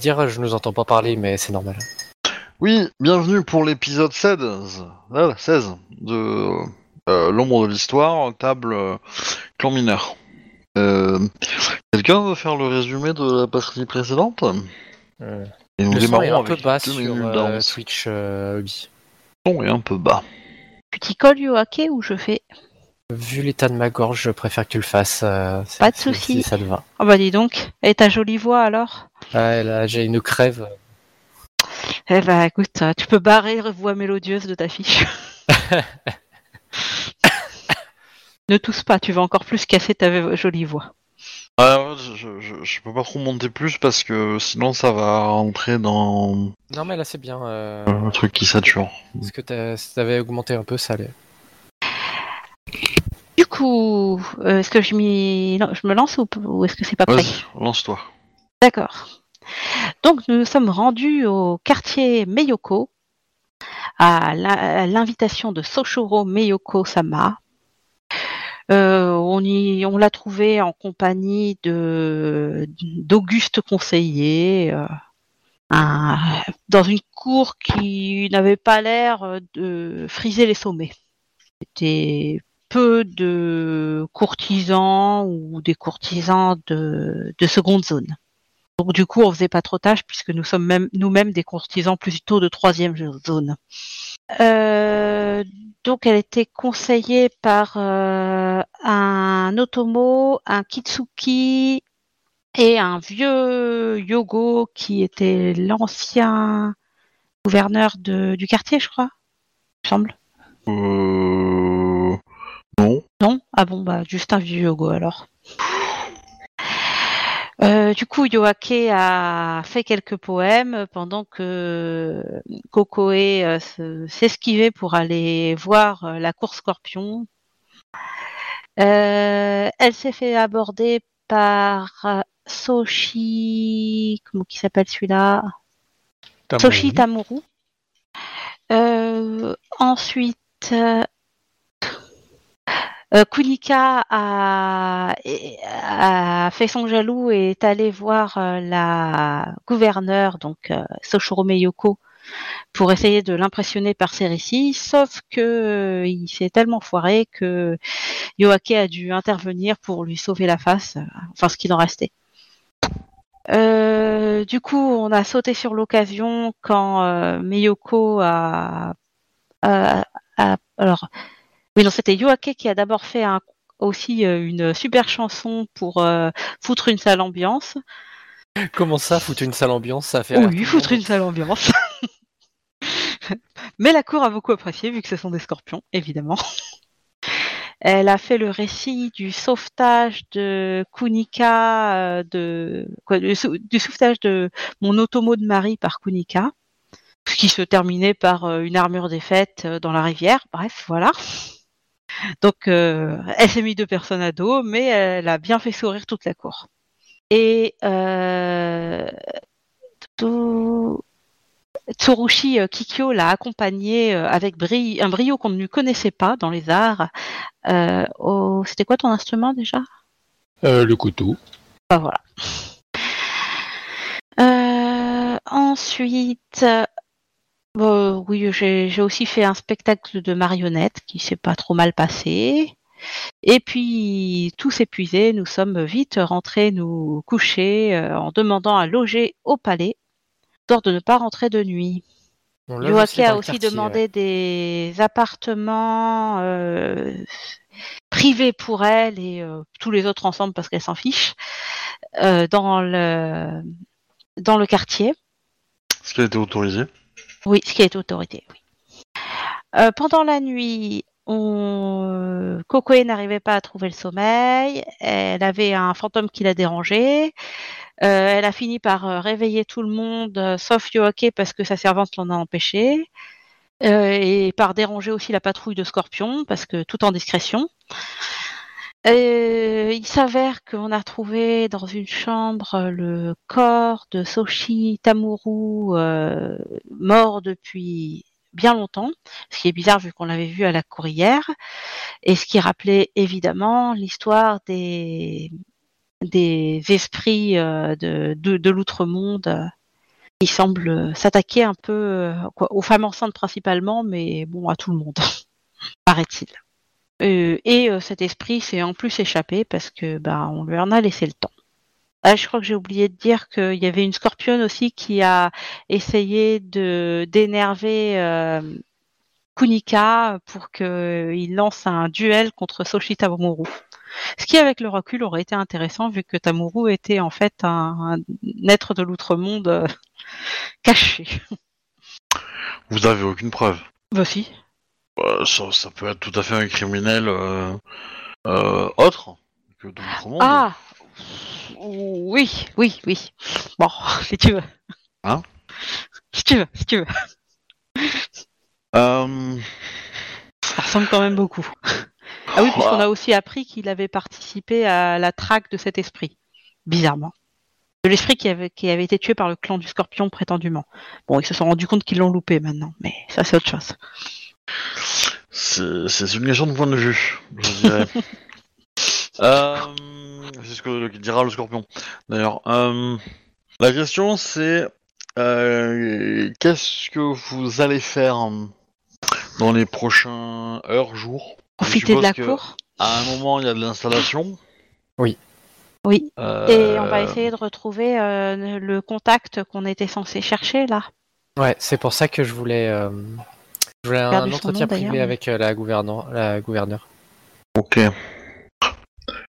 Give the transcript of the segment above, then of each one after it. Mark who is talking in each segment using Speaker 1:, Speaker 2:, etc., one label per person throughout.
Speaker 1: Dire, je nous entends pas parler, mais c'est normal.
Speaker 2: Oui, bienvenue pour l'épisode 16, euh, 16 de euh, L'ombre de l'histoire, table euh, clan mineur. Euh, Quelqu'un veut faire le résumé de la partie précédente?
Speaker 1: Euh,
Speaker 2: Et nous
Speaker 1: le son est un peu bas sur euh. Twitch euh, Hobby.
Speaker 2: Le son est un peu bas.
Speaker 3: Petit col Yoake ou je fais
Speaker 1: Vu l'état de ma gorge, je préfère que tu le fasses. euh,
Speaker 3: Pas de
Speaker 1: si-
Speaker 3: souci.
Speaker 1: Si ça te va.
Speaker 3: Oh bah dis donc, et ta jolie voix alors?
Speaker 1: Ouais, là, j'ai une crève.
Speaker 3: Eh bah écoute, euh, tu peux barrer voix mélodieuse de ta fiche. ne tousse pas, tu vas encore plus casser ta jolie voix.
Speaker 2: Ah, ouais, je, je, je peux pas trop monter plus parce que sinon ça va rentrer dans
Speaker 1: Non, mais là, c'est bien. euh,
Speaker 2: un truc qui sature.
Speaker 1: Parce que t'as- si t'avais augmenté un peu, ça allait.
Speaker 3: Du coup, euh, est-ce que je, me lance ou, ou est-ce que c'est pas prêt?
Speaker 2: Lance-toi.
Speaker 3: D'accord. Donc nous nous sommes rendus au quartier Meyoko à l'invitation de Soshiro Meyoko Sama. Euh, on y, on l'a trouvé en compagnie de d'Auguste Conseiller euh, un- dans une cour qui n'avait pas l'air de friser les sommets. C'était peu de courtisans ou des courtisans de, de seconde zone. Donc du coup, on faisait pas trop tâche puisque nous sommes même nous-mêmes des courtisans plutôt de troisième zone. Euh, donc elle était conseillée par euh, un Otomo, un Kitsuki et un vieux Yogo qui était l'ancien gouverneur du quartier, je crois. Il me semble.
Speaker 2: Euh... Non.
Speaker 3: Non? Ah bon, bah juste un vieux Yogo alors. Euh, du coup, Yoake a fait quelques poèmes pendant que Kokoe euh, se- s'esquivait pour aller voir euh, la cour Scorpion. Euh, elle s'est fait aborder par Soshi, comment qui s'appelle celui-là? Soshi Tamuru. Euh, ensuite, euh, Kunika a, fait son jaloux et est allé voir euh, la gouverneure, donc euh, Soshiro Meyoko, pour essayer de l'impressionner par ses récits, sauf que il s'est tellement foiré que Yoake a dû intervenir pour lui sauver la face, enfin ce qu'il en restait. Du coup, on a sauté sur l'occasion quand euh, Miyoko a, a- a- alors oui non c'était Yoake qui a d'abord fait un- aussi euh, une super chanson pour euh, foutre une sale ambiance.
Speaker 1: Comment ça, foutre une sale ambiance? Ça fait.
Speaker 3: Oui, foutre une sale ambiance. Mais la cour a beaucoup apprécié vu que ce sont des scorpions, évidemment. Elle a fait le récit du sauvetage de Kunika, euh, de, quoi, du, sau- du sauvetage de mon Otomo de Marie par Kunika, qui se terminait par une armure défaite dans la rivière. Bref, voilà. Donc, euh, elle s'est mis deux personnes à dos, mais elle a bien fait sourire toute la cour. Et euh, tout- Tsurushi euh, Kikyo l'a accompagné euh, avec bri- un brio qu'on ne connaissait pas dans les arts. Euh, au- C'était quoi ton instrument déjà?
Speaker 1: Euh, le couteau.
Speaker 3: Bah voilà. Euh, ensuite, euh, bon, oui, j'ai aussi fait un spectacle de marionnettes qui s'est pas trop mal passé. Et puis, tous épuisés, nous sommes vite rentrés nous coucher euh, en demandant à loger au palais, histoire de ne pas rentrer de nuit.
Speaker 1: On loge
Speaker 3: Yoake
Speaker 1: dans
Speaker 3: a aussi
Speaker 1: quartier,
Speaker 3: demandé des appartements euh, privés pour elle et euh, tous les autres ensemble parce qu'elle s'en fiche euh, dans le dans le quartier.
Speaker 2: Ce qui a été autorisé.
Speaker 3: Oui, ce qui est autorité. Oui. Euh, pendant la nuit, on... N'arrivait pas à trouver le sommeil. Elle avait un fantôme qui la dérangeait. Euh, elle a fini par euh, réveiller tout le monde, sauf Yoake parce que sa servante l'en a empêché. Et par déranger aussi la patrouille de Scorpion, parce que tout en discrétion. Euh, il s'avère qu'on a trouvé dans une chambre euh, le corps de Soshi Tamuru, euh, mort depuis bien longtemps, ce qui est bizarre vu qu'on l'avait vu à la courrière, et ce qui rappelait évidemment l'histoire des des esprits euh, de, de, de l'outre-monde, euh, Il semble euh, s'attaquer un peu quoi, aux femmes enceintes principalement, mais bon, à tout le monde, paraît-il. Euh, et euh, cet esprit s'est en plus échappé parce que bah, on lui en a laissé le temps. Ah, je crois que j'ai oublié de dire qu'il y avait une scorpionne aussi qui a essayé de d'énerver euh, Kunika pour qu'il lance un duel contre Soshi Tamuru. Ce qui, avec le recul, aurait été intéressant vu que Tamuru était en fait un, un être de l'outre-monde caché.
Speaker 2: Vous avez aucune preuve.
Speaker 3: Voici.
Speaker 2: Euh, ça, ça peut être tout à fait un criminel euh, euh, autre que de monde.
Speaker 3: Ah Oui, oui, oui. Bon, si tu veux.
Speaker 2: Hein
Speaker 3: Si tu veux, si tu veux.
Speaker 2: Euh,
Speaker 3: Ça ressemble quand même beaucoup. Ah oui, puisqu'on a aussi appris qu'il avait participé à la traque de cet esprit. Bizarrement. De l'esprit qui avait, qui avait été tué par le clan du scorpion prétendument. Bon, ils se sont rendus compte qu'ils l'ont loupé maintenant, mais ça c'est autre chose.
Speaker 2: C'est une question de point de vue, je dirais. Euh, c'est ce que dira le scorpion. D'ailleurs, Euh, la question c'est euh, qu'est-ce que vous allez faire dans les prochains heures, jours?
Speaker 3: Profiter de la cour?
Speaker 2: À un moment, il y a de l'installation.
Speaker 3: Oui.
Speaker 2: Euh,
Speaker 3: Et on va essayer de retrouver euh, le contact qu'on était censé chercher là.
Speaker 1: Ouais, c'est pour ça que je voulais, je voulais un entretien
Speaker 3: nom,
Speaker 1: privé avec euh, la, la gouverneure.
Speaker 2: Ok.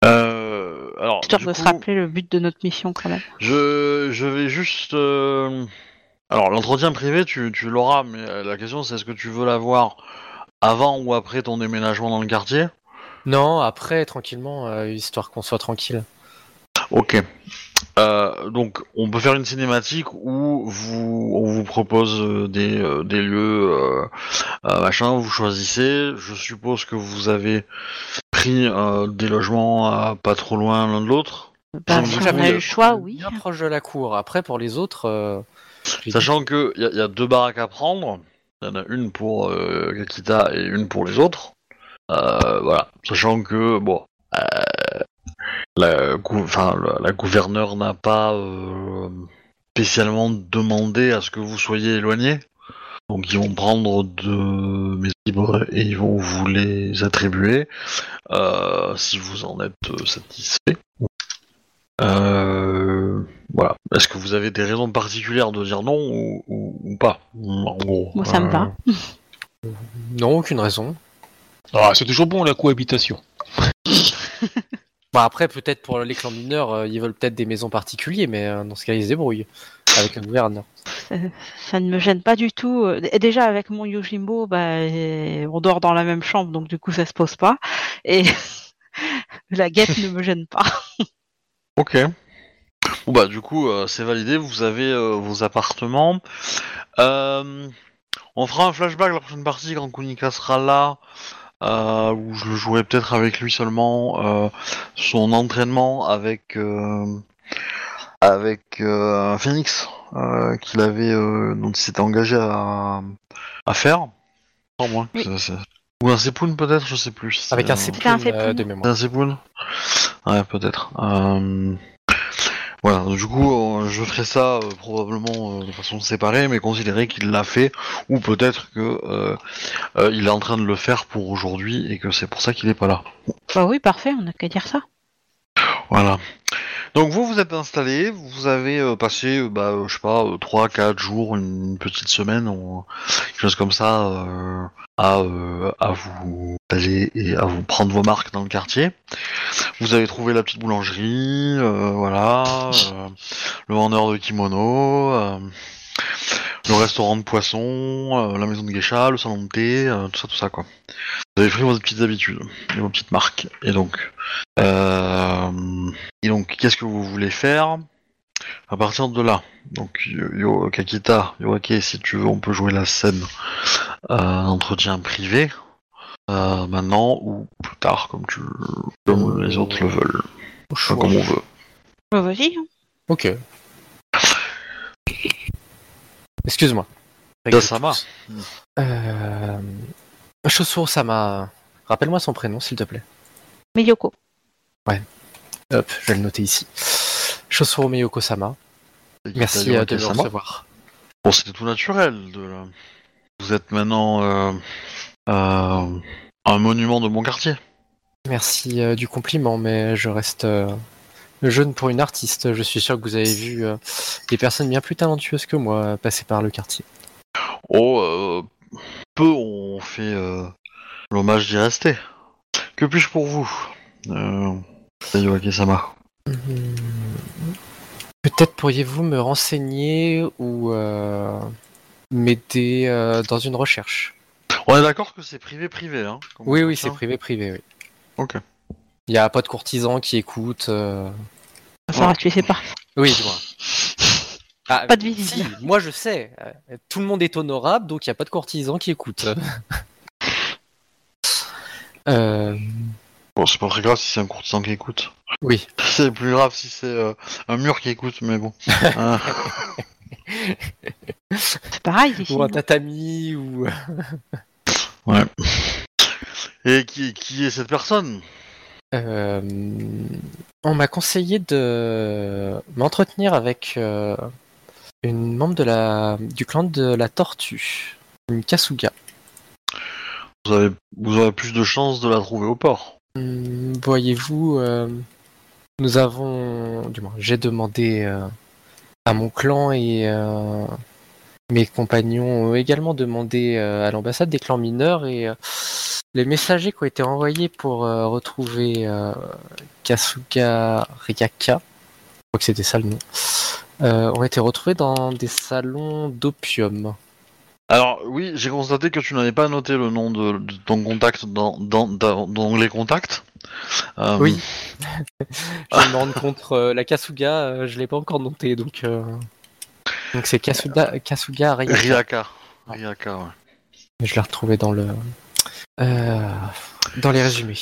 Speaker 2: Euh, alors,
Speaker 3: Histoire de se
Speaker 2: coup,
Speaker 3: rappeler le but de notre mission quand même.
Speaker 2: Je, je vais juste. euh, Alors, l'entretien privé, tu, tu l'auras, mais euh, la question c'est est-ce que tu veux l'avoir avant ou après ton déménagement dans le quartier?
Speaker 1: Non, après, tranquillement, euh, histoire qu'on soit tranquille.
Speaker 2: Ok. Euh, donc, on peut faire une cinématique où vous, on vous propose euh, des, euh, des lieux, euh, euh, machin, vous choisissez. Je suppose que vous avez pris euh, des logements euh, pas trop loin l'un de l'autre.
Speaker 3: Bah, si on a eu le choix, oui.
Speaker 1: Bien proche de la cour. Après, pour les autres, euh,
Speaker 2: Sachant qu'il y, a- y a deux baraques à prendre, il y en a une pour euh, Kakita et une pour les autres. Euh, voilà. Sachant que, bon, euh, la, gou- enfin, la, gouverneure n'a pas euh, spécialement demandé à ce que vous soyez éloigné. Donc ils vont prendre de mes libres et ils vont vous les attribuer euh, si vous en êtes euh, satisfait. Euh, voilà. Est-ce que vous avez des raisons particulières de dire non ou, ou- ou pas? En gros.
Speaker 3: Moi, ça me va.
Speaker 1: Non, aucune raison.
Speaker 4: Ah, c'est toujours bon la cohabitation.
Speaker 1: Bon, après, peut-être pour les clans mineurs, euh, ils veulent peut-être des maisons particulières, mais euh, dans ce cas, ils se débrouillent avec le gouverneur.
Speaker 3: Ça ne me gêne pas du tout. Euh, et Déjà avec mon Yojimbo, bah, on dort dans la même chambre, donc du coup ça se pose pas. Et la guette ne me gêne pas.
Speaker 2: Ok. Bon bah du coup euh, c'est validé, vous avez euh, vos appartements. Euh, on fera un flashback la prochaine partie quand Kunika sera là, euh, où je le jouerai peut-être avec lui seulement. euh, son entraînement avec euh, avec euh, Phoenix euh, qu'il avait euh, dont il s'était engagé à, à faire. Sans moi.
Speaker 3: Oui.
Speaker 2: c'est- c'est- Ou un Sepoun peut-être, je sais plus.
Speaker 1: Avec un Sepoun
Speaker 3: un
Speaker 1: euh,
Speaker 3: Sepoun.
Speaker 1: de
Speaker 2: c'est
Speaker 1: mémoire.
Speaker 2: un Sepoun Ouais, peut-être. Voilà, du coup, euh, je ferai ça euh, probablement euh, de façon séparée, mais considérer qu'il l'a fait, ou peut-être que il est en train de le faire pour aujourd'hui et que c'est pour ça qu'il est pas là.
Speaker 3: Bah oui, parfait, on n'a qu'à dire ça.
Speaker 2: Voilà. Donc vous, vous êtes installé, vous avez euh, passé, euh, bah, euh, je sais pas, 3, 4 jours, une petite semaine, ou quelque chose comme ça, euh, à, euh, à vous aller et à vous prendre vos marques dans le quartier. Vous avez trouvé la petite boulangerie, euh, voilà, euh, le vendeur de kimono, euh, le restaurant de poisson, euh, la maison de geisha, le salon de thé, euh, tout ça, tout ça, quoi. Vous avez pris vos petites habitudes et vos petites marques. Et donc, euh, et donc, qu'est-ce que vous voulez faire à partir de là? Donc, Yo, Yo- Kakita, Yoake, si tu veux, on peut jouer la scène euh, entretien privé euh, maintenant ou plus tard, comme tu, comme les autres le veulent, Enfin, comme on veut.
Speaker 3: Bah vas-y.
Speaker 1: Ok. Excuse-moi.
Speaker 2: Dasama.
Speaker 1: Euh... Chosuro-sama. Rappelle-moi son prénom, s'il te plaît.
Speaker 3: Miyoko.
Speaker 1: Hop, je vais le noter ici. Chosuro Miyoko-sama. Merci
Speaker 2: Kakita
Speaker 1: euh, de me
Speaker 2: Yoake-sama.
Speaker 1: recevoir.
Speaker 2: Bon, c'était tout naturel. De Vous êtes maintenant euh, euh, un monument de mon quartier.
Speaker 1: Merci euh, du compliment, mais je reste jeune pour une artiste. Je suis sûr que vous avez vu euh, des personnes bien plus talentueuses que moi passer par le quartier.
Speaker 2: Oh, euh, peu ont fait euh, l'hommage d'y rester. Que puis-je pour vous euh, Tayuaki-sama
Speaker 1: Hmm. Peut-être pourriez-vous me renseigner ou m'aider dans une recherche?
Speaker 2: On est d'accord que c'est privé-privé, hein
Speaker 1: Oui, oui, c'est privé-privé, oui.
Speaker 2: Ok.
Speaker 1: Il n'y a pas de courtisans qui écoutent. euh.
Speaker 3: Ça va, tu sais pas.
Speaker 1: Oui, dis-moi. Ah,
Speaker 3: Pas de visite.
Speaker 1: Si, moi je sais. Euh, Tout le monde est honorable, donc il n'y a pas de courtisans qui écoutent. euh,
Speaker 2: Bon, c'est pas très grave si c'est un courtisan qui écoute.
Speaker 1: oui.
Speaker 2: C'est plus grave si c'est euh, un mur qui écoute, mais bon.
Speaker 3: C'est pareil.
Speaker 1: Ou un tatami, ou.
Speaker 2: Et qui, qui est cette personne?
Speaker 1: Euh, on m'a conseillé de m'entretenir avec euh, une membre de la, du clan de la Tortue, une Kasuga.
Speaker 2: vous avez, vous aurez plus de chances de la trouver au port.
Speaker 1: Hum, Voyez-vous, euh, nous avons, du moins, j'ai demandé à mon clan et euh, mes compagnons ont également demandé euh, à l'ambassade des clans mineurs et euh, les messagers qui ont été envoyés pour euh, retrouver Kasuga Ryaka, je crois que c'était ça le nom, ont été retrouvés dans des salons d'opium.
Speaker 2: Alors oui, j'ai constaté que tu n'avais pas noté le nom de, de ton contact dans, dans, dans, dans les contacts. Euh,
Speaker 1: Oui. je me rendre compte, euh, la Kasuga, euh, je l'ai pas encore noté, donc euh, donc c'est Kasuga, Kasuga Ryaka.
Speaker 2: Ryaka. Ryaka, ouais.
Speaker 1: Je l'ai retrouvé dans le euh, dans les résumés.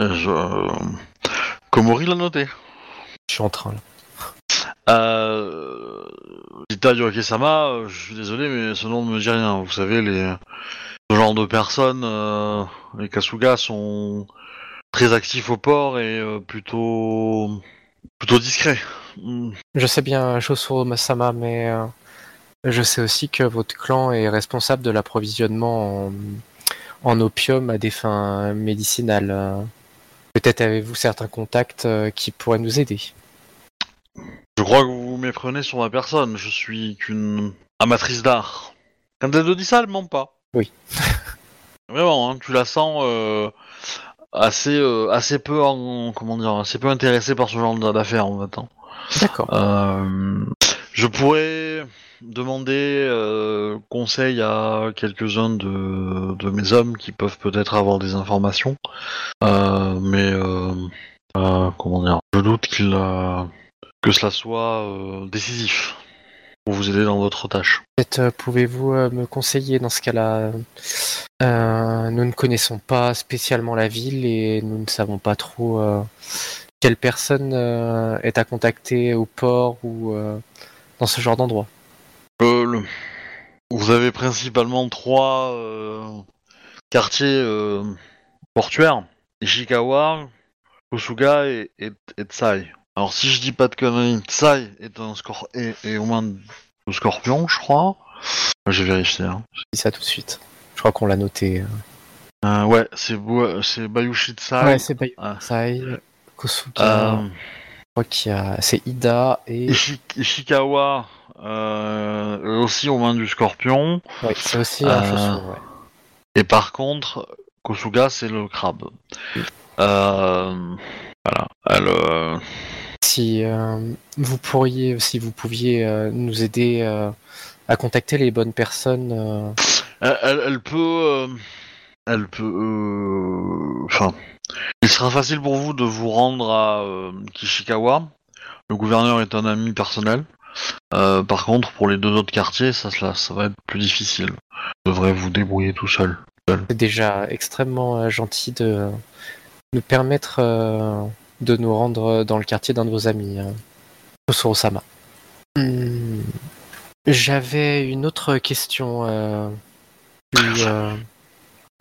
Speaker 2: Euh, Je... euh, Komori l'a noté.
Speaker 1: Je suis en train là.
Speaker 2: Euh... Ita euh, je suis désolé, mais ce nom ne me dit rien. Vous savez, les... ce genre de personnes, euh, les Kasuga sont très actifs au port et euh, plutôt plutôt discrets.
Speaker 1: Je sais bien Shosuro Masama, mais euh, je sais aussi que votre clan est responsable de l'approvisionnement en, en opium à des fins médicinales. Peut-être avez-vous certains contacts euh, qui pourraient nous aider.
Speaker 2: Je crois que vous vous méprenez sur ma personne. Je suis qu'une amatrice d'art. Quand elle te dit ça, elle ment pas.
Speaker 1: Oui.
Speaker 2: Vraiment, hein, tu la sens euh, assez euh, assez peu en comment dire assez peu intéressée par ce genre d'affaires en fait. hein.
Speaker 1: D'accord.
Speaker 2: Euh, je pourrais demander euh, conseil à quelques-uns de, de mes hommes qui peuvent peut-être avoir des informations, Euh, mais euh, euh, comment dire, je doute qu'il euh, que cela soit euh, décisif pour vous aider dans votre tâche.
Speaker 1: Peut-être euh, pouvez-vous euh, me conseiller dans ce cas-là Euh, Nous ne connaissons pas spécialement la ville et nous ne savons pas trop euh, quelle personne euh, est à contacter au port ou euh, dans ce genre d'endroit?
Speaker 2: Euh, le- Vous avez principalement trois euh, quartiers euh, portuaires Ishikawa, Kosuga et, et, et Tsai. Alors si je dis pas de conneries, Tsai est un scor est, est au moins scorpion, je crois. J'ai vérifié. Hein.
Speaker 1: Je dis ça tout de suite. Je crois qu'on l'a noté.
Speaker 2: Euh, ouais, c'est c'est Bayushi Tsai.
Speaker 1: ouais, c'est Bayu.
Speaker 2: Ah.
Speaker 1: Sai, Kosuga.
Speaker 2: Euh,
Speaker 1: Je crois qu'il y a. C'est Ida et.
Speaker 2: Ishi- Ishikawa euh, aussi au moins du scorpion.
Speaker 1: Ouais, c'est aussi un
Speaker 2: Euh,
Speaker 1: chaussure, ouais.
Speaker 2: Et par contre, Kosuga, c'est le crabe. Euh, voilà. Elle, euh,
Speaker 1: Si euh, vous pourriez, si vous pouviez euh, nous aider euh, à contacter les bonnes personnes.
Speaker 2: elle, elle- elle peut. elle peut. Enfin. Il sera facile pour vous de vous rendre à euh, Kishikawa. Le gouverneur est un ami personnel. Euh, par contre, pour les deux autres quartiers, ça, ça, ça va être plus difficile. Vous devrez vous débrouiller tout seul.
Speaker 1: C'est déjà extrêmement euh, gentil de nous permettre de nous rendre dans le quartier d'un de vos amis, hein. Kosuro-sama. Hmm, J'avais une autre question. euh, euh,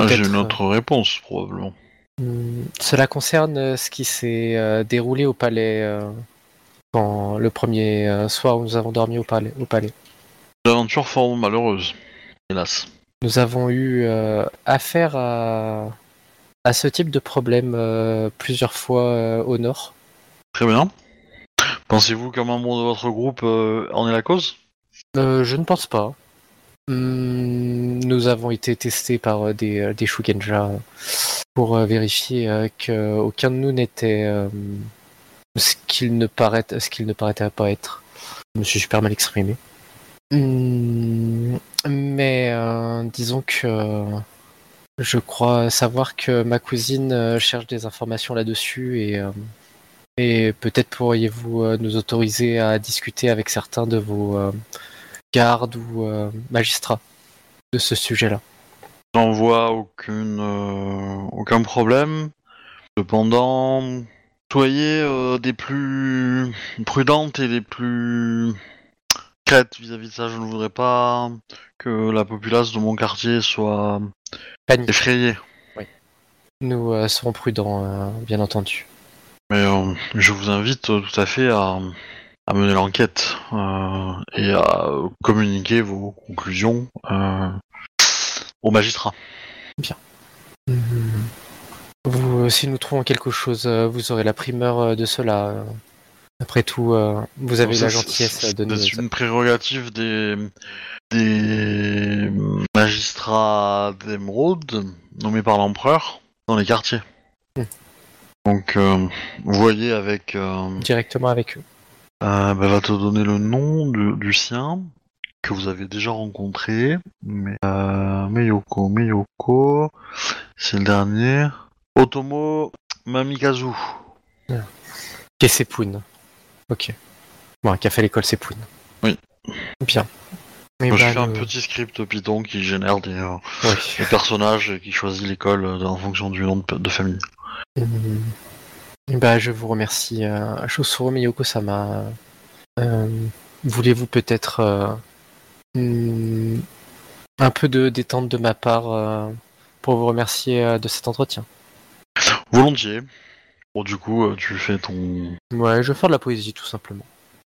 Speaker 2: J'ai une autre réponse, probablement.
Speaker 1: Hmm, cela concerne euh, ce qui s'est euh, déroulé au palais euh, quand le premier euh, soir où nous avons dormi au palais. Au palais.
Speaker 2: Fort malheureuse, hélas.
Speaker 1: Nous avons eu affaire à, à ce type de problème plusieurs fois au nord.
Speaker 2: Très bien. Pensez-vous qu'un membre de votre groupe en est la cause?
Speaker 1: Euh, je ne pense pas. Hum, nous avons été testés par euh, des, euh, des Shugenja pour euh, vérifier euh, qu'aucun de nous n'était euh, ce qu'il ne paraît, ce ne pas être. Je me suis super mal exprimé. Hum, mais euh, disons que euh, je crois savoir que ma cousine euh, cherche des informations là-dessus et, euh, peut-être pourriez-vous euh, nous autoriser à discuter avec certains de vos euh, gardes ou euh, magistrats de ce sujet-là.
Speaker 2: J'en vois aucune, euh, aucun problème. Cependant, soyez euh, des plus prudentes et des plus crêtes vis-à-vis de ça. Je ne voudrais pas que la populace de mon quartier soit
Speaker 1: Panique.
Speaker 2: effrayée.
Speaker 1: Nous euh, serons prudents, euh, bien entendu.
Speaker 2: Mais euh, je vous invite tout à fait à, à mener l'enquête euh, et à communiquer vos conclusions euh, aux magistrats.
Speaker 1: Mhm. Vous, euh, si nous trouvons quelque chose, vous aurez la primeur de cela. Après tout, vous avez la gentillesse de nous.
Speaker 2: C'est une prérogative des, des magistrats d'émeraude nommés par l'empereur dans les quartiers.
Speaker 1: Hmm.
Speaker 2: Donc, euh, vous voyez avec... euh,
Speaker 1: directement avec eux.
Speaker 2: Euh, bah, va te donner le nom du, du sien que vous avez déjà rencontré. Mais, euh, Miyoko, Miyoko, c'est le dernier. Otomo Mamikazu.
Speaker 1: Et Sepoun. Ok. Bon, qui a fait l'école Sepoun.
Speaker 2: Oui.
Speaker 1: Bien. Et
Speaker 2: Moi, je
Speaker 1: ben,
Speaker 2: fais un
Speaker 1: nous-
Speaker 2: petit script Python qui génère des, euh,
Speaker 1: oui.
Speaker 2: des personnages et qui choisit l'école euh, en fonction du nom de, de famille.
Speaker 1: Bah, je vous remercie. Euh, Shosuro Miyoko-sama, euh, voulez-vous peut-être euh, hmm, un peu de détente de ma part euh, pour vous remercier euh, de cet entretien?
Speaker 2: Volontiers. Bon, du coup, tu fais ton.
Speaker 1: Ouais, je vais faire de la poésie tout simplement.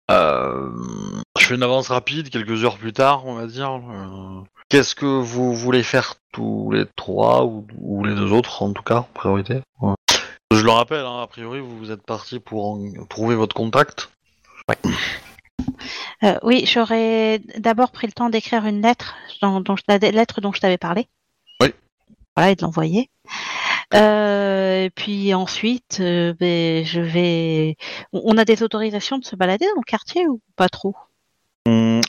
Speaker 2: Je fais une avance rapide, quelques heures plus tard, on va dire. Qu'est-ce que vous voulez faire tous les trois, ou, ou les deux autres, en tout cas, en priorité? Ouais. Je le rappelle, hein, a priori, vous vous êtes parti pour en- trouver votre contact.
Speaker 3: Euh, oui, j'aurais d'abord pris le temps d'écrire une lettre, dont, dont je- la lettre dont je t'avais parlé.
Speaker 2: Oui.
Speaker 3: Voilà, et de l'envoyer. Euh, et puis ensuite, euh, ben, je vais. On on a des autorisations de se balader dans le quartier ou pas trop?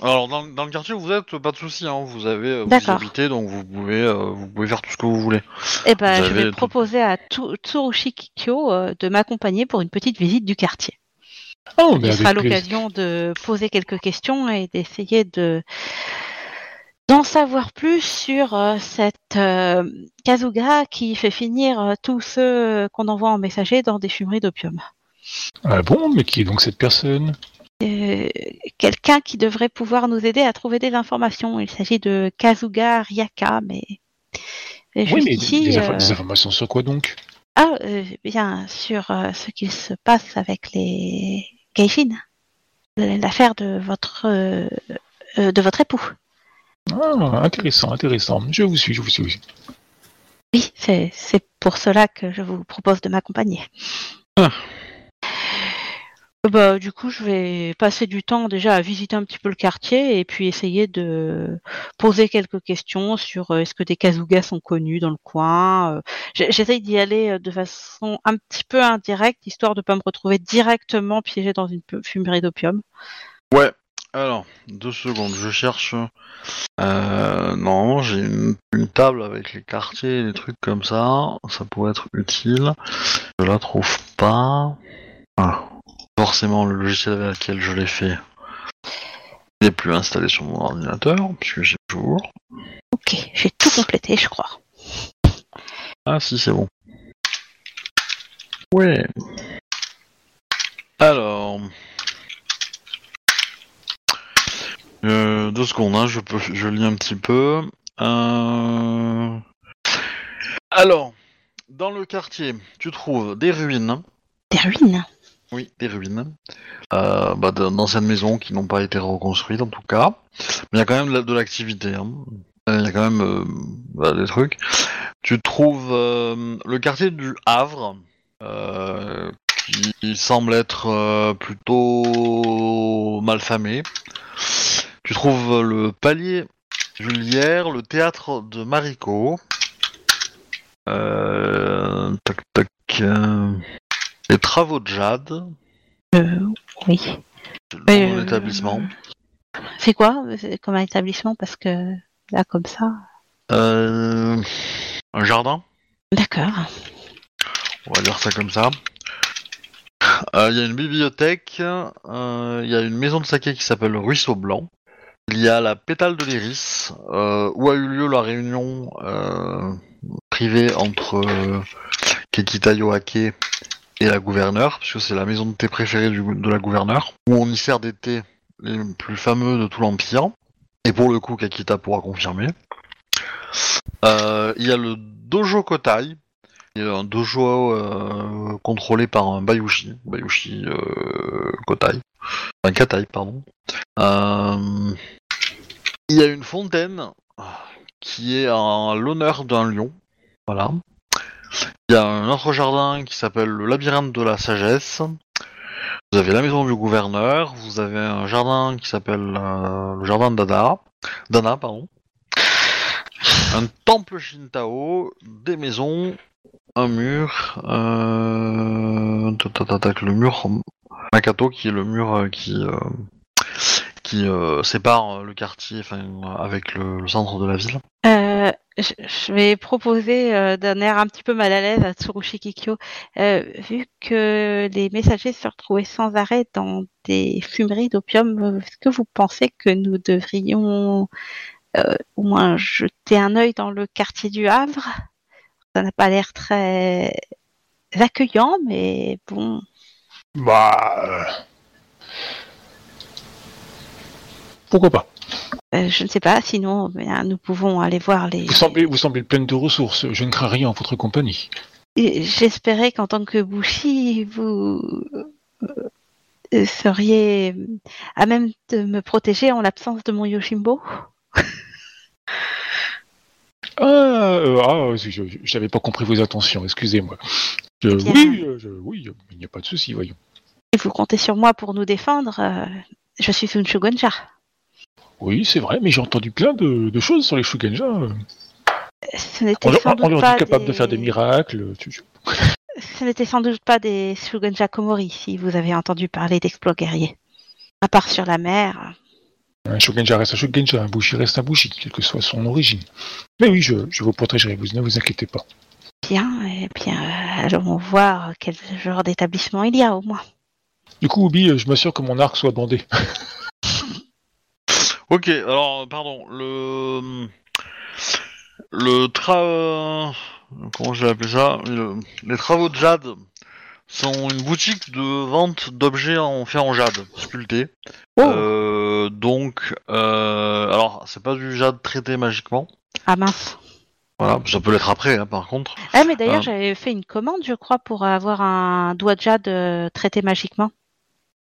Speaker 2: Alors, dans, dans le quartier où vous êtes, pas de souci, hein, vous avez, euh, vous y habitez, donc vous pouvez, euh, vous pouvez faire tout ce que vous voulez.
Speaker 3: Eh ben,
Speaker 2: Vous
Speaker 3: je vais
Speaker 2: tout-
Speaker 3: proposer à Tsurushi Kikyo euh, de m'accompagner pour une petite visite du quartier.
Speaker 4: Oh, mais
Speaker 3: Ce sera
Speaker 4: avec plaisir.
Speaker 3: l'occasion de poser quelques questions et d'essayer de d'en savoir plus sur euh, cette euh, Kazuga qui fait finir euh, tous ceux qu'on envoie en messager dans des fumeries d'opium.
Speaker 4: Ah bon, mais qui est donc cette personne?
Speaker 3: Euh, Quelqu'un qui devrait pouvoir nous aider à trouver des informations. Il s'agit de Kazuga Ryaka, mais mais
Speaker 4: Oui, mais des, info-
Speaker 3: euh,
Speaker 4: des informations sur quoi donc?
Speaker 3: Ah, euh, bien euh, ce qu'il se passe avec les Geishin, l'affaire de votre de votre époux.
Speaker 4: Ah, intéressant, intéressant. Je vous suis, je vous suis.
Speaker 3: Oui, c'est c'est pour cela que je vous propose de m'accompagner.
Speaker 2: Ah.
Speaker 3: Bah, du coup, je vais passer du temps déjà à visiter un petit peu le quartier et puis essayer de poser quelques questions sur euh, est-ce que des Kazugas sont connus dans le coin. euh. J'essaye d'y aller euh, de façon un petit peu indirecte, histoire de pas me retrouver directement piégé dans une fumerie d'opium.
Speaker 2: Ouais. Alors, deux secondes, je cherche. Euh, non, j'ai une, table avec les quartiers et des trucs comme ça. Ça pourrait être utile. Je la trouve pas. Ah. Forcément, le logiciel avec lequel je l'ai fait n'est plus installé sur mon ordinateur, puisque j'ai toujours.
Speaker 3: Ok, j'ai tout complété, je crois.
Speaker 2: Ah si, c'est bon. Ouais. Alors... Euh, deux secondes, hein, je, peux, je lis un petit peu. Euh, Alors, dans le quartier, tu trouves des ruines,
Speaker 3: Des ruines?
Speaker 2: Oui, des ruines. Euh, bah, d'anciennes maisons qui n'ont pas été reconstruites en tout cas. Mais il y a quand même de la- de l'activité. hein. Euh, Il y a quand même euh, bah, des trucs. Tu trouves le quartier du Havre, qui semble être plutôt malfamé. Tu trouves le palier Julière, le théâtre de Marico. Euh, tac tac. Les travaux de Jade.
Speaker 3: Euh, oui.
Speaker 2: C'est nom de
Speaker 3: Euh,
Speaker 2: l'établissement.
Speaker 3: C'est quoi C'est comme un établissement Parce que là, comme ça?
Speaker 2: Euh, un jardin,
Speaker 3: D'accord.
Speaker 2: on va dire ça comme ça. Euh, Il y a une bibliothèque, euh, il y a une maison de saké qui s'appelle le Ruisseau Blanc. Il y a la pétale de l'iris, euh, où a eu lieu la réunion euh, privée entre euh, Kekita Yoake et la gouverneure, puisque c'est la maison de thé préférée de la gouverneure, où on y sert des thés les plus fameux de tout l'Empire. Et pour le coup, Kakita pourra confirmer. Euh, Il y a le Dojo Kotai, un dojo euh, contrôlé par un Bayushi, Bayushi euh, Kotai, un Katai, pardon. Il y a une fontaine qui est en l'honneur d'un lion, voilà. Il y a un autre jardin qui s'appelle le labyrinthe de la sagesse. Vous avez la maison du gouverneur, vous avez un jardin qui s'appelle euh, le jardin d'Ada, Dana, pardon. Un temple Shintao, des maisons, un mur, euh... le mur Makato qui est le mur euh, qui euh, qui euh, sépare le quartier avec le, le centre de la ville.
Speaker 3: Euh, je, je vais proposer euh, d'un air un petit peu mal à l'aise à Tsurushi Kikyo, euh, vu que les messagers se retrouvaient sans arrêt dans des fumeries d'opium, euh, est-ce que vous pensez que nous devrions euh, au moins jeter un œil dans le quartier du Havre? Ça n'a pas l'air très accueillant, mais bon.
Speaker 4: Bah. Euh, Pourquoi pas
Speaker 3: euh, je ne sais pas, sinon bien, nous pouvons aller voir les.
Speaker 4: vous semblez, vous semblez pleine de ressources. Je ne crains rien en votre compagnie.
Speaker 3: J'espérais qu'en tant que Bushi, vous euh, seriez à même de me protéger en l'absence de mon Yoshimbo.
Speaker 4: Ah, euh, ah je n'avais pas compris vos intentions, excusez-moi. Je-
Speaker 3: Eh bien.
Speaker 4: oui, euh, je- oui, il n'y a pas de souci, voyons.
Speaker 3: Et vous comptez sur moi pour nous défendre. euh, je suis une Shugonja.
Speaker 4: Oui, c'est vrai, mais j'ai entendu plein de, de choses sur les Shugenja.
Speaker 3: Ce n'était
Speaker 4: On, leur-
Speaker 3: sans
Speaker 4: on leur dit capable de faire des miracles.
Speaker 3: Ce n'était sans doute pas des Shugonja Komori si vous avez entendu parler d'exploits guerriers. À part sur la mer.
Speaker 4: Un Shugenja reste un Shugenja, un Bushi reste un Bushi, quelle que soit son origine. Mais oui, je, je vous protégerai, vous ne vous inquiétez pas.
Speaker 3: Bien, et bien, euh, allons voir quel genre d'établissement il y a au moins.
Speaker 4: Du coup, Obi, euh, je m'assure que mon arc soit bandé.
Speaker 2: Ok, alors pardon, le le tra comment je vais appeler ça? Le- Les travaux de Jade sont une boutique de vente d'objets en fait en jade sculpté.
Speaker 3: Oh,
Speaker 2: Euh, donc, euh, alors c'est pas du jade traité magiquement.
Speaker 3: ah mince.
Speaker 2: Voilà, ça peut l'être après, hein, par contre.
Speaker 3: Ah, mais d'ailleurs,
Speaker 2: Ah.
Speaker 3: j'avais fait une commande, je crois, pour avoir un doigt de jade euh, traité magiquement.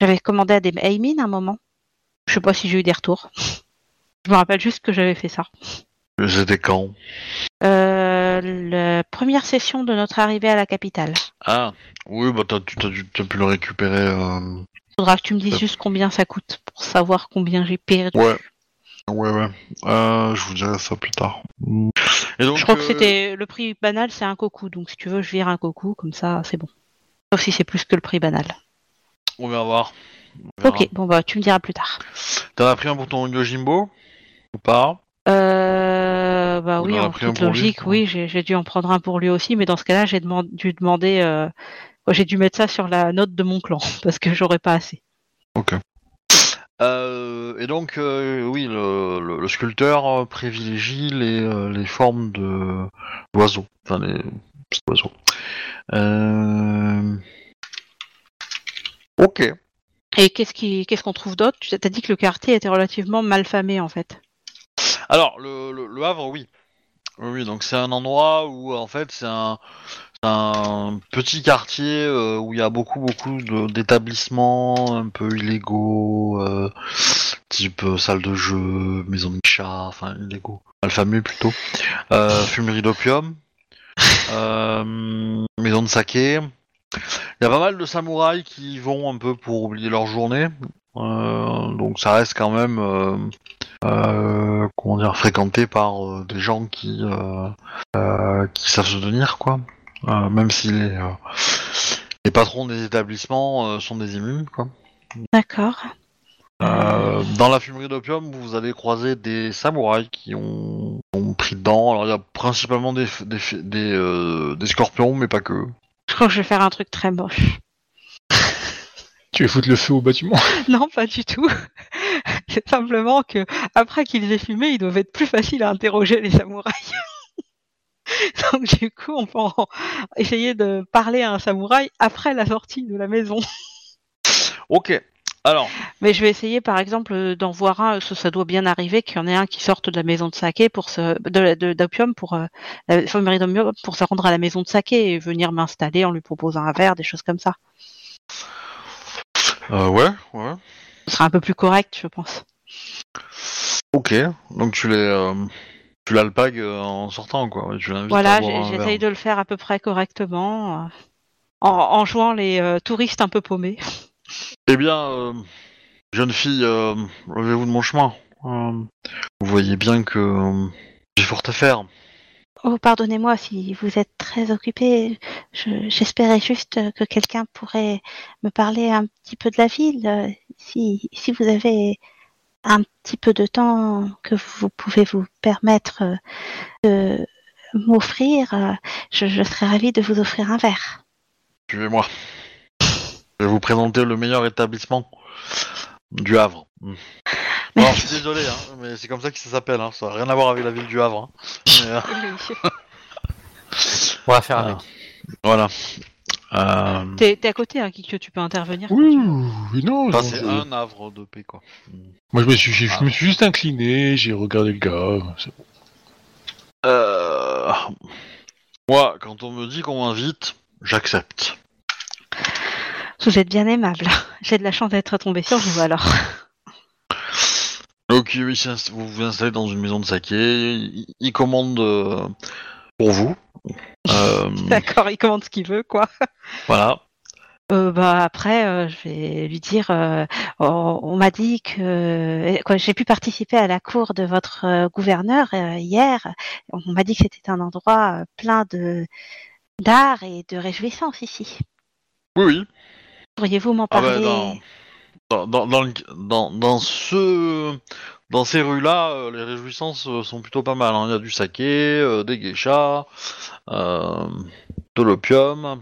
Speaker 3: J'avais commandé à des Aimin un moment. Je sais pas si j'ai eu des retours. Je me rappelle juste que j'avais fait ça.
Speaker 2: C'était quand
Speaker 3: Euh, la première session de notre arrivée à la capitale.
Speaker 2: Ah, oui, bah t'as, tu- t'as, pu le récupérer. euh,
Speaker 3: Faudra que tu me dises juste combien ça coûte pour savoir combien j'ai perdu.
Speaker 2: Ouais. Ouais, ouais. Euh, je vous dirai ça plus tard. Et donc,
Speaker 3: je crois que
Speaker 2: euh,
Speaker 3: c'était le prix banal, c'est un coco. Donc si tu veux, je vire un coco, comme ça, c'est bon. Sauf si c'est plus que le prix banal.
Speaker 2: On va voir.
Speaker 3: Ok, bon bah tu me diras plus tard.
Speaker 2: T'en as pris un pour ton Yojimbo Ou pas?
Speaker 3: Euh, bah oui,
Speaker 2: en
Speaker 3: toute
Speaker 2: lui,
Speaker 3: logique, oui, j'ai j'ai dû en prendre un pour lui aussi, mais dans ce cas-là, j'ai dû demander, euh, j'ai dû mettre ça sur la note de mon clan parce que j'aurais pas assez.
Speaker 2: Euh, et donc, euh, oui, le, le- le sculpteur privilégie les, les formes de d'oiseaux. Enfin, les petits oiseaux. Euh... Ok.
Speaker 3: Et qu'est-ce qui, qu'est-ce qu'on trouve d'autre? Tu t'as dit que le quartier était relativement mal famé en fait.
Speaker 2: Alors, le, le, le Havre, oui. Oui, donc c'est un endroit où, en fait, c'est un, un petit quartier euh, où il y a beaucoup beaucoup de- d'établissements un peu illégaux, euh, type euh, salle de jeu, maison de chat, enfin illégaux, malfamés plutôt, fumerie d'opium, maison de saké. Il y a pas mal de samouraïs qui y vont un peu pour oublier leur journée, euh, donc ça reste quand même euh, euh, comment dire fréquenté par des gens qui qui savent se tenir quoi. Même si les, les patrons des établissements sont des immunes quoi.
Speaker 3: D'accord.
Speaker 2: Dans la fumerie d'opium, vous allez croiser des samouraïs qui ont, ont pris dedans. Alors il y a principalement des des, des scorpions, mais pas que.
Speaker 3: Je crois que je vais faire un truc très moche.
Speaker 4: Tu veux foutre le feu au bâtiment?
Speaker 3: Non, pas du tout. C'est simplement que après qu'ils aient fumé, ils doivent être plus faciles à interroger les samouraïs. Donc du coup, on peut en- essayer de parler à un samouraï après la sortie de la maison.
Speaker 2: Ok. Alors,
Speaker 3: Mais je vais essayer, par exemple, d'en voir un. Ça, ça doit bien arriver qu'il y en ait un qui sorte de la maison de saké pour se, de, d'opium pour euh, la d'opium pour se rendre à la maison de saké et venir m'installer en lui proposant un verre, des choses comme ça.
Speaker 2: euh, ouais, ouais.
Speaker 3: Ce sera un peu plus correct, je pense.
Speaker 2: Ok. Donc tu les euh, tu l'alpagues euh, en sortant quoi. Tu
Speaker 3: Voilà, j'essaye de le faire à peu près correctement, euh, en, en jouant les touristes un peu paumés.
Speaker 2: Eh bien, euh, jeune fille, euh, levez-vous de mon chemin. Euh, vous voyez bien que euh, j'ai fort à faire.
Speaker 3: Oh, pardonnez-moi si vous êtes très occupé. Je- J'espérais juste que quelqu'un pourrait me parler un petit peu de la ville. Si, si vous avez un petit peu de temps que vous pouvez vous permettre de m'offrir, je, je serais ravie de vous offrir un verre.
Speaker 2: Suivez-moi. Je vais vous présenter le meilleur établissement du Havre. Hmm. Non, je suis désolé, hein, mais c'est comme ça que ça s'appelle. Hein. Ça n'a rien à voir avec la ville du Havre. hein. Mais, euh,
Speaker 1: On va faire
Speaker 2: Ah.
Speaker 1: avec.
Speaker 2: voilà. Euh,
Speaker 3: T'es t'es à côté, hein, Kikyo, tu peux intervenir. quand
Speaker 4: Oui,
Speaker 3: tu veux.
Speaker 4: oui, non.
Speaker 2: enfin,
Speaker 4: non,
Speaker 2: c'est
Speaker 4: je-
Speaker 2: un Havre de paix, quoi.
Speaker 4: Moi, je me, suis, j'ai-
Speaker 2: Ah.
Speaker 4: je me suis juste incliné, j'ai regardé le gars. c'est bon.
Speaker 2: Euh... Moi, quand on me dit qu'on m'invite, j'accepte.
Speaker 3: Vous êtes bien aimable. J'ai de la chance d'être tombé sur vous alors.
Speaker 2: Donc oui, vous vous installez dans une maison de saké, il, il commande euh, pour vous. Euh,
Speaker 3: D'accord, il commande ce qu'il veut, quoi.
Speaker 2: voilà.
Speaker 3: Euh, bah après, euh, je vais lui dire. euh, on on m'a dit que quoi, j'ai pu participer à la cour de votre gouverneur hier. On m'a dit que c'était un endroit plein de d'art et de réjouissance ici.
Speaker 2: Oui, oui.
Speaker 3: Pourriez-vous m'en
Speaker 2: Ah bah,
Speaker 3: parler
Speaker 2: dans, dans, dans, dans, le- dans, dans ce, dans ces rues-là, euh, les réjouissances euh, sont plutôt pas mal. hein. Il y a du saké, euh, des geishas, euh, de l'opium.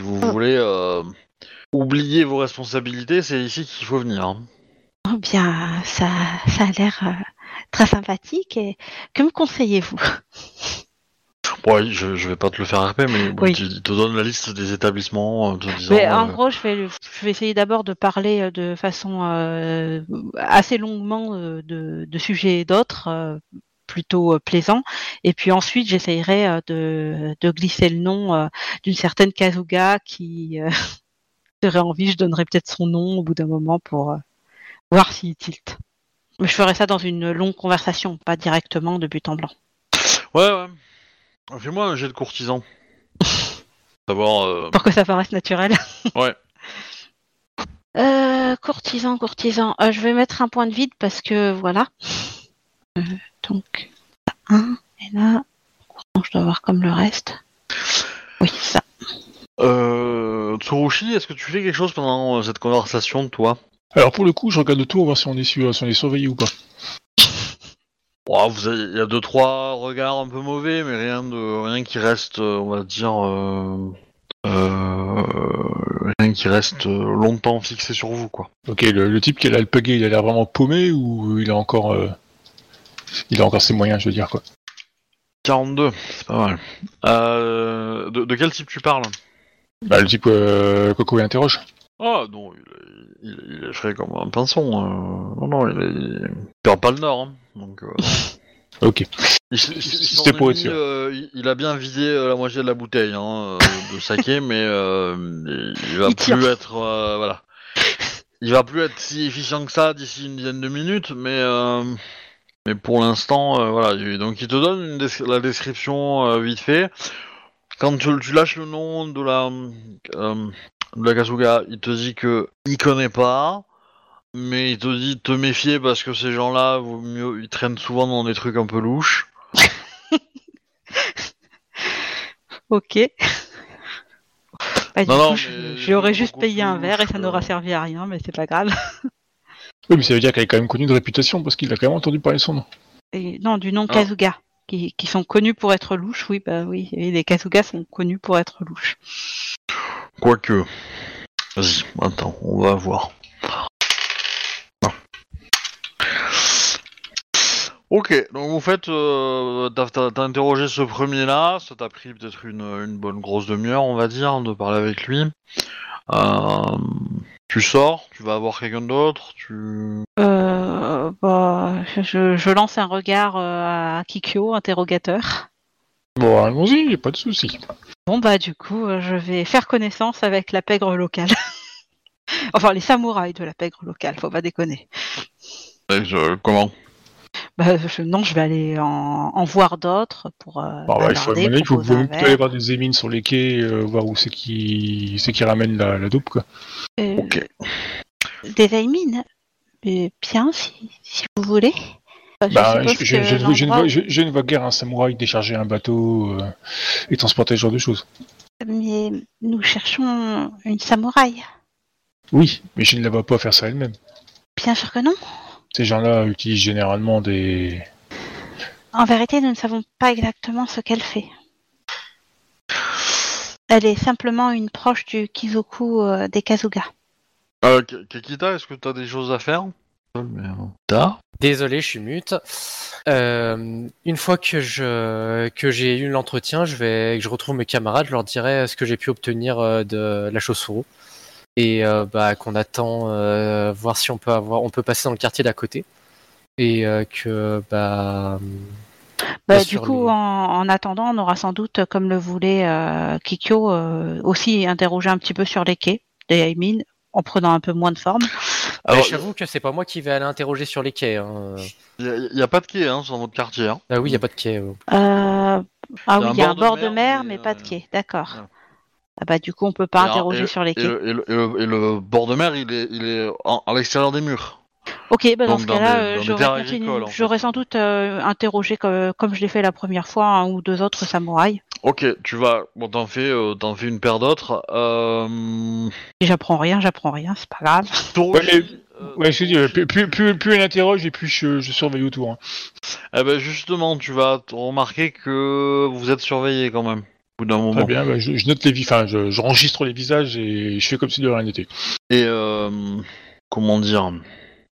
Speaker 2: Si vous
Speaker 3: Oh.
Speaker 2: voulez euh, oublier vos responsabilités, c'est ici qu'il faut venir. hein.
Speaker 3: Oh bien, ça, ça a l'air euh, très sympathique. Et que me conseillez-vous?
Speaker 2: Ouais, je, je vais pas te le faire RP, mais bon,
Speaker 3: Oui.
Speaker 2: il te- donne la liste des établissements en te disant.
Speaker 3: Mais en
Speaker 2: euh,
Speaker 3: gros, je vais, je vais essayer d'abord de parler euh, de façon euh, assez longuement euh, de, de sujets et d'autres, euh, plutôt euh, plaisants. Et puis ensuite, j'essayerai euh, de, de glisser le nom euh, d'une certaine Kazuga qui euh, serait envie. Je donnerai peut-être son nom au bout d'un moment pour euh, voir s'il tilt. Mais je ferai ça dans une longue conversation, pas directement de but en blanc.
Speaker 2: Ouais, ouais. Fais-moi un jet de courtisan. Savoir. euh,
Speaker 3: Pour que ça paraisse naturel.
Speaker 2: Ouais.
Speaker 3: Euh, courtisan, courtisan. Euh, je vais mettre un point de vide parce que voilà. Euh, donc, un. Et là, je dois voir comme le reste. Oui, ça.
Speaker 2: Euh, Tsurushi, est-ce que tu fais quelque chose pendant euh, cette conversation, toi?
Speaker 4: Alors, pour le coup, je regarde autour, voir si on est, su- si on est surveillé ou pas.
Speaker 2: Ouah, vous avez- Il y a deux trois regards un peu mauvais, mais rien de rien qui reste, euh, on va dire, euh, euh, rien qui reste euh, longtemps fixé sur vous, quoi.
Speaker 4: Ok, le, le type qui a l'alpagué, il a l'air vraiment paumé ou il a encore. euh, il a encore ses moyens, je veux dire, quoi?
Speaker 2: 42, c'est pas mal. Euh, de, de quel type tu parles?
Speaker 4: Bah, le type euh, Coco interroge.
Speaker 2: Ah non, il est, il, il est frais comme un pinson. euh, non, non, il, perd pas le nord. hein, donc, euh,
Speaker 4: Ok. C'était pour être sûr.
Speaker 2: euh, il- a bien vidé euh, la moitié de la bouteille hein, de saké, mais il va plus être voilà. Il va plus être si efficient que ça d'ici une dizaine de minutes, mais mais pour l'instant voilà. il- Donc il te donne une des- la description vite fait. Quand tu, tu lâches le nom de la euh, de la Kasuga, il te dit que il connaît pas. Mais il te dit de te méfier parce que ces gens-là, vaut mieux, ils traînent souvent dans des trucs un peu louches.
Speaker 3: Ok. Bah, du
Speaker 2: Non,
Speaker 3: coup, j'aurais juste payé un verre et ça n'aura servi à rien, mais c'est pas grave.
Speaker 4: Oui, mais ça veut dire qu'elle est quand même connue de réputation parce qu'il a quand même entendu parler de son nom.
Speaker 3: Et, non, du nom
Speaker 2: Ah.
Speaker 3: Kazuga, qui, qui sont connus pour être louches, oui, bah oui, et les Kazuga sont connus pour être louches.
Speaker 2: Quoique. Vas-y, attends, on va voir. Non. Ok, donc vous faites, euh, t'as, interrogé ce premier-là, ça t'a pris peut-être une, bonne grosse demi-heure, on va dire, de parler avec lui. Euh, tu sors, tu vas voir quelqu'un d'autre, tu...
Speaker 3: Euh, bah, je, je lance un regard euh, à Kikyo, interrogateur.
Speaker 4: Bon, allons-y, y a pas de souci.
Speaker 3: Bon bah du coup, euh, je vais faire connaissance avec la pègre locale. enfin, les samouraïs de la pègre locale, faut pas déconner.
Speaker 2: Je- comment?
Speaker 3: Bah, je- non, je vais aller en, en voir d'autres pour euh,
Speaker 4: bah, il faut
Speaker 3: bavarder,
Speaker 4: demander, il faut,
Speaker 3: proposer
Speaker 4: faut
Speaker 3: un
Speaker 4: plutôt aller
Speaker 3: verre.
Speaker 4: voir des émines sur les quais, euh, voir où c'est qui, c'est qui ramène la, la dope, quoi.
Speaker 3: Euh,
Speaker 2: Ok.
Speaker 3: Des Aimines Bien, si, si vous voulez. Bah, je
Speaker 4: ne vois- guère un samouraï décharger un bateau euh, et transporter ce genre de choses.
Speaker 3: Mais nous cherchons une samouraï.
Speaker 4: Oui, mais je ne la vois pas faire ça elle-même.
Speaker 3: Bien sûr que non.
Speaker 4: Ces gens-là utilisent généralement des...
Speaker 3: En vérité, nous ne savons pas exactement ce qu'elle fait. Elle est simplement une proche du Kizoku euh, des Kazuga.
Speaker 2: euh, Kekita, est-ce que t'as des choses à faire?
Speaker 1: Désolé, je suis mute. Euh, une fois que je que j'ai eu l'entretien, je vais que je retrouve mes camarades, je leur dirai ce que j'ai pu obtenir euh, de la chaussure et euh, bah qu'on attend euh, voir si on peut avoir on peut passer dans le quartier d'à côté. Et euh, que bah
Speaker 3: Bah, du coup, en, en attendant, on aura sans doute, comme le voulait euh, Kikyo, euh, aussi interrogé un petit peu sur les quais des Aimin, en prenant un peu moins de forme.
Speaker 2: Alors,
Speaker 1: j'avoue que c'est pas moi qui vais aller interroger sur les quais. Hein.
Speaker 2: il y, a pas de quai hein, dans votre quartier. Hein.
Speaker 1: Ah oui, il y a pas de quai. euh.
Speaker 3: Euh, ah oui, il y a un bord de mer, mais,
Speaker 2: mais,
Speaker 3: pas de
Speaker 2: euh,
Speaker 3: quai. D'accord. Ah bah du coup, on peut pas
Speaker 2: Et
Speaker 3: interroger
Speaker 2: et-
Speaker 3: sur les
Speaker 2: et
Speaker 3: quais.
Speaker 2: le, et le- et le- et le bord de mer, il est, il est en- à l'extérieur des murs.
Speaker 3: Ok, bah dans
Speaker 2: Donc,
Speaker 3: ce cas-là, euh,
Speaker 2: en fait.
Speaker 3: j'aurais sans doute euh, interrogé comme, comme je l'ai fait la première fois un ou deux autres samouraïs.
Speaker 2: Ok, tu vas, bon, t'en fais, euh, t'en fais une paire d'autres. Euh...
Speaker 3: J'apprends rien, j'apprends rien, c'est pas grave.
Speaker 2: Toroshi,
Speaker 4: Ouais,
Speaker 2: euh,
Speaker 4: Ouais, je te dis, euh, plus, plus, plus, plus elle interroge et plus je, je surveille autour. hein.
Speaker 2: Eh ben justement, tu vas remarquer que vous êtes surveillé quand même. Au bout d'un moment.
Speaker 4: Très bien, bah, je, je note les enfin, je, je enregistre les visages et je fais comme si de rien n'était.
Speaker 2: Et euh, comment dire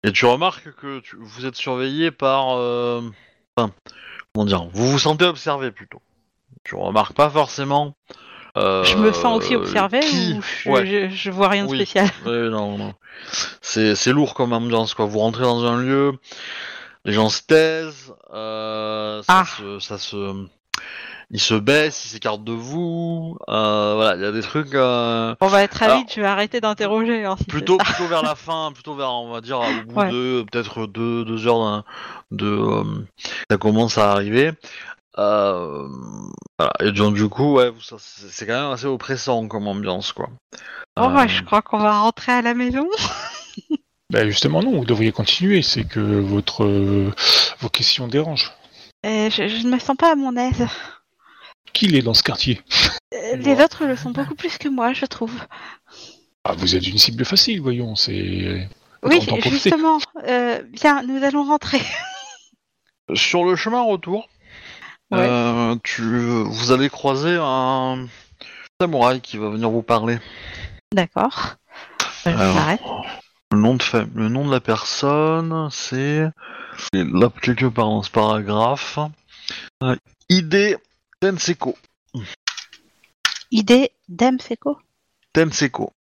Speaker 2: Et tu remarques que tu- vous êtes surveillé par. euh, Enfin, comment dire Vous vous sentez observé plutôt. Tu remarques pas forcément. euh,
Speaker 3: je me sens aussi observée
Speaker 2: qui-
Speaker 3: ou je,
Speaker 2: Ouais.
Speaker 3: je, je vois rien de
Speaker 2: Oui.
Speaker 3: spécial
Speaker 2: non, non. C'est, lourd comme ambiance, quoi. Vous rentrez dans un lieu, les gens se taisent, euh, ça,
Speaker 3: Ah.
Speaker 2: se, ça se. Ils se baissent, ils s'écartent de vous. euh, voilà, il y a des trucs. euh,
Speaker 3: On va être vite, je vais arrêter d'interroger. si c'est
Speaker 2: plutôt, plutôt vers la fin, plutôt vers, on va dire, au bout
Speaker 3: Ouais.
Speaker 2: de peut-être deux, deux heures de. euh, ça commence à arriver. Euh, voilà. Et donc, du coup, ouais, c'est quand même assez oppressant comme ambiance, quoi.
Speaker 3: Bah,
Speaker 2: Euh,
Speaker 3: je crois qu'on va rentrer à la maison.
Speaker 4: Bah, justement, non, vous devriez continuer, c'est que votre, euh, vos questions dérangent.
Speaker 3: Euh, je, je ne me sens pas à mon aise.
Speaker 4: Qui est dans ce quartier?
Speaker 3: Les autres le sont beaucoup plus que moi, je trouve.
Speaker 4: ah, Vous êtes une cible facile, voyons, c'est...
Speaker 3: Oui, justement. Euh, bien, nous allons rentrer.
Speaker 2: Sur le chemin retour,
Speaker 3: Ouais.
Speaker 2: euh, tu, vous allez croiser un samouraï qui va venir vous parler.
Speaker 3: D'accord. Euh, je
Speaker 2: Alors.
Speaker 3: m'arrête.
Speaker 2: Le nom de, fa- le nom de la personne, c'est là quelque part dans ce paragraphe. Euh, Ide Tenseko.
Speaker 3: Idée Demseko
Speaker 2: Tenseko.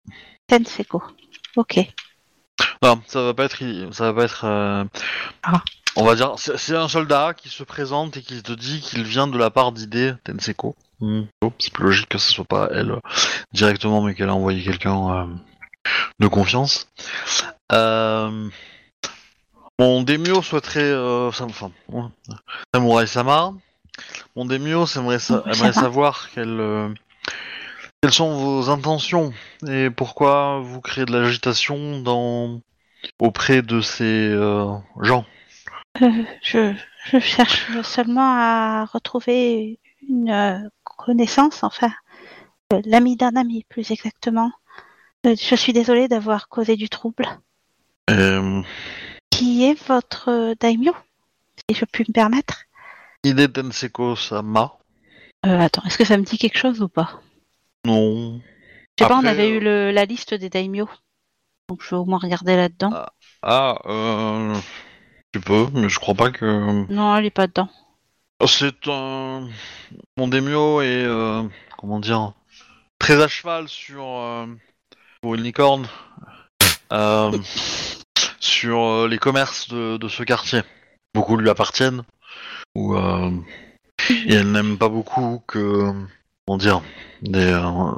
Speaker 3: Tenseko. Ok.
Speaker 2: Non, ça va pas être. Ça va pas être. euh,
Speaker 3: Ah.
Speaker 2: On va dire, c'est c'est un soldat qui se présente et qui te dit qu'il vient de la part d'Ide Tenseko. Oh, C'est plus logique que ce soit pas elle euh, directement, mais qu'elle a envoyé quelqu'un euh, de confiance. Euh, Mon Demio souhaiterait. Euh, ça- enfin, ouais, Samurai Sama. Mon Demio aimerait, sa-
Speaker 3: Samurai
Speaker 2: aimerait
Speaker 3: Sama.
Speaker 2: savoir quelles, euh, quelles sont vos intentions et pourquoi vous créez de l'agitation dans auprès de ces euh, gens?
Speaker 3: Euh, je, je cherche seulement à retrouver une euh, connaissance, enfin, l'ami d'un ami, plus exactement. Je suis désolée d'avoir causé du trouble.
Speaker 2: Euh,
Speaker 3: Qui est votre daimyo Si je puis me permettre?
Speaker 2: Ide Tenseko Sama.
Speaker 3: Euh, attends, est-ce que ça me dit quelque chose ou pas?
Speaker 2: Non.
Speaker 3: Je sais pas, on avait
Speaker 2: euh,
Speaker 3: eu le- la liste des daimyo. Donc je vais au moins regarder là-dedans.
Speaker 2: Ah, euh, tu peux, mais je crois pas que.
Speaker 3: Non, elle est pas dedans.
Speaker 2: C'est un. Mon Demio est. euh, comment dire Très à cheval sur. Euh, pour une licorne. euh, sur euh, les commerces de, de ce quartier. Beaucoup lui appartiennent. Ou, euh, et elle n'aime pas beaucoup que. Comment dire Des, euh,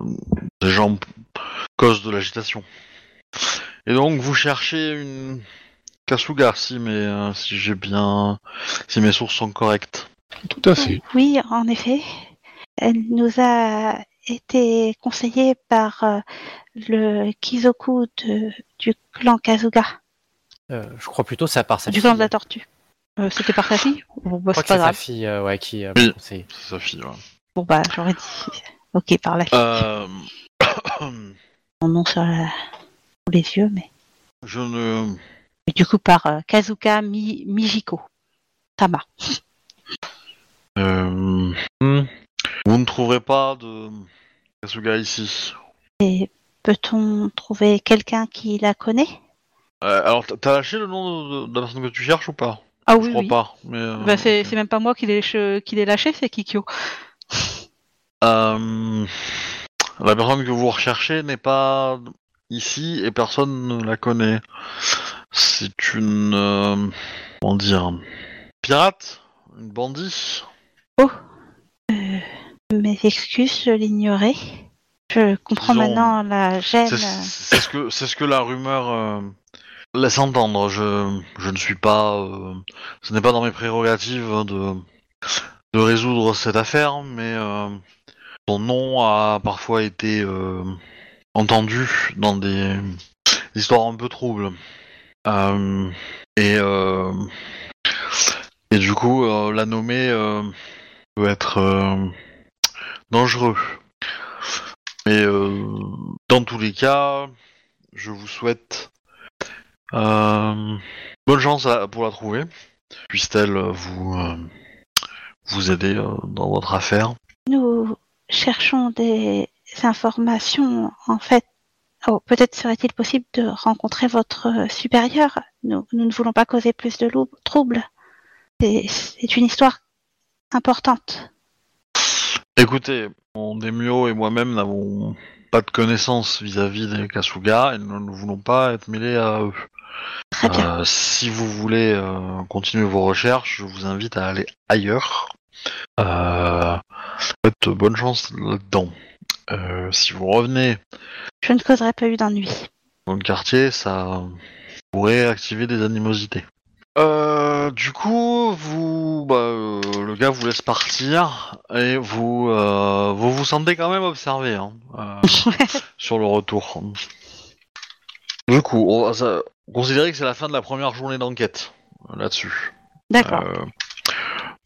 Speaker 2: des gens causent de l'agitation. Et donc vous cherchez une. Kasuga, si, mais euh, si j'ai bien. Si mes sources sont correctes.
Speaker 4: Tout à fait.
Speaker 3: Oui, en effet. Elle nous a été conseillée par euh, le Kizoku de- du clan Kazuga,
Speaker 1: Euh, je crois plutôt que ça part sa
Speaker 3: du
Speaker 1: fille.
Speaker 3: clan de la tortue. Euh, C'était par sa fille Bon, bah,
Speaker 1: Je crois
Speaker 3: c'est
Speaker 1: que
Speaker 3: pas
Speaker 1: c'est sa fille euh, ouais, qui
Speaker 2: Oui. C'est sa fille, ouais.
Speaker 3: Bon, bah, j'aurais dit. Ok, par la fille.
Speaker 2: Euh...
Speaker 3: Mon nom sur, la- les yeux, mais.
Speaker 2: je ne.
Speaker 3: mais du coup, par euh, Kazuka Mi- Mijiko. Tama.
Speaker 2: Euh... hmm. Vous ne trouverez pas de Kasuga ici.
Speaker 3: Et peut-on trouver quelqu'un qui la connaît?
Speaker 2: Euh, alors, t'as- lâché le nom de, de la personne que tu cherches ou pas?
Speaker 3: Ah
Speaker 2: Je
Speaker 3: oui,
Speaker 2: crois
Speaker 3: oui.
Speaker 2: pas. Mais,
Speaker 3: Bah, c'est c'est même pas moi qui l'ai ch- qui l'ai lâché, c'est Kikyo.
Speaker 2: Euh, La personne que vous recherchez n'est pas ici et personne ne la connaît. C'est une. euh, Comment dire Pirate? Une bandit?
Speaker 3: Oh Euh, Mes excuses, je l'ignorais. Je comprends
Speaker 2: Disons,
Speaker 3: maintenant la gêne.
Speaker 2: C'est c'est ce que c'est ce que la rumeur euh, laisse entendre. Je je ne suis pas. euh, ce n'est pas dans mes prérogatives de de résoudre cette affaire, mais euh, son nom a parfois été euh, entendu dans des histoires un peu troubles. Euh, et et du coup, la nommer peut être dangereux. Euh, dans tous les cas, je vous souhaite euh, bonne chance pour la trouver. Puisse-t-elle vous, vous aider euh, dans votre affaire
Speaker 3: Nous cherchons des informations. En fait, oh, peut-être serait-il possible de rencontrer votre euh, supérieur. Nous, nous ne voulons pas causer plus de troubles. C'est- une histoire importante.
Speaker 2: Écoutez, mon Demio et moi-même n'avons pas de connaissances vis-à-vis des Kasuga et nous ne voulons pas être mêlés à eux.
Speaker 3: Très bien.
Speaker 2: Euh, si vous voulez euh, continuer vos recherches, je vous invite à aller ailleurs. Euh, bonne chance là-dedans. Euh, si vous revenez
Speaker 3: Je ne causerai pas eu d'ennui.
Speaker 2: dans le quartier, ça pourrait activer des animosités. Euh, du coup, vous, bah, euh, le gars vous laisse partir et vous, euh, vous vous sentez quand même observé hein, sur le retour. Du coup, on va ça- considérer que c'est la fin de la première journée d'enquête là-dessus.
Speaker 3: D'accord.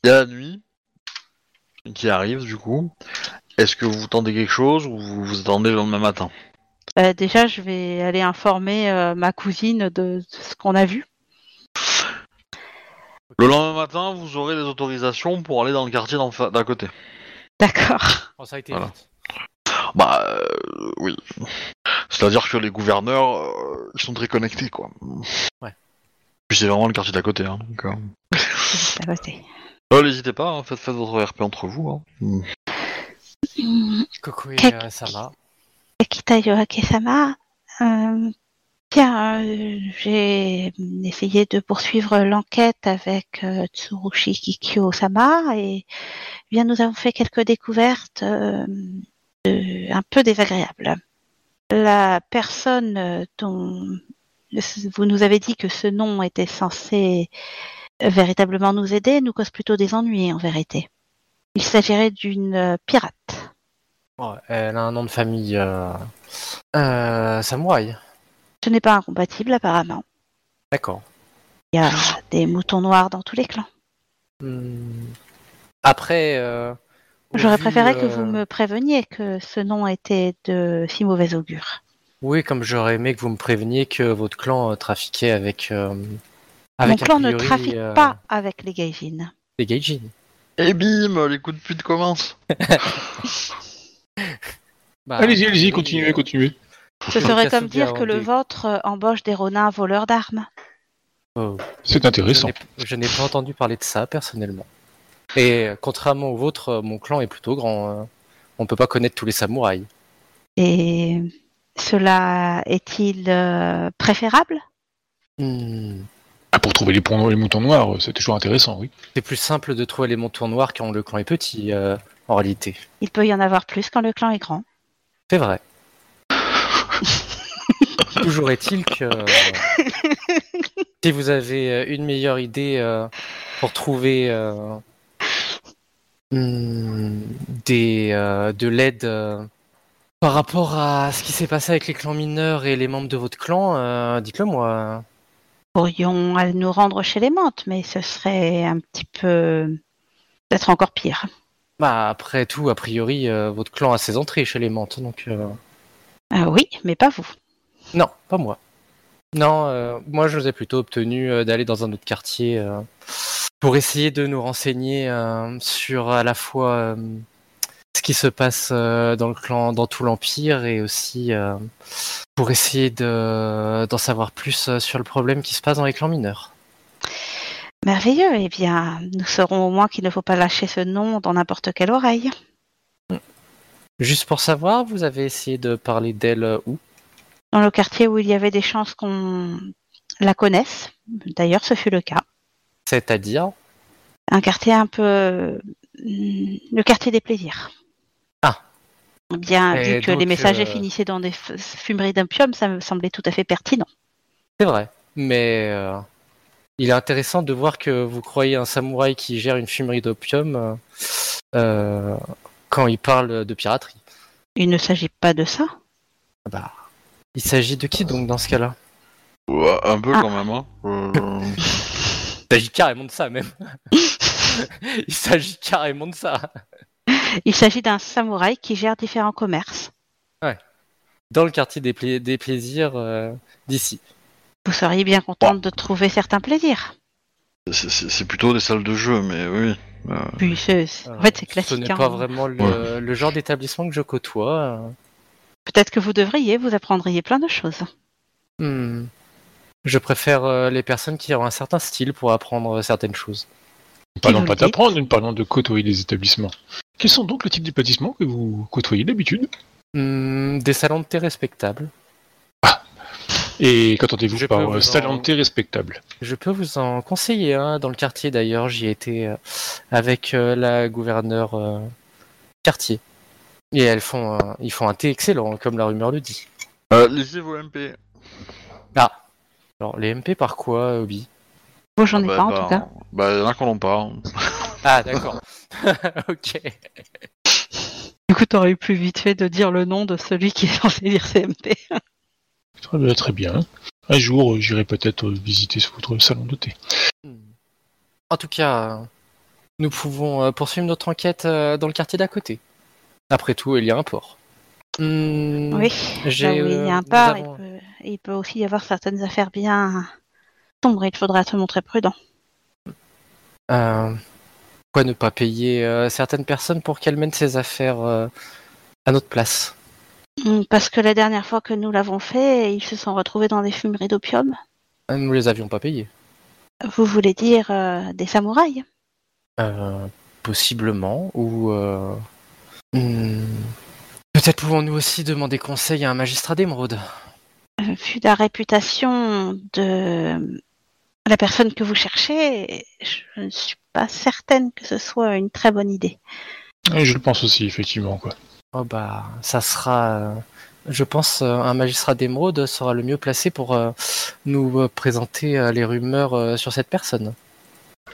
Speaker 2: Il y a la nuit qui arrive du coup. Est-ce que vous tentez quelque chose ou vous vous attendez le lendemain matin?
Speaker 3: Euh, déjà, je vais aller informer euh, ma cousine de, de ce qu'on a vu.
Speaker 2: Le lendemain matin, vous aurez les autorisations pour aller dans le quartier d'en fa- d'à côté.
Speaker 3: D'accord.
Speaker 1: Oh, ça a été
Speaker 2: Voilà.
Speaker 1: vite.
Speaker 2: Bah euh, oui. C'est-à-dire que les gouverneurs, euh, ils sont très connectés quoi.
Speaker 1: Ouais.
Speaker 2: Puis c'est vraiment le quartier d'à côté. Hein, donc, euh...
Speaker 3: C'est à côté.
Speaker 2: Euh, N'hésitez pas, hein, faites, faites votre RP entre vous. Hein. Mm.
Speaker 1: Coco et
Speaker 3: Quel-
Speaker 1: euh, Sama.
Speaker 3: Akita Yoake-sama, euh, Bien, euh, j'ai essayé de poursuivre l'enquête avec euh, Tsurushi Kikyo-sama et bien nous avons fait quelques découvertes euh, un peu désagréables. La personne dont vous nous avez dit que ce nom était censé euh, véritablement nous aider nous cause plutôt des ennuis en vérité. Il s'agirait d'une euh, pirate.
Speaker 1: Elle a un nom de famille euh, euh, samouraï.
Speaker 3: Ce n'est pas incompatible apparemment.
Speaker 1: D'accord.
Speaker 3: Il y a des moutons noirs dans tous les clans.
Speaker 1: Hmm. Après, euh, au
Speaker 3: J'aurais préféré que vous me préveniez que ce nom était de si mauvais augure.
Speaker 1: Oui, comme j'aurais aimé que vous me préveniez que votre clan trafiquait avec. Euh,
Speaker 3: Mon clan ne trafique
Speaker 1: euh,
Speaker 3: pas avec les gaijins.
Speaker 1: des gaijin.
Speaker 2: Et bim, les coups de pute commencent.
Speaker 1: Bah,
Speaker 4: allez-y, allez-y,
Speaker 1: oui,
Speaker 4: continuez,
Speaker 1: euh,
Speaker 4: continuez.
Speaker 3: Ce serait comme dire que le vôtre euh, embauche des ronins voleurs d'armes.
Speaker 1: oh,
Speaker 4: C'est intéressant.
Speaker 1: je n'ai pas entendu parler de ça personnellement. Et euh, contrairement au vôtre, euh, mon clan est plutôt grand. euh. On peut pas connaître tous les samouraïs.
Speaker 3: Et cela est-il euh, préférable?
Speaker 1: Hmm.
Speaker 4: Pour trouver les, points, les moutons noirs, c'est toujours intéressant, oui.
Speaker 1: C'est plus simple de trouver les montants noirs quand le clan est petit, euh, en réalité.
Speaker 3: Il peut y en avoir plus quand le clan est grand.
Speaker 1: C'est vrai. Toujours est-il que euh, si vous avez euh, une meilleure idée euh, pour trouver euh, hmm, des, euh, de l'aide euh, par rapport à ce qui s'est passé avec les clans mineurs et les membres de votre clan, euh, dites-le moi.
Speaker 3: Pourrions aller nous rendre chez les mantes, mais ce serait un petit peu... peut-être encore pire.
Speaker 1: Bah après tout, a priori, euh, votre clan a ses entrées chez les Mantes, donc euh,
Speaker 3: Ah oui, mais pas vous.
Speaker 1: non, pas moi. Non, euh, moi je vous ai plutôt obtenu d'aller dans un autre quartier pour essayer de nous renseigner sur à la fois qui se passe euh, dans le clan, dans tout l'empire, et aussi euh, pour essayer de d'en savoir plus euh, sur le problème qui se passe dans les clans mineurs.
Speaker 3: Merveilleux, eh bien, nous saurons au moins qu'il ne faut pas lâcher ce nom dans n'importe quelle oreille.
Speaker 1: Juste pour savoir, vous avez essayé de parler d'elle où?
Speaker 3: Dans le quartier où il y avait des chances qu'on la connaisse, d'ailleurs ce fut le cas.
Speaker 1: C'est-à-dire?
Speaker 3: Un quartier un peu... euh, le quartier des plaisirs. Bien,
Speaker 1: Et
Speaker 3: vu que les messagers
Speaker 1: euh,
Speaker 3: finissaient dans des fumeries d'opium, ça me semblait tout à fait pertinent.
Speaker 1: C'est vrai, mais euh, il est intéressant de voir que vous croyez un samouraï qui gère une fumerie d'opium euh, quand il parle de piraterie.
Speaker 3: Il ne s'agit pas de ça.
Speaker 1: Ah Bah, il s'agit de qui donc dans ce cas-là?
Speaker 2: Ouais, un peu
Speaker 3: Ah.
Speaker 2: quand même, hein.
Speaker 1: Il s'agit carrément de ça même. il s'agit carrément de ça.
Speaker 3: Il s'agit d'un samouraï qui gère différents commerces.
Speaker 1: Dans le quartier des, pla- des plaisirs euh, d'ici.
Speaker 3: Vous seriez bien contente de trouver certains plaisirs.
Speaker 2: c'est- plutôt des salles de jeu, mais oui. euh,
Speaker 3: Puis
Speaker 1: Euh,
Speaker 3: en fait, c'est
Speaker 1: Ce
Speaker 3: classique.
Speaker 1: n'est
Speaker 3: hein.
Speaker 1: pas vraiment le, le genre d'établissement que je côtoie. euh.
Speaker 3: Peut-être que vous devriez, vous apprendriez plein de choses.
Speaker 1: Hmm. Je préfère euh, les personnes qui ont un certain style pour apprendre certaines choses.
Speaker 4: Nous parlons pas d'apprendre, nous parlons de côtoyer des établissements. Quels sont donc le type d'établissements que vous côtoyez d'habitude?
Speaker 1: Hmm, des salons de thé respectables.
Speaker 4: Et qu'entendez-vous par euh,
Speaker 1: vous en-
Speaker 4: salon de thé respectable?
Speaker 1: Je peux vous en conseiller un dans le quartier d'ailleurs. J'y ai été euh, avec euh, la gouverneure euh, quartier. Et elles font, un- ils font un thé excellent, comme la rumeur le dit.
Speaker 2: euh, lisez vos MP.
Speaker 1: Ah. Alors les MP par quoi, Obi?
Speaker 3: Moi, j'en ai
Speaker 2: Ah bah,
Speaker 3: pas en
Speaker 2: bah,
Speaker 3: tout cas.
Speaker 2: Bah, il y en a qui n'en ont pas. hein.
Speaker 1: Ah d'accord. ok.
Speaker 3: Du coup, t'aurais eu plus vite fait de dire le nom de celui qui est censé lire CMP.
Speaker 4: Très bien, très bien. Un jour, j'irai peut-être euh, visiter votre salon de thé.
Speaker 1: Hmm. En tout cas, euh, nous pouvons euh, poursuivre notre enquête dans le quartier d'à côté. Après tout, il y a un port. Hmm,
Speaker 3: Oui,
Speaker 1: j'ai,
Speaker 3: là où il y a un port,
Speaker 1: avons-
Speaker 3: il, peut, il peut aussi y avoir certaines affaires bien sombres. Il faudra se montrer prudent.
Speaker 1: Euh, pourquoi ne pas payer euh, certaines personnes pour qu'elles mènent ces affaires euh, à notre place?
Speaker 3: Hmm, Parce que la dernière fois que nous l'avons fait, ils se sont retrouvés dans des fumeries d'opium.
Speaker 1: Euh, Nous les avions pas payés.
Speaker 3: Vous voulez dire euh, des samouraïs?
Speaker 1: Euh, possiblement, ou... euh, hmm, Peut-être pouvons-nous aussi demander conseil à un magistrat d'émeraude.
Speaker 3: vu la réputation de la personne que vous cherchez, je ne suis pas certaine que ce soit une très bonne idée.
Speaker 4: Et je le pense aussi, effectivement. Quoi.
Speaker 1: Oh bah, ça sera, euh, je pense, euh, un magistrat d'émeraude sera le mieux placé pour euh, nous présenter les rumeurs sur cette personne.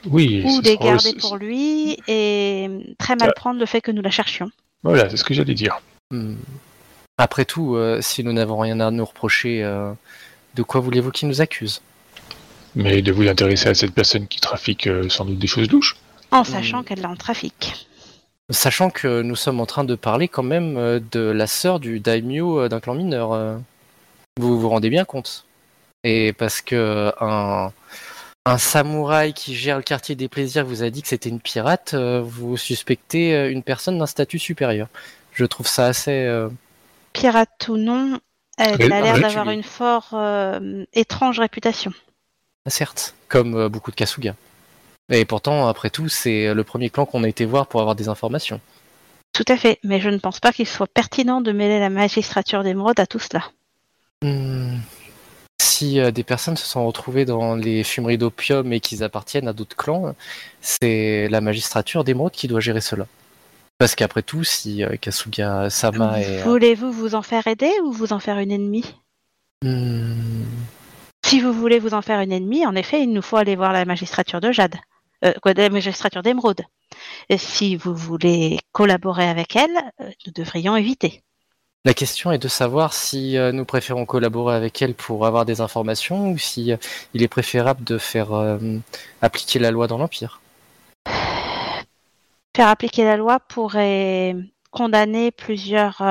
Speaker 4: Oui,
Speaker 3: Ou les
Speaker 4: sera
Speaker 3: garder
Speaker 4: aussi-
Speaker 3: pour lui et très mal prendre le fait que nous la cherchions.
Speaker 4: Voilà, c'est ce que j'allais dire.
Speaker 1: Hmm. Après tout, si nous n'avons rien à nous reprocher, de quoi voulez-vous qu'il nous accuse?
Speaker 4: Mais de vous intéresser à cette personne qui trafique euh, sans doute des choses louches.
Speaker 3: En sachant
Speaker 1: Hmm.
Speaker 3: qu'elle est en trafic.
Speaker 1: Sachant que nous sommes en train de parler quand même euh, de la sœur du daimyo euh, d'un clan mineur. Vous vous rendez bien compte? Et parce que un, un samouraï qui gère le quartier des plaisirs vous a dit que c'était une pirate, vous suspectez une personne d'un statut supérieur. Je trouve ça assez... euh,
Speaker 3: Pirate ou non, elle
Speaker 4: Elle-
Speaker 3: a l'air d'avoir une fort euh, étrange réputation.
Speaker 1: Certes, comme euh, beaucoup de Kasuga. Et pourtant, après tout, c'est le premier clan qu'on a été voir pour avoir des informations.
Speaker 3: Tout à fait, mais je ne pense pas qu'il soit pertinent de mêler la magistrature d'émeraude à tout cela.
Speaker 1: Hmm. Si euh, des personnes se sont retrouvées dans les fumeries d'opium et qu'ils appartiennent à d'autres clans, c'est la magistrature d'émeraude qui doit gérer cela. Parce qu'après tout, si euh, Kasuga Sama est... euh,
Speaker 3: Voulez-vous vous en faire aider ou vous en faire une ennemie?
Speaker 1: Hmm,
Speaker 3: Si vous voulez vous en faire une ennemie, en effet, il nous faut aller voir la magistrature de Jade. Euh, quoi, la magistrature d'émeraude. Et si vous voulez collaborer avec elle, euh, nous devrions éviter.
Speaker 1: La question est de savoir si euh, nous préférons collaborer avec elle pour avoir des informations ou si euh, il est préférable de faire appliquer la loi dans l'Empire.
Speaker 3: Faire appliquer la loi pourrait condamner plusieurs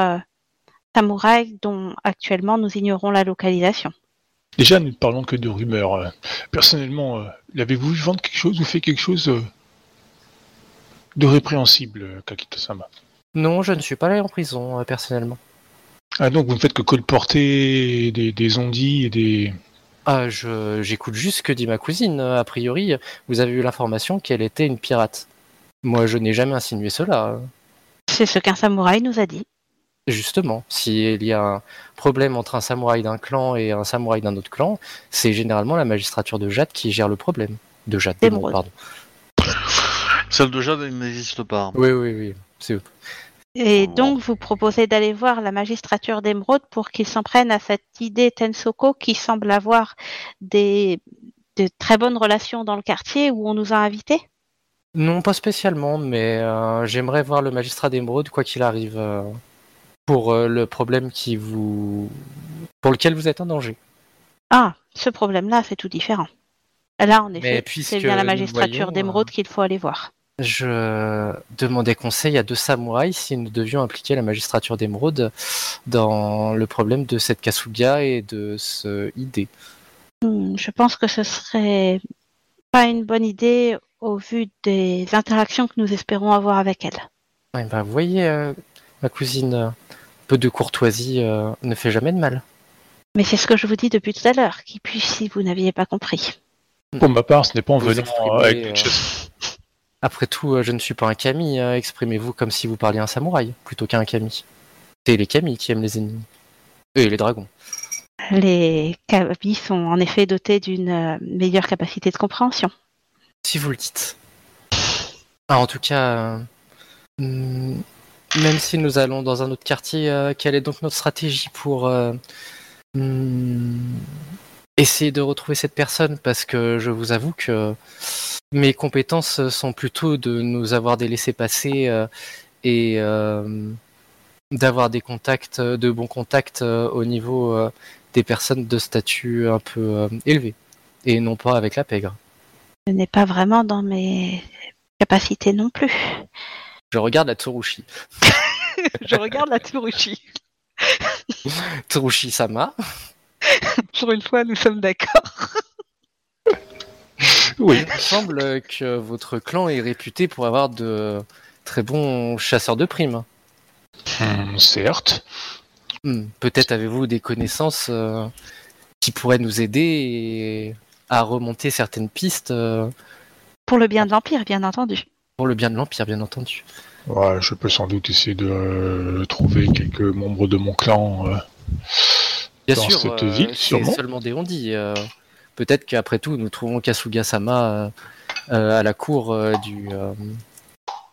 Speaker 3: samouraïs dont actuellement nous ignorons la localisation.
Speaker 4: Déjà, nous ne parlons que de rumeurs. euh. Personnellement, euh, l'avez-vous vu vendre quelque chose ou fait quelque chose euh, de répréhensible, Kakito-sama
Speaker 1: Non, je ne suis pas allé en prison, euh, personnellement.
Speaker 4: Ah donc vous ne faites que colporter des, des ondits et des...
Speaker 1: Ah, je, j'écoute juste ce que dit ma cousine. A priori, vous avez eu l'information qu'elle était une pirate. Moi, je n'ai jamais insinué cela.
Speaker 3: C'est ce qu'un samouraï nous a dit.
Speaker 1: Justement, s'il y a un problème entre un samouraï d'un clan et un samouraï d'un autre clan, c'est généralement la magistrature de Jade qui gère le problème. De Jade,
Speaker 3: D'émeraude.
Speaker 1: pardon.
Speaker 2: Celle de Jade elle n'existe pas.
Speaker 1: Oui, oui, oui. C'est eux.
Speaker 3: Et donc, vous proposez d'aller voir la magistrature d'émeraude pour qu'ils s'en prennent à cette idée Tensoko qui semble avoir des, de très bonnes relations dans le quartier où on nous a invités?
Speaker 1: Non, pas spécialement, mais euh, j'aimerais voir le magistrat d'émeraude, quoi qu'il arrive, euh, pour euh, le problème qui vous... pour lequel vous êtes en danger.
Speaker 3: Ah, ce problème-là, c'est tout différent. Là, en effet, c'est bien la magistrature d'émeraude qu'il faut aller voir.
Speaker 1: Je demandais conseil à deux samouraïs si nous devions impliquer la magistrature d'émeraude dans le problème de cette Kasuga et de ce ID.
Speaker 3: Hmm, je pense que ce serait pas une bonne idée au vu des interactions que nous espérons avoir avec elle.
Speaker 1: Ouais, bah, vous voyez, euh, ma cousine, euh, peu de courtoisie euh, ne fait jamais de mal.
Speaker 3: Mais c'est ce que je vous dis depuis tout à l'heure, qui puis si vous n'aviez pas compris.
Speaker 4: Pour ma part, ce n'est pas en
Speaker 1: Vous
Speaker 4: venant
Speaker 1: exprimez,
Speaker 4: avec
Speaker 1: euh. Après tout, euh, je ne suis pas un kami, exprimez-vous comme si vous parliez un samouraï, plutôt qu'un kami. C'est les kami qui aiment les ennemis. Et les dragons.
Speaker 3: Les kamis sont en effet dotés d'une meilleure capacité de compréhension.
Speaker 1: Si vous le dites. Ah, en tout cas, euh, hmm, même si nous allons dans un autre quartier, euh, quelle est donc notre stratégie pour euh, hmm, essayer de retrouver cette personne? Parce que je vous avoue que mes compétences sont plutôt de nous avoir des laissés-passer euh, et d'avoir des contacts, de bons contacts au niveau des personnes de statut un peu élevé, et non pas avec la pègre.
Speaker 3: Ce n'est pas vraiment dans mes capacités non plus.
Speaker 1: Je regarde la Tsurushi.
Speaker 3: je regarde la Tsurushi.
Speaker 1: Tsurushi Sama.
Speaker 3: Pour une fois, nous sommes d'accord.
Speaker 4: Oui,
Speaker 1: Il me semble que votre clan est réputé pour avoir de très bons chasseurs de primes.
Speaker 4: Hum, certes.
Speaker 1: Hmm, Peut-être avez-vous des connaissances euh, qui pourraient nous aider et- à remonter certaines pistes euh,
Speaker 3: Pour le bien de l'Empire, bien entendu.
Speaker 1: Pour le bien de l'Empire, bien entendu.
Speaker 4: Ouais, je peux sans doute essayer de euh, trouver quelques membres de mon clan euh,
Speaker 1: Bien
Speaker 4: dans
Speaker 1: sûr,
Speaker 4: cette
Speaker 1: euh,
Speaker 4: ville, sûrement.
Speaker 1: seulement des euh, Peut-être qu'après tout, nous trouvons Kasuga-sama à la cour euh, du, euh,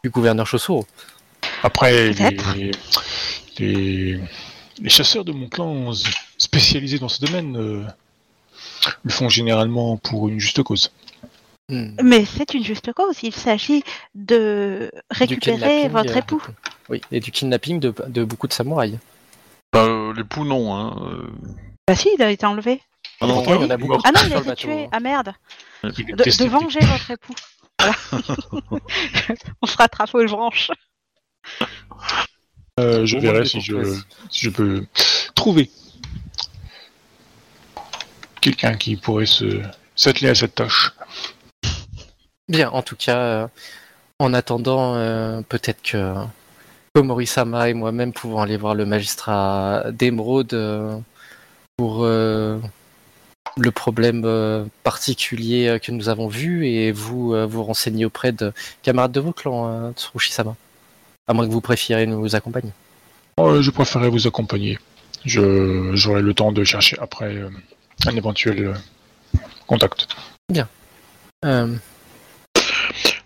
Speaker 1: du gouverneur Chosuro.
Speaker 4: Après, les, les, les chasseurs de mon clan spécialisés dans ce domaine euh, le font généralement pour une juste cause.
Speaker 1: Hmm.
Speaker 3: Mais c'est une juste cause. Il s'agit de récupérer votre
Speaker 1: euh,
Speaker 3: époux.
Speaker 1: Oui, et du kidnapping de, de beaucoup de samouraïs.
Speaker 2: Bah, euh, l'époux, non. Hein. euh.
Speaker 3: Bah si, il a été enlevé.
Speaker 2: Ah non,
Speaker 1: il a
Speaker 4: oui.
Speaker 1: beaucoup
Speaker 3: Ah non,
Speaker 1: sur
Speaker 3: il a
Speaker 1: le
Speaker 3: été
Speaker 1: bateau.
Speaker 3: tué. Ah merde. De, venger votre époux. Voilà. On se rattrape aux branches.
Speaker 4: Euh, je verrai si je, si je peux trouver quelqu'un qui pourrait se s'atteler à cette tâche.
Speaker 1: Bien, en tout cas, euh, en attendant, euh, peut-être que Komori-sama et moi-même pouvons aller voir le magistrat d'Emeraude euh, pour euh, le problème euh, particulier euh, que nous avons vu et vous vous renseigner auprès de camarades de vos clans, Tsurushi-sama. À moins que vous préfériez nous accompagner.
Speaker 4: Euh, je préférerais vous accompagner. J'aurai le temps de chercher après un éventuel contact.
Speaker 1: Euh,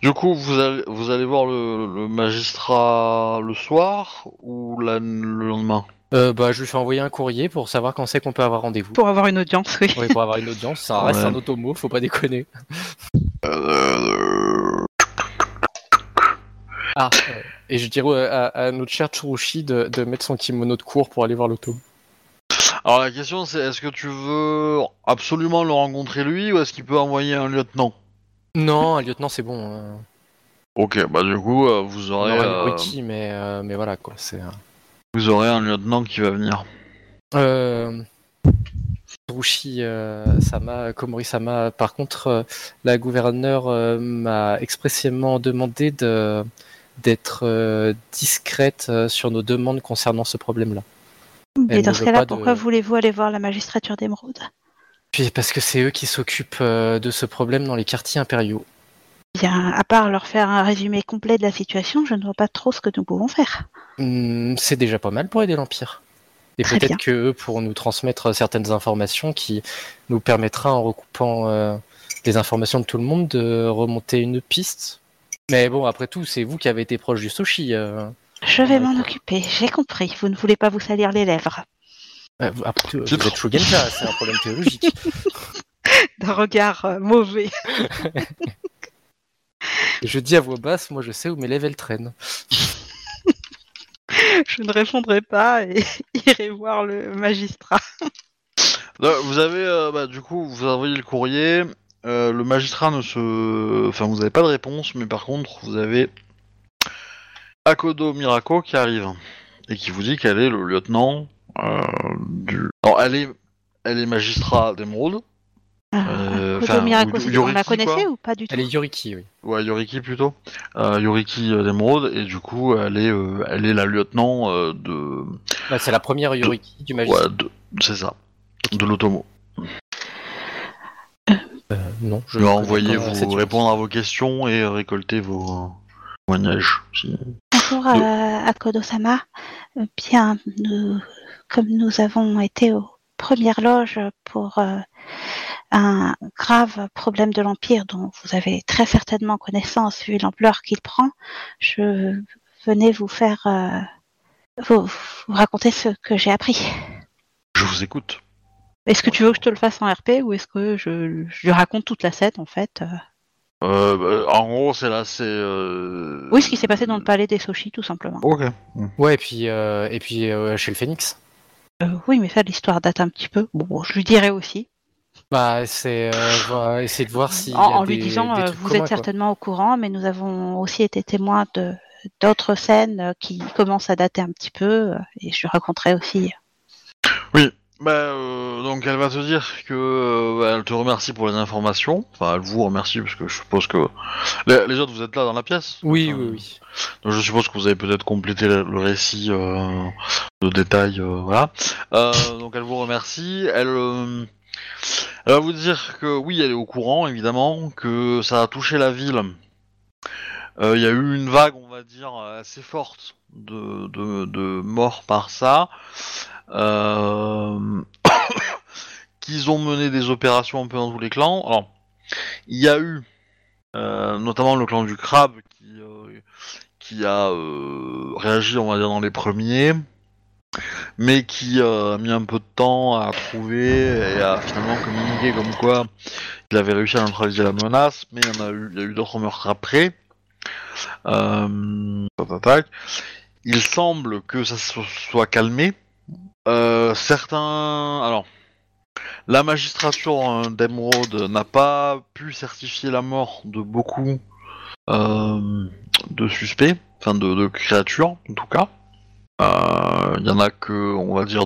Speaker 2: Du coup, vous allez, vous allez voir le, le magistrat le soir ou la- le lendemain?
Speaker 1: Euh, bah, je lui fais envoyer un courrier pour savoir quand c'est qu'on peut avoir rendez-vous.
Speaker 3: Pour avoir une audience, oui.
Speaker 1: Oui, pour avoir une audience, ça reste
Speaker 2: Ouais.
Speaker 1: un automo, faut pas déconner. Ah, euh, et je dirais à, à notre cher Tsurushi de, de mettre son kimono de cours pour aller voir l'auto.
Speaker 2: Alors la question c'est est-ce que tu veux absolument le rencontrer lui ou est-ce qu'il peut envoyer un lieutenant?
Speaker 1: Non, un lieutenant, c'est bon. euh,
Speaker 2: Ok, bah du coup euh, vous
Speaker 1: on
Speaker 2: aurez
Speaker 1: aurait
Speaker 2: euh,
Speaker 1: Yoriki, mais, euh, mais voilà quoi. C'est. euh,
Speaker 2: vous aurez un lieutenant qui va venir.
Speaker 1: Euh, Tsurushi euh, Sama, Komori Sama, par contre, euh, la gouverneure euh, m'a expressément demandé de d'être euh, discrète euh, sur nos demandes concernant ce problème-là.
Speaker 3: Mais
Speaker 1: Elle
Speaker 3: dans ce cas-là,
Speaker 1: de-
Speaker 3: pourquoi voulez-vous aller voir la magistrature d'Émeraude
Speaker 1: Puis parce que c'est eux qui s'occupent euh, de ce problème dans les quartiers impériaux.
Speaker 3: Bien, à part leur faire un résumé complet de la situation, je ne vois pas trop ce que nous pouvons faire.
Speaker 1: Hmm, c'est déjà pas mal pour aider l'Empire. Et peut-être que eux pourront nous transmettre certaines informations qui nous permettra, en recoupant euh, les informations de tout le monde, de remonter une piste. Mais bon, après tout, c'est vous qui avez été proche du Soshi. euh.
Speaker 3: Je vais m'en occuper, j'ai compris. Vous ne voulez pas vous salir les lèvres.
Speaker 1: Euh, après vous
Speaker 2: C'est
Speaker 1: êtes Shugenja, c'est un problème théologique.
Speaker 3: D'un regard euh, mauvais.
Speaker 1: Je dis à voix basse, moi je sais où mes levels traînent.
Speaker 3: Je ne répondrai pas et irai voir le magistrat.
Speaker 2: Là, vous avez euh, bah, du coup vous envoyez le courrier. euh, le magistrat ne se, enfin vous n'avez pas de réponse, mais par contre vous avez Akodo Mirako qui arrive et qui vous dit qu'elle est le lieutenant du. Alors elle est, elle est magistrat. Euh, ou-
Speaker 3: c'est- on
Speaker 2: Yoriki,
Speaker 3: la connaissait
Speaker 2: quoi.
Speaker 3: ou pas du tout
Speaker 1: Elle est Yoriki, oui.
Speaker 2: Ouais, Yoriki plutôt. Euh, Yoriki euh, d'émeraude et du coup elle est, euh, elle est la lieutenant euh, de,
Speaker 1: Bah, c'est la première Yoriki du magistrat.
Speaker 2: ouais, de, c'est ça, de l'Otomo.
Speaker 1: Euh, non, je
Speaker 2: vais envoyer vous répondre à vos questions et récolter vos euh, témoignages. si-
Speaker 3: Bonjour à, à Kodo-sama. Euh, Bien, nous, comme nous avons été aux premières loges pour euh, un grave problème de l'Empire dont vous avez très certainement connaissance vu l'ampleur qu'il prend, je venais vous faire euh, vous, vous raconter ce que j'ai appris.
Speaker 2: Je vous écoute.
Speaker 3: Est-ce que tu veux que je te le fasse en RP ou est-ce que je, je lui raconte toute la scène en fait euh?
Speaker 2: Bah, en gros, c'est là, c'est. euh,
Speaker 3: Oui, ce qui s'est passé dans le palais des Soshi tout simplement.
Speaker 2: Ok.
Speaker 1: Ouais, et puis, euh, et puis euh, chez le Phoenix.
Speaker 3: Euh, oui, mais ça l'histoire date un petit peu. Bon, je lui dirai aussi.
Speaker 1: Bah, c'est euh, essayer de voir si.
Speaker 3: en, en lui disant euh, vous êtes certainement au courant, mais nous avons aussi été témoins de d'autres scènes euh, qui commencent à dater un petit peu, et je lui raconterai aussi.
Speaker 2: Bah, euh, donc elle va te dire que euh, bah, elle te remercie pour les informations. Enfin, elle vous remercie parce que je suppose que les, les autres vous êtes là dans la pièce.
Speaker 1: Oui,
Speaker 2: Enfin,
Speaker 1: oui, oui.
Speaker 2: Donc je suppose que vous avez peut-être complété le, le récit euh, de détails, euh, voilà. Euh, donc elle vous remercie. Elle, euh, elle va vous dire que oui, elle est au courant, évidemment, que ça a touché la ville. Euh, Il y a eu une vague, on va dire, assez forte de, de, de morts par ça. Euh, qu'ils ont mené des opérations un peu dans tous les clans. Alors, il y a eu euh, notamment le clan du crabe qui, euh, qui a euh, réagi, on va dire, dans les premiers, mais qui a mis un peu de temps à trouver et à finalement communiquer comme quoi il avait réussi à neutraliser la menace, mais il y en a eu, il y a eu d'autres meurtres après. Euh. Il semble que ça se soit calmé. Euh, certains, alors, la magistrature euh, d'Emeraude n'a pas pu certifier la mort de beaucoup euh, de suspects, enfin de, créatures en tout cas. Euh, Il y en a que, on va dire,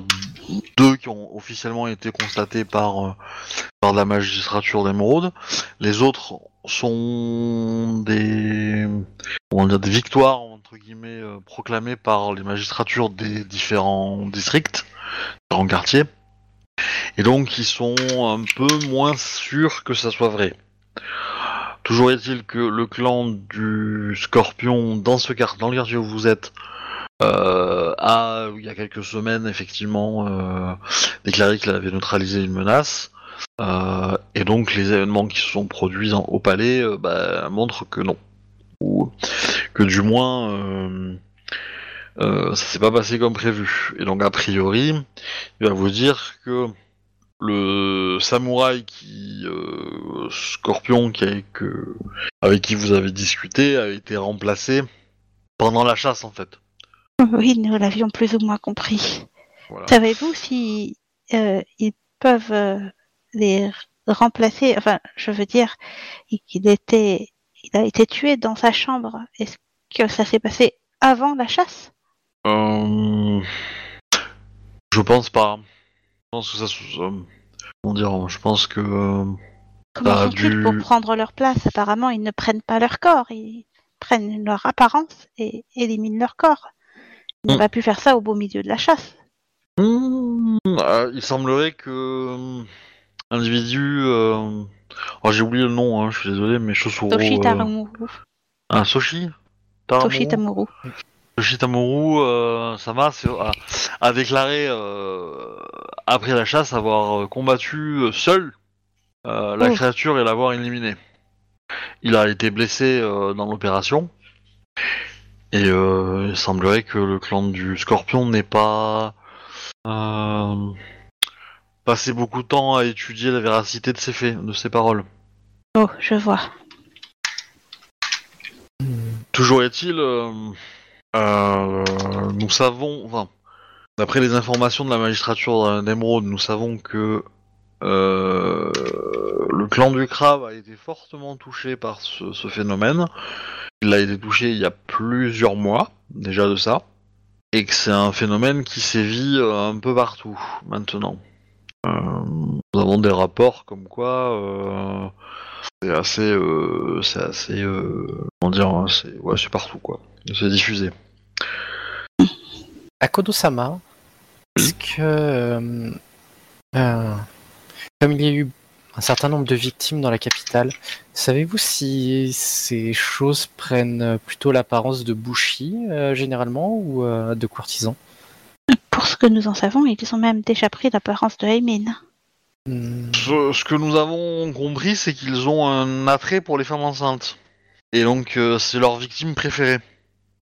Speaker 2: deux qui ont officiellement été constatés par, euh, par la magistrature d'Emeraude. Les autres sont des, comment dire, des victoires entre euh, par les magistratures des différents districts, différents quartiers. Et donc ils sont un peu moins sûrs que ça soit vrai. Toujours est-il que le clan du Scorpion dans ce quart- dans le quartier où vous êtes euh, a il y a quelques semaines effectivement euh, déclaré qu'il avait neutralisé une menace. Et donc les événements qui se sont produits au palais bah, montrent que non. Ou que du moins euh, euh, ça s'est pas passé comme prévu. Et donc a priori, il va vous dire que le samouraï qui euh, Scorpion qui avec, euh, avec qui vous avez discuté a été remplacé pendant la chasse en fait.
Speaker 3: Oui, nous l'avions plus ou moins compris.
Speaker 2: Voilà.
Speaker 3: Savez-vous si euh, ils peuvent les remplacer? Enfin, je veux dire, il il était, il a été tué dans sa chambre. Est-ce que ça s'est passé avant la chasse?
Speaker 2: Euh, Je pense pas. Je pense que ça. euh, Comment dire Je pense que. euh,
Speaker 3: Comment font-ils
Speaker 2: du-
Speaker 3: pour prendre leur place? Apparemment, ils ne prennent pas leur corps, ils prennent leur apparence et éliminent leur corps. Ils n'ont
Speaker 2: Mm.
Speaker 3: pas pu faire ça au beau milieu de la chasse.
Speaker 2: hmm, euh, il semblerait que individu. euh, Oh, j'ai oublié le nom. Hein, je suis désolé, mais Chosuro.
Speaker 3: Toshi
Speaker 2: euh,
Speaker 3: Taramuru.
Speaker 2: Ah, Soshi. Taramoru
Speaker 3: Toshi Tamuru.
Speaker 2: Yoshitamoru euh, Sama a, a déclaré euh, après la chasse avoir euh, combattu euh, seul euh, la
Speaker 3: Oh.
Speaker 2: créature et l'avoir éliminé. Il a été blessé dans l'opération et il semblerait que le clan du Scorpion n'ait pas passé beaucoup de temps à étudier la véracité de ses faits, de ses paroles.
Speaker 3: Oh, je vois.
Speaker 2: Toujours est-il, euh, euh, nous savons, enfin, d'après les informations de la magistrature d'Emeraude, nous savons que euh, le clan du crabe a été fortement touché par ce, ce phénomène. Il a été touché il y a plusieurs mois déjà de ça, et que c'est un phénomène qui sévit un peu partout maintenant. Euh, nous avons des rapports comme quoi euh, c'est assez, euh, c'est assez, comment dire, hein, c'est ouais, c'est partout quoi. C'est diffusé.
Speaker 1: À Kodo-sama, est-ce que, comme il y a eu un certain nombre de victimes dans la capitale, savez-vous si ces choses prennent plutôt l'apparence de bushi euh, généralement ou euh, de courtisans?
Speaker 3: Pour ce que nous en savons, ils ont même déjà pris l'apparence de.
Speaker 1: Hmm,
Speaker 2: Ce, ce que nous avons compris, c'est qu'ils ont un attrait pour les femmes enceintes. Et donc, euh, c'est leur victime préférée.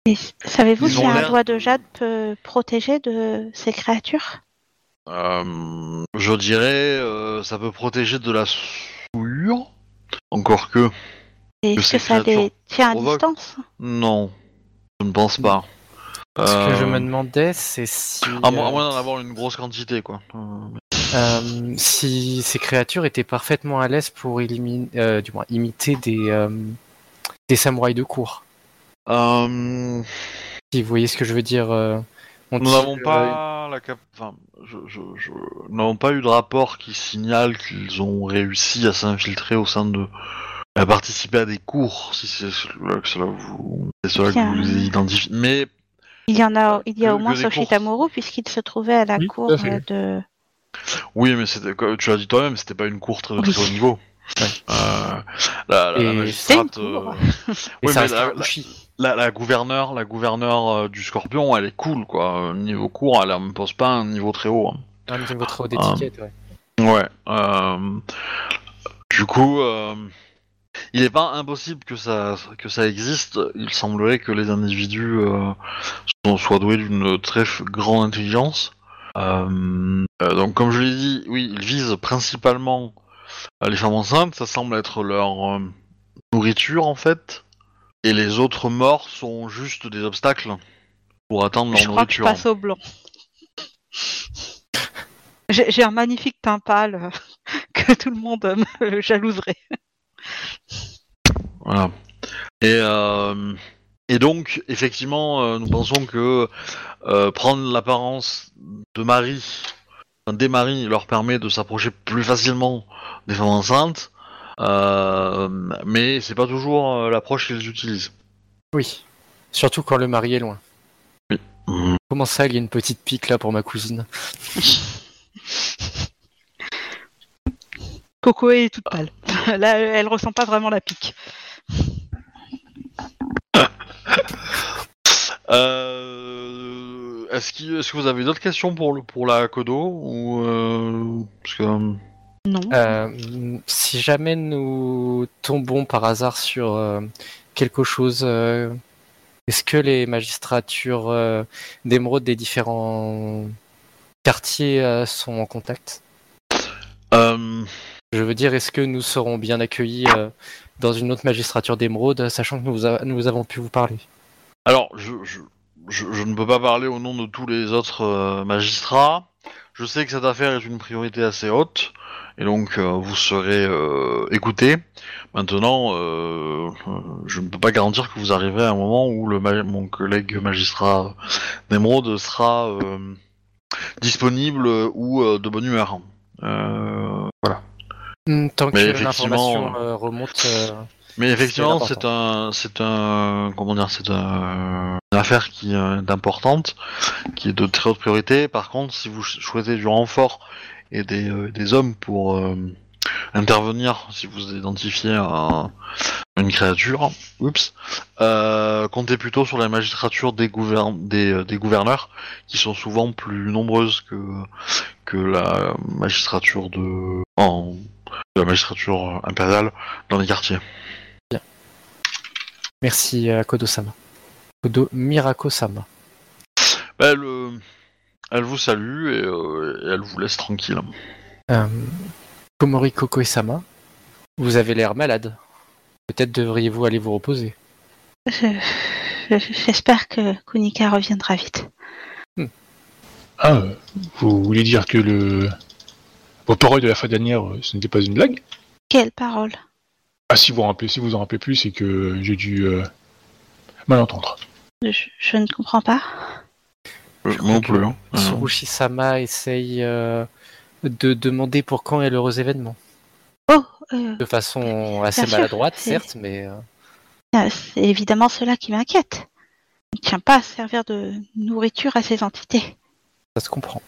Speaker 3: Et Savez-vous si un doigt de jade peut protéger de ces créatures?
Speaker 2: Euh, je dirais, euh, ça peut protéger de la souillure. Encore que,
Speaker 3: Est-ce que ça les tient à distance?
Speaker 2: Non, je ne pense pas.
Speaker 1: Ce que je
Speaker 2: Euh,
Speaker 1: me demandais, c'est si,
Speaker 2: À moins,
Speaker 1: euh,
Speaker 2: moins d'en avoir une grosse quantité, quoi. Euh,
Speaker 1: euh, si ces créatures étaient parfaitement à l'aise pour éliminer, euh, du moins imiter des, euh, des samouraïs de cour.
Speaker 2: euh,
Speaker 1: Si vous voyez ce que je veux dire. euh,
Speaker 2: Nous n'avons
Speaker 1: euh,
Speaker 2: pas la cap... enfin, je, je, je... nous n'avons pas eu de rapport qui signale qu'ils ont réussi à s'infiltrer au sein de à participer à des cours, si c'est cela que cela vous, c'est cela que vous identifiez. Mais
Speaker 3: Il y en a, il y a
Speaker 2: Que-
Speaker 3: au moins. Tamuru puisqu'il se trouvait à la
Speaker 4: Oui,
Speaker 3: cour euh, de.
Speaker 2: oui, mais tu l'as dit toi-même, c'était pas une cour très,
Speaker 3: Oui.
Speaker 2: très haut niveau.
Speaker 1: Ouais.
Speaker 2: Euh, la, la, magistrate, euh, oui, mais
Speaker 1: un
Speaker 2: gouverneure, la gouverneure euh, du Scorpion, elle est cool, quoi. Euh, Niveau cours, elle ne pose pas un niveau très haut. hein.
Speaker 1: Un niveau trop d'étiquette, ouais.
Speaker 2: Ouais. euh, du coup, euh, il n'est pas impossible que ça, que ça existe. Il semblerait que les individus euh, soient doués d'une très grande intelligence. Euh, euh, donc, comme je l'ai dit, oui, ils visent principalement euh, les femmes enceintes. Ça semble être leur nourriture, en fait. Et les autres morts sont juste des obstacles pour atteindre leur
Speaker 3: Je crois que je
Speaker 2: nourriture.
Speaker 3: passe au blanc. J'ai un magnifique teint pâle que tout le monde me jalouserait.
Speaker 2: Voilà. Et, euh, et donc, effectivement, euh, nous pensons que euh, prendre l'apparence de mari, enfin, des maris, leur permet de s'approcher plus facilement des femmes enceintes, euh, mais c'est pas toujours euh, l'approche qu'ils utilisent.
Speaker 1: Oui. Surtout quand le mari est loin.
Speaker 2: Mhm.
Speaker 1: Comment ça, il y a une petite pique là pour ma cousine?
Speaker 3: Coco est toute pâle. Là, elle ressent pas vraiment la pique.
Speaker 2: Euh, est-ce, qu'il- est-ce que vous avez d'autres questions pour, le, pour la Kodo ou euh, parce que,
Speaker 3: Non.
Speaker 1: Euh, Si jamais nous tombons par hasard sur euh, quelque chose, euh, est-ce que les magistratures euh, d'émeraude des différents quartiers euh, sont en contact?
Speaker 2: Euh,
Speaker 1: Je veux dire, est-ce que nous serons bien accueillis euh, dans une autre magistrature d'émeraude, sachant que nous, a- nous avons pu vous parler?
Speaker 2: Alors, je, je, je, je ne peux pas parler au nom de tous les autres euh, magistrats. Je sais que cette affaire est une priorité assez haute, et donc euh, vous serez euh, écoutés. Maintenant, je ne peux pas garantir que vous arriverez à un moment où le ma- mon collègue magistrat d'Emeraude sera disponible ou de bonne humeur. Voilà.
Speaker 1: Hmm, Tant
Speaker 2: Mais
Speaker 1: que l'information remonte. Euh,
Speaker 2: Mais effectivement,
Speaker 1: C'est
Speaker 2: un, c'est un, comment dire, c'est un, une affaire qui euh, est importante, qui est de très haute priorité. Par contre, si vous ch- souhaitez du renfort et des, euh, des hommes pour euh, intervenir, si vous identifiez un- une créature, oups, euh, comptez plutôt sur la magistrature des, gouvern des, euh, des gouverneurs, qui sont souvent plus nombreuses que que la magistrature de, en, de la magistrature impériale dans les quartiers.
Speaker 1: Merci à Kodo-sama. Kodo Mirako-sama.
Speaker 2: Elle, euh, elle vous salue et, euh, et elle vous laisse tranquille.
Speaker 1: Euh, Komori Koko-sama, vous avez l'air malade. Peut-être devriez-vous aller vous reposer.
Speaker 3: Je- je- J'espère que Kunika reviendra vite.
Speaker 4: Ah, euh, vous voulez dire que le... Vos paroles de la fin dernière, euh, ce n'était pas une blague?
Speaker 3: Quelle parole?
Speaker 4: Ah, si vous rappelez, si vous en rappelez plus, c'est que j'ai dû euh, mal entendre.
Speaker 3: je, je ne comprends pas.
Speaker 2: Euh, non plus. hein. Euh,
Speaker 1: Tsurushi-sama essaye euh, de demander pour quand est l'heureux événement.
Speaker 3: Oh, euh,
Speaker 1: De façon assez
Speaker 3: sûr,
Speaker 1: maladroite, certes, mais euh,
Speaker 3: euh, c'est évidemment cela qui m'inquiète. Il ne tient pas à servir de nourriture à ces entités.
Speaker 1: ça se comprend.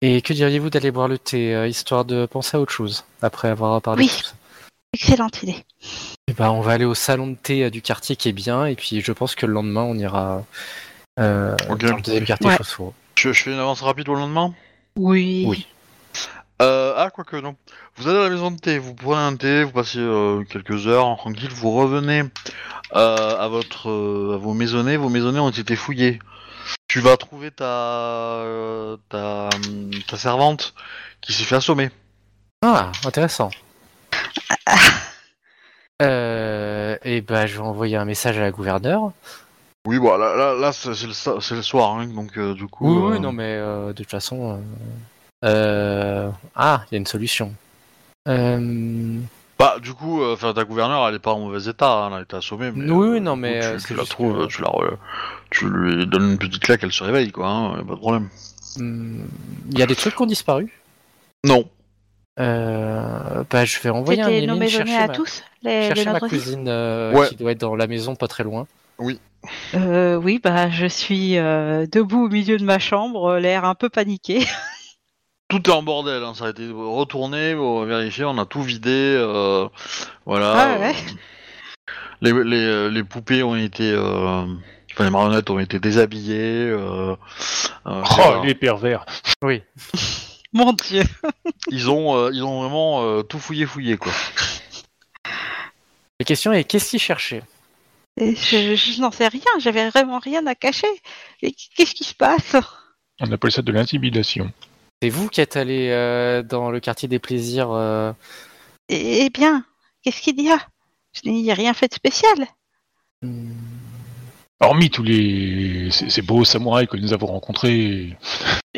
Speaker 1: Et que diriez-vous d'aller boire le thé, euh, histoire de penser à autre chose, après avoir parlé
Speaker 3: Oui.
Speaker 1: de tout ça?
Speaker 3: Excellente idée.
Speaker 1: Eh ben, on va aller au salon de thé euh, du quartier qui est bien, et puis je pense que le lendemain, on ira euh,
Speaker 2: Ok.
Speaker 1: dans le deuxième quartier
Speaker 3: Ouais.
Speaker 2: Je, je fais une avance rapide au lendemain?
Speaker 3: Oui.
Speaker 1: Oui.
Speaker 2: euh, Ah, quoique non. Vous allez à la maison de thé, vous prenez un thé, vous passez euh, quelques heures tranquille, vous revenez euh, à votre euh, à vos maisonnées. Vos maisonnées ont été fouillées. Tu vas trouver ta euh, ta, ta servante qui s'est fait assommer.
Speaker 1: Ah, intéressant. Euh, et ben, je vais envoyer un message à la gouverneure.
Speaker 2: Oui, bon, là, là, là, c'est le, le soir, hein, donc euh, du coup.
Speaker 1: Oui,
Speaker 2: euh,
Speaker 1: oui, non, mais euh, de toute façon. euh, euh, Ah, il y a une solution. Euh,
Speaker 2: Bah, du coup, euh, enfin, ta gouverneure, elle est pas en mauvais état, hein, elle a été assommée. Mais,
Speaker 1: Oui,
Speaker 2: euh,
Speaker 1: non, mais,
Speaker 2: coup,
Speaker 1: euh,
Speaker 2: tu, la trouves,
Speaker 1: que-
Speaker 2: tu la, re- tu lui donnes une petite claque, elle se réveille, quoi, hein, y a pas de problème.
Speaker 1: hmm, Il y a des trucs qui ont disparu?
Speaker 2: Non.
Speaker 1: Euh, bah, je vais envoyer un email chercher,
Speaker 3: à
Speaker 1: ma...
Speaker 3: tous les, les
Speaker 1: chercher ma
Speaker 3: nôtres aussi
Speaker 1: cousine euh,
Speaker 2: Ouais.
Speaker 1: qui doit être dans la maison pas très loin.
Speaker 3: Euh, oui, bah je suis euh, debout au milieu de ma chambre, l'air un peu paniqué.
Speaker 2: Tout est en bordel, hein, ça a été retourné, on va vérifier, on a tout vidé, euh, voilà.
Speaker 3: Ah ouais.
Speaker 2: euh, les, les, les poupées ont été, euh, enfin les marionnettes ont été déshabillées. Euh, euh,
Speaker 4: Oh, les pervers
Speaker 1: Oui.
Speaker 3: Mon dieu.
Speaker 2: Ils ont, euh, ils ont vraiment euh, tout fouillé, fouillé quoi.
Speaker 1: La question est qu'est-ce qu'il cherchait
Speaker 3: Et Je, je n'en sais rien, j'avais vraiment rien à cacher. Et qu'est-ce qui se passe?
Speaker 4: On appelle ça de l'intimidation.
Speaker 1: C'est vous qui êtes allé euh, dans le quartier des plaisirs. euh,
Speaker 3: Eh bien, qu'est-ce qu'il y a? Je n'ai rien fait de spécial.
Speaker 1: hmm,
Speaker 4: Hormis tous les ces, ces beaux samouraïs que nous avons rencontrés,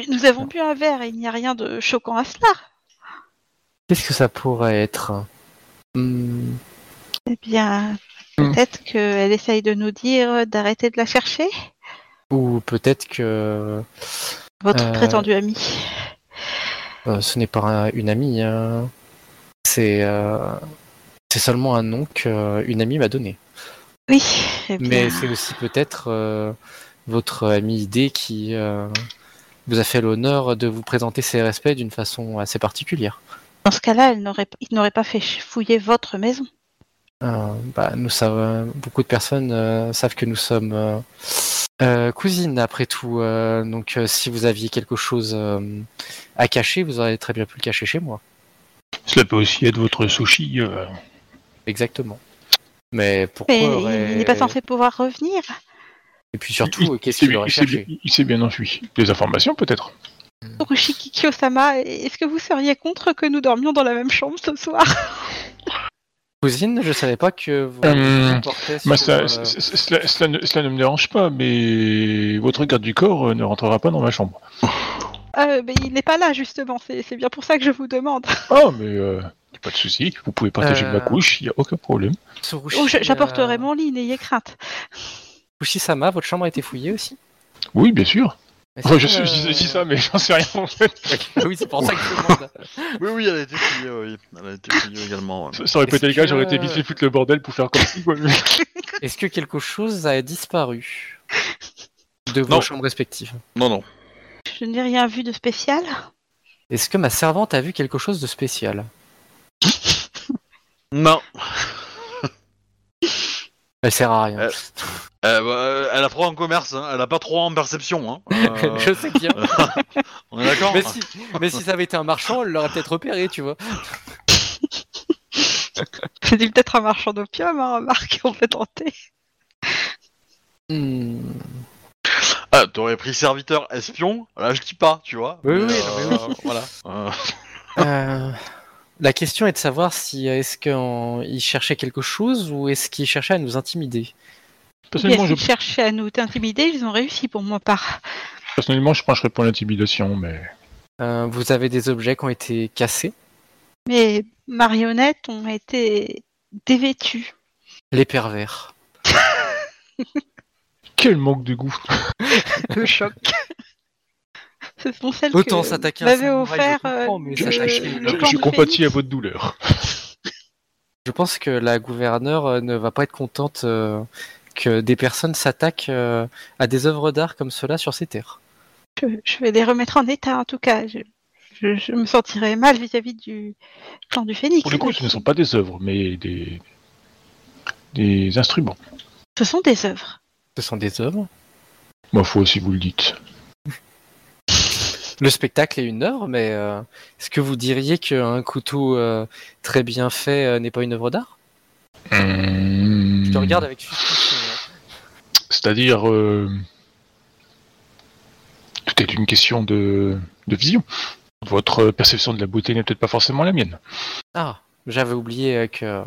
Speaker 3: Nous avons bu un verre et il n'y a rien de choquant à cela.
Speaker 1: Qu'est-ce que ça pourrait être Hmm,
Speaker 3: Eh bien,
Speaker 1: Hmm.
Speaker 3: peut-être qu'elle essaye de nous dire d'arrêter de la chercher,
Speaker 1: Ou peut-être que
Speaker 3: votre
Speaker 1: Euh.
Speaker 3: prétendu ami.
Speaker 1: euh, ce n'est pas un- une amie. hein. C'est euh, c'est seulement un nom qu'une amie m'a donné.
Speaker 3: Oui, eh bien,
Speaker 1: Mais c'est aussi peut-être votre ami idée qui vous a fait l'honneur de vous présenter ses respects d'une façon assez particulière.
Speaker 3: dans ce cas-là, il n'aurait pas fait fouiller votre maison.
Speaker 1: Euh, bah, nous savons, beaucoup de personnes euh, savent que nous sommes euh, euh, cousines après tout. euh, donc, euh, si vous aviez quelque chose euh, à cacher, vous auriez très bien pu le cacher chez moi.
Speaker 4: cela peut aussi être votre sushi. euh,
Speaker 1: Exactement. Mais pourquoi
Speaker 3: Mais
Speaker 1: aurait-
Speaker 3: il n'est pas censé pouvoir revenir.
Speaker 1: Et puis surtout,
Speaker 4: il-
Speaker 1: qu'est-ce qu'il
Speaker 4: bien-
Speaker 1: aurait cherché
Speaker 4: bien- Il s'est bien enfui. Des informations peut-être.
Speaker 3: Urushiki Kiyosama, est-ce que vous seriez contre que nous dormions dans la même chambre ce soir?
Speaker 1: Cousine, je savais pas que vous
Speaker 4: Hum, Bah, ça-
Speaker 1: euh,
Speaker 4: cela, cela ne, cela ne me dérange pas, mais votre garde du corps euh, ne rentrera pas dans ma chambre.
Speaker 3: Euh, mais il n'est pas là justement, c'est bien pour ça que je vous demande.
Speaker 4: Ah, mais euh, pas de souci. Vous pouvez partager
Speaker 1: Euh,
Speaker 4: ma couche, il y a aucun problème.
Speaker 3: Oh, J'apporterai
Speaker 1: euh,
Speaker 3: mon lit, n'ayez crainte.
Speaker 1: Tsurushi-sama, votre chambre a été fouillée aussi?
Speaker 4: Oui, bien sûr. Je,
Speaker 1: euh,
Speaker 4: je dis- je dis ça, mais j'en sais rien en fait.
Speaker 1: oui, c'est pour ça que je demande.
Speaker 2: Oui, oui, elle a été fouillée, oui. Elle a été fouillée également. ouais.
Speaker 4: Ça, ça aurait été le cas,
Speaker 1: que-
Speaker 4: j'aurais été vite fait foutre le bordel pour faire comme si. Quoi.
Speaker 1: Est-ce que quelque chose a disparu de vos
Speaker 2: Non.
Speaker 1: chambres respectives?
Speaker 2: Non, non.
Speaker 3: Je n'ai rien vu de spécial.
Speaker 1: Est-ce que ma servante a vu quelque chose de spécial?
Speaker 2: Non.
Speaker 1: Elle sert à rien.
Speaker 2: Euh, Euh, bah, euh, elle a trop en commerce, hein. elle a pas trop en perception. Hein. Euh,
Speaker 1: je sais bien.
Speaker 2: on est d'accord
Speaker 1: mais, si, mais si ça avait été un marchand, elle l'aurait peut-être repéré, tu vois.
Speaker 3: C'est peut-être un marchand d'opium, hein, remarque, on peut tenter.
Speaker 1: Hmm.
Speaker 2: Ah, t'aurais pris serviteur espion? Là, je dis pas, tu vois.
Speaker 1: Oui,
Speaker 2: Mais,
Speaker 1: oui,
Speaker 2: euh,
Speaker 1: non, mais
Speaker 2: Voilà. Euh,
Speaker 1: Euh, la question est de savoir si est-ce qu'il cherchait quelque chose ou est-ce qu'il cherchait à nous intimider?
Speaker 4: Personnellement, je,
Speaker 3: à nous intimider, ils ont réussi pour ma part.
Speaker 4: personnellement, je pencherais pour l'intimidation, mais.
Speaker 1: Euh, vous avez des objets qui ont été cassés?
Speaker 3: Mes marionnettes ont été dévêtues.
Speaker 1: Les pervers.
Speaker 4: Quel manque de goût
Speaker 3: Le choc. Ce sont celles
Speaker 1: Autant
Speaker 3: que
Speaker 1: s'attaquer à un
Speaker 3: offert
Speaker 1: je
Speaker 3: euh,
Speaker 1: mais
Speaker 4: Je, je- je- compatis à votre douleur.
Speaker 1: Je pense que la gouverneure euh, ne va pas être contente euh, que des personnes s'attaquent euh, à des œuvres d'art comme cela sur ces terres.
Speaker 3: Je, je vais les remettre en état en tout cas. Je, je- je me sentirais mal vis-à-vis du clan du Phénix.
Speaker 4: Pour le coup, ce ne sont pas des œuvres, mais des. des instruments.
Speaker 3: Ce sont des œuvres.
Speaker 1: Ce sont des œuvres?
Speaker 4: Ma foi, si vous le dites.
Speaker 1: Le spectacle est une œuvre, mais euh, est-ce que vous diriez qu'un couteau euh, très bien fait euh, n'est pas une œuvre d'art? Je te regarde avec suspicion. hein.
Speaker 4: C'est-à-dire. Tout est une question de... de vision. Votre perception de la beauté n'est peut-être pas forcément la mienne.
Speaker 1: Ah, j'avais oublié que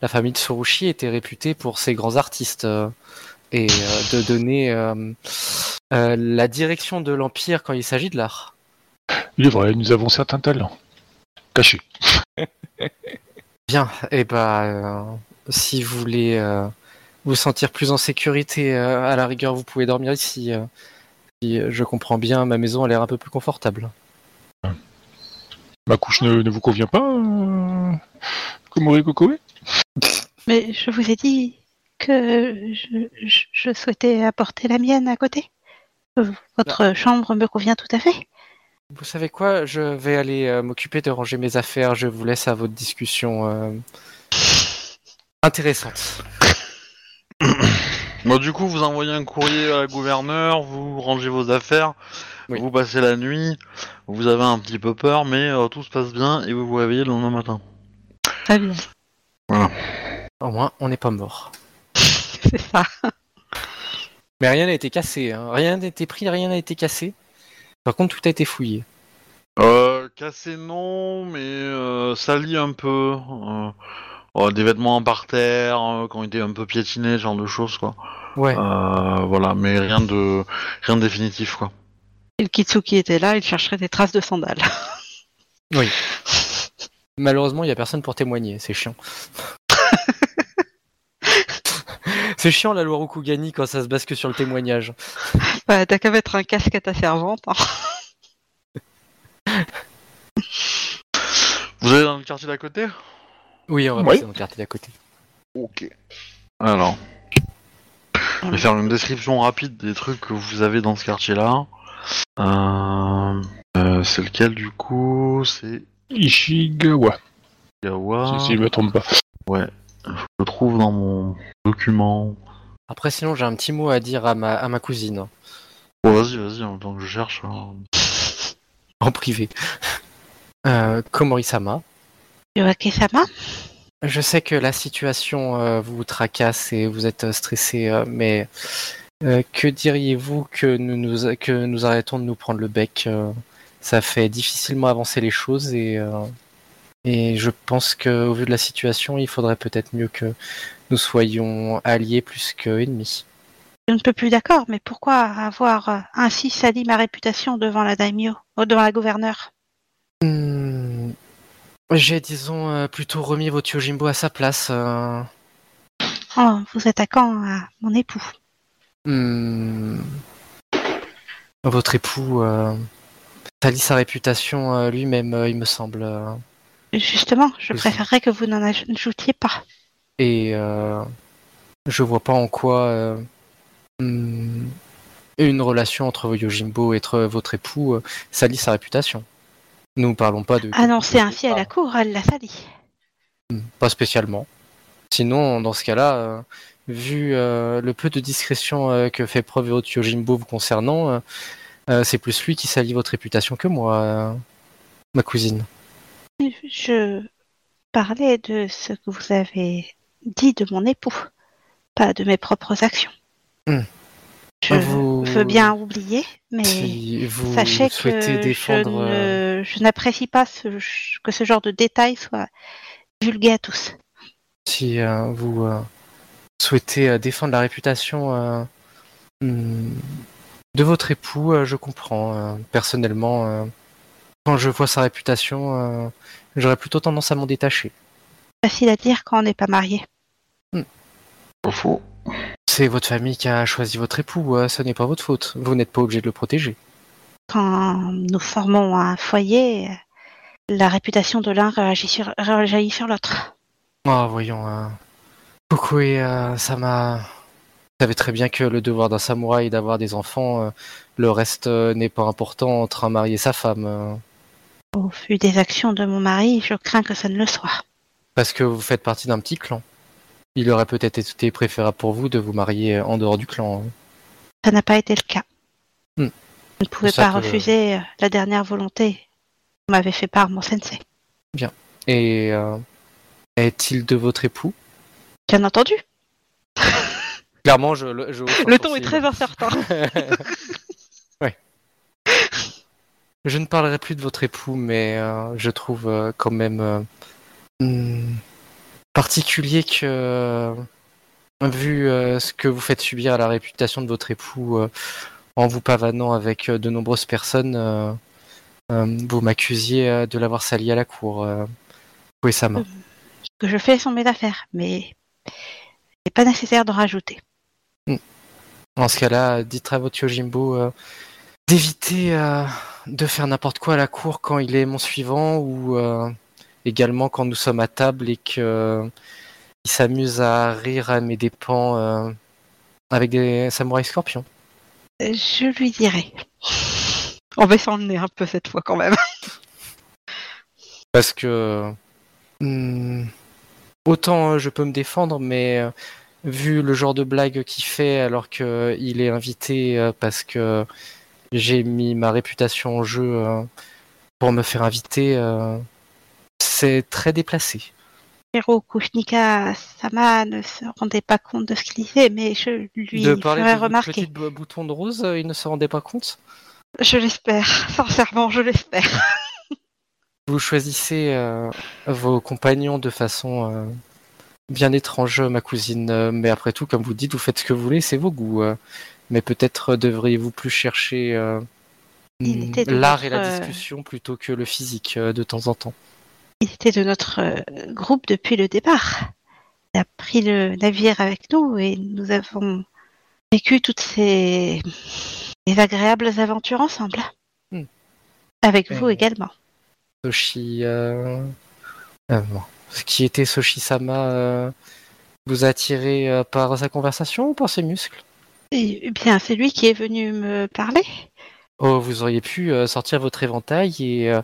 Speaker 1: la famille de Sorushi était réputée pour ses grands artistes et de donner euh, la direction de l'Empire quand il s'agit de l'art.
Speaker 4: Il est vrai, nous avons certains talents. Cachés.
Speaker 1: Bien, et bah, euh, si vous voulez euh, vous sentir plus en sécurité, euh, à la rigueur, vous pouvez dormir ici. euh, si je comprends bien, ma maison a l'air un peu plus confortable.
Speaker 4: Ma couche ne, ne vous convient pas, euh... Komori Kokoe?
Speaker 3: Mais je vous ai dit que je, je- je souhaitais apporter la mienne à côté. Votre chambre me convient tout à fait.
Speaker 1: Vous savez quoi Je vais aller euh, m'occuper de ranger mes affaires. Je vous laisse à votre discussion euh, intéressante.
Speaker 2: Bon, du coup, vous envoyez un courrier à la gouverneure, vous rangez vos affaires,
Speaker 1: Oui.
Speaker 2: vous passez la nuit. vous avez un petit peu peur, mais euh, tout se passe bien et vous vous réveillez le lendemain matin.
Speaker 3: Très bien.
Speaker 1: Au moins, on n'est pas mort.
Speaker 3: C'est ça.
Speaker 1: Mais rien n'a été cassé, hein. rien n'a été pris, rien n'a été cassé. Par contre, tout a été fouillé.
Speaker 2: Euh, cassé non, mais euh, sali un peu. Euh, oh, des vêtements par terre, euh, qui ont été un peu piétinés, ce genre de choses, quoi.
Speaker 1: Ouais.
Speaker 2: Euh, voilà, mais rien de rien de définitif, quoi.
Speaker 3: Si le Kitsuki était là, il chercherait des traces de sandales.
Speaker 1: Oui. Malheureusement, il n'y a personne pour témoigner, c'est chiant. C'est chiant la loi Rokugani quand ça se base que sur le témoignage.
Speaker 3: Bah, t'as qu'à mettre un casque à ta servante. hein.
Speaker 2: Vous allez dans le quartier d'à côté?
Speaker 1: Oui, on va
Speaker 4: Oui.
Speaker 1: passer dans le quartier d'à côté.
Speaker 2: Ok. Alors, je vais faire une description rapide des trucs que vous avez dans ce quartier-là. Euh, euh, c'est lequel du coup? C'est
Speaker 4: Ishigawa,
Speaker 2: Gawa.
Speaker 4: si, si je me trompe pas.
Speaker 2: Ouais, je le trouve dans mon document.
Speaker 1: Après, sinon, j'ai un petit mot à dire à ma, à ma cousine,
Speaker 2: Bon, vas-y, vas-y, en tant que je cherche. hein.
Speaker 1: en privé. Euh, Komori-sama.
Speaker 3: Yoake-sama
Speaker 1: Je sais que la situation euh, vous tracasse et vous êtes euh, stressé, euh, mais euh, que diriez-vous que nous, nous, que nous arrêtons de nous prendre le bec euh, Ça fait difficilement avancer les choses et, euh, et je pense qu'au vu de la situation, il faudrait peut-être mieux que nous soyons alliés plus qu'ennemis.
Speaker 3: Je ne peux plus d'accord, mais pourquoi avoir euh, ainsi sali ma réputation devant la daimyo, euh, devant la gouverneure?
Speaker 1: Hmm, J'ai, disons, euh, plutôt remis votre Yojimbo à sa place. euh,
Speaker 3: en vous attaquant à mon époux?
Speaker 1: Hmm. Votre époux euh, salit sa réputation euh, lui-même, il me semble.
Speaker 3: Justement, je préférerais que vous n'en ajoutiez pas.
Speaker 1: et euh, je vois pas en quoi euh, hmm, une relation entre Yojimbo et votre époux euh, salit sa réputation. Nous parlons pas de.
Speaker 3: Annoncer ainsi à la cour, elle l'a sali.
Speaker 1: Hmm, Pas spécialement. Sinon, dans ce cas-là, euh, vu euh, le peu de discrétion que fait preuve votre Yojimbo vous concernant, c'est plus lui qui salit votre réputation que moi, ma cousine.
Speaker 3: Je parlais de ce que vous avez dit de mon époux, pas de mes propres actions.
Speaker 1: Hmm.
Speaker 3: Je
Speaker 1: Vous-
Speaker 3: veux bien oublier, mais
Speaker 1: Si vous
Speaker 3: sachez
Speaker 1: souhaitez
Speaker 3: que
Speaker 1: défendre.
Speaker 3: je
Speaker 1: euh,
Speaker 3: je n'apprécie pas ce, que ce genre de détails soit divulgué à tous.
Speaker 1: si euh, vous euh, souhaitez euh, défendre la réputation hmm, de votre époux, je comprends. personnellement, quand je vois sa réputation, euh, j'aurais plutôt tendance à m'en détacher.
Speaker 3: Facile à dire quand on n'est pas marié.
Speaker 2: Pas faux.
Speaker 1: C'est votre famille qui a choisi votre époux, euh, ce n'est pas votre faute. Vous n'êtes pas obligé de le protéger.
Speaker 3: Quand nous formons un foyer, la réputation de l'un réagit sur, l'autre.
Speaker 1: Oh, voyons. Euh... Fukue, euh, ça m'a. Vous savez très bien que le devoir d'un samouraï est d'avoir des enfants. euh, le reste euh, n'est pas important entre un mari et sa femme.
Speaker 3: Au vu des actions de mon mari, je crains que ça ne le soit.
Speaker 1: parce que vous faites partie d'un petit clan. Il aurait peut-être été préférable pour vous de vous marier en dehors du clan. hein.
Speaker 3: Ça n'a pas été le cas.
Speaker 1: Hmm.
Speaker 3: Je ne pouvais
Speaker 1: ça
Speaker 3: pas
Speaker 1: que-
Speaker 3: refuser euh, la dernière volonté que m'avait fait part mon sensei.
Speaker 1: Et euh, est-il de votre époux?
Speaker 3: Bien entendu.
Speaker 1: Clairement, je, le- je
Speaker 3: Le ton est très incertain.
Speaker 1: Je ne parlerai plus de votre époux, mais euh, je trouve euh, quand même euh, hmm, particulier que, vu ce que vous faites subir à la réputation de votre époux en vous pavanant avec de nombreuses personnes, vous m'accusiez de l'avoir sali à la cour. Euh, Uesama.
Speaker 3: Ce que je fais sont mes affaires, mais il n'est pas nécessaire d'en rajouter.
Speaker 1: Dans ce cas-là, dites à votre Yojimbo d'éviter euh, de faire n'importe quoi à la cour quand il est mon suivant ou euh, également quand nous sommes à table et que euh, il s'amuse à rire à mes dépens euh, avec des samouraïs scorpions.
Speaker 3: Je lui dirai. Baissant le nez un peu cette fois quand même.
Speaker 1: Parce que hmm, autant je peux me défendre, mais vu le genre de blague qu'il fait alors qu'il est invité parce que j'ai mis ma réputation en jeu euh, pour me faire inviter, euh, c'est très déplacé.
Speaker 3: Hiro Kushnika Sama ne se rendait pas compte de ce qu'il disait, mais je lui
Speaker 1: de parler
Speaker 3: ferai
Speaker 1: de
Speaker 3: remarquer.
Speaker 1: bouton de rose, euh, il ne se rendait pas compte?
Speaker 3: Je l'espère, sincèrement, je l'espère.
Speaker 1: Vous choisissez euh, vos compagnons de façon euh, bien étrange, ma cousine. Mais après tout, comme vous dites, vous faites ce que vous voulez, c'est vos goûts. Mais peut-être euh, devriez-vous plus chercher euh, l'art et la
Speaker 3: euh,
Speaker 1: discussion plutôt que le physique de temps en temps.
Speaker 3: Il était de notre groupe depuis le départ. Il a pris le navire avec nous et nous avons vécu toutes ces ces agréables aventures ensemble.
Speaker 1: Hmm.
Speaker 3: Avec
Speaker 1: Et-
Speaker 3: vous également.
Speaker 1: Soshi. Euh... euh, bon. Ce qui était Soshi-sama euh, vous a attiré par sa conversation ou par ses muscles?
Speaker 3: Eh bien, c'est lui qui est venu me parler.
Speaker 1: Oh, vous auriez pu euh, sortir votre éventail et euh,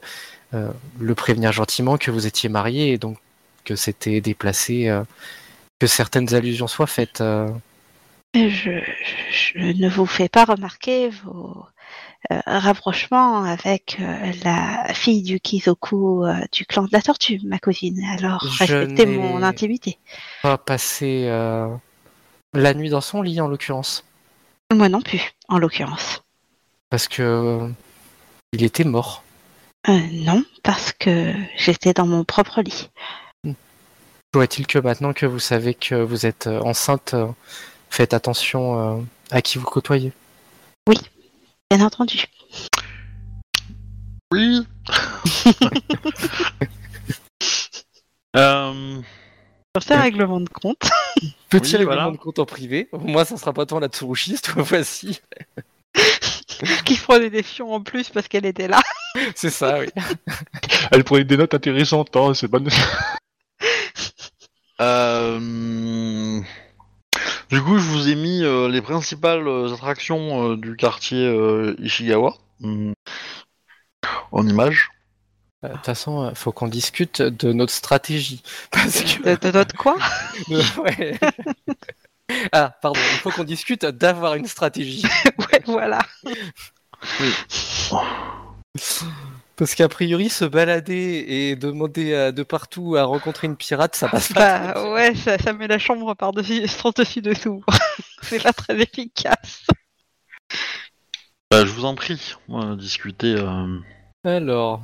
Speaker 1: euh, le prévenir gentiment que vous étiez marié et donc que c'était déplacé, euh, que certaines allusions soient faites.
Speaker 3: Je, ne vous fais pas remarquer vos rapprochements avec la fille du Kizoku du clan de la tortue, ma cousine. Alors,
Speaker 1: Je
Speaker 3: respectez mon intimité.
Speaker 1: Pas passer la nuit dans son lit en l'occurrence,
Speaker 3: Moi non plus, en l'occurrence.
Speaker 1: parce que euh, il était mort.
Speaker 3: Euh, non, parce que j'étais dans mon propre lit.
Speaker 1: Faudrait-il que maintenant que vous savez que vous êtes euh, enceinte, euh, faites attention à qui vous côtoyez.
Speaker 3: Bien entendu.
Speaker 2: Oui. euh,
Speaker 3: Sur ces règlements de compte.
Speaker 1: Petit
Speaker 2: Oui,
Speaker 1: règlement
Speaker 2: voilà.
Speaker 1: de compte en privé. Moi, ça sera pas toi la Tsurushi cette fois-ci.
Speaker 3: qui prenait des fions en plus parce qu'elle était là.
Speaker 1: C'est ça, oui.
Speaker 4: Elle prenait des notes intéressantes, hein, c'est bonne.
Speaker 2: euh, Du coup, je vous ai mis euh, les principales attractions euh, du quartier euh, Ishigawa hum, en image.
Speaker 1: Euh, De toute façon, il faut qu'on discute de notre stratégie. Parce que...
Speaker 3: De, de notre quoi?
Speaker 1: Ouais. Ah, pardon, il faut qu'on discute d'avoir une stratégie.
Speaker 3: Ouais, voilà.
Speaker 1: Parce qu'a priori, se balader et demander à- de partout à rencontrer une pirate, ça passe pas.
Speaker 3: Bah ouais, ça, ça met la chambre par-dessus, dessus dessous. C'est pas très efficace.
Speaker 2: Bah, je vous en prie, euh, discuter. euh,
Speaker 1: Alors.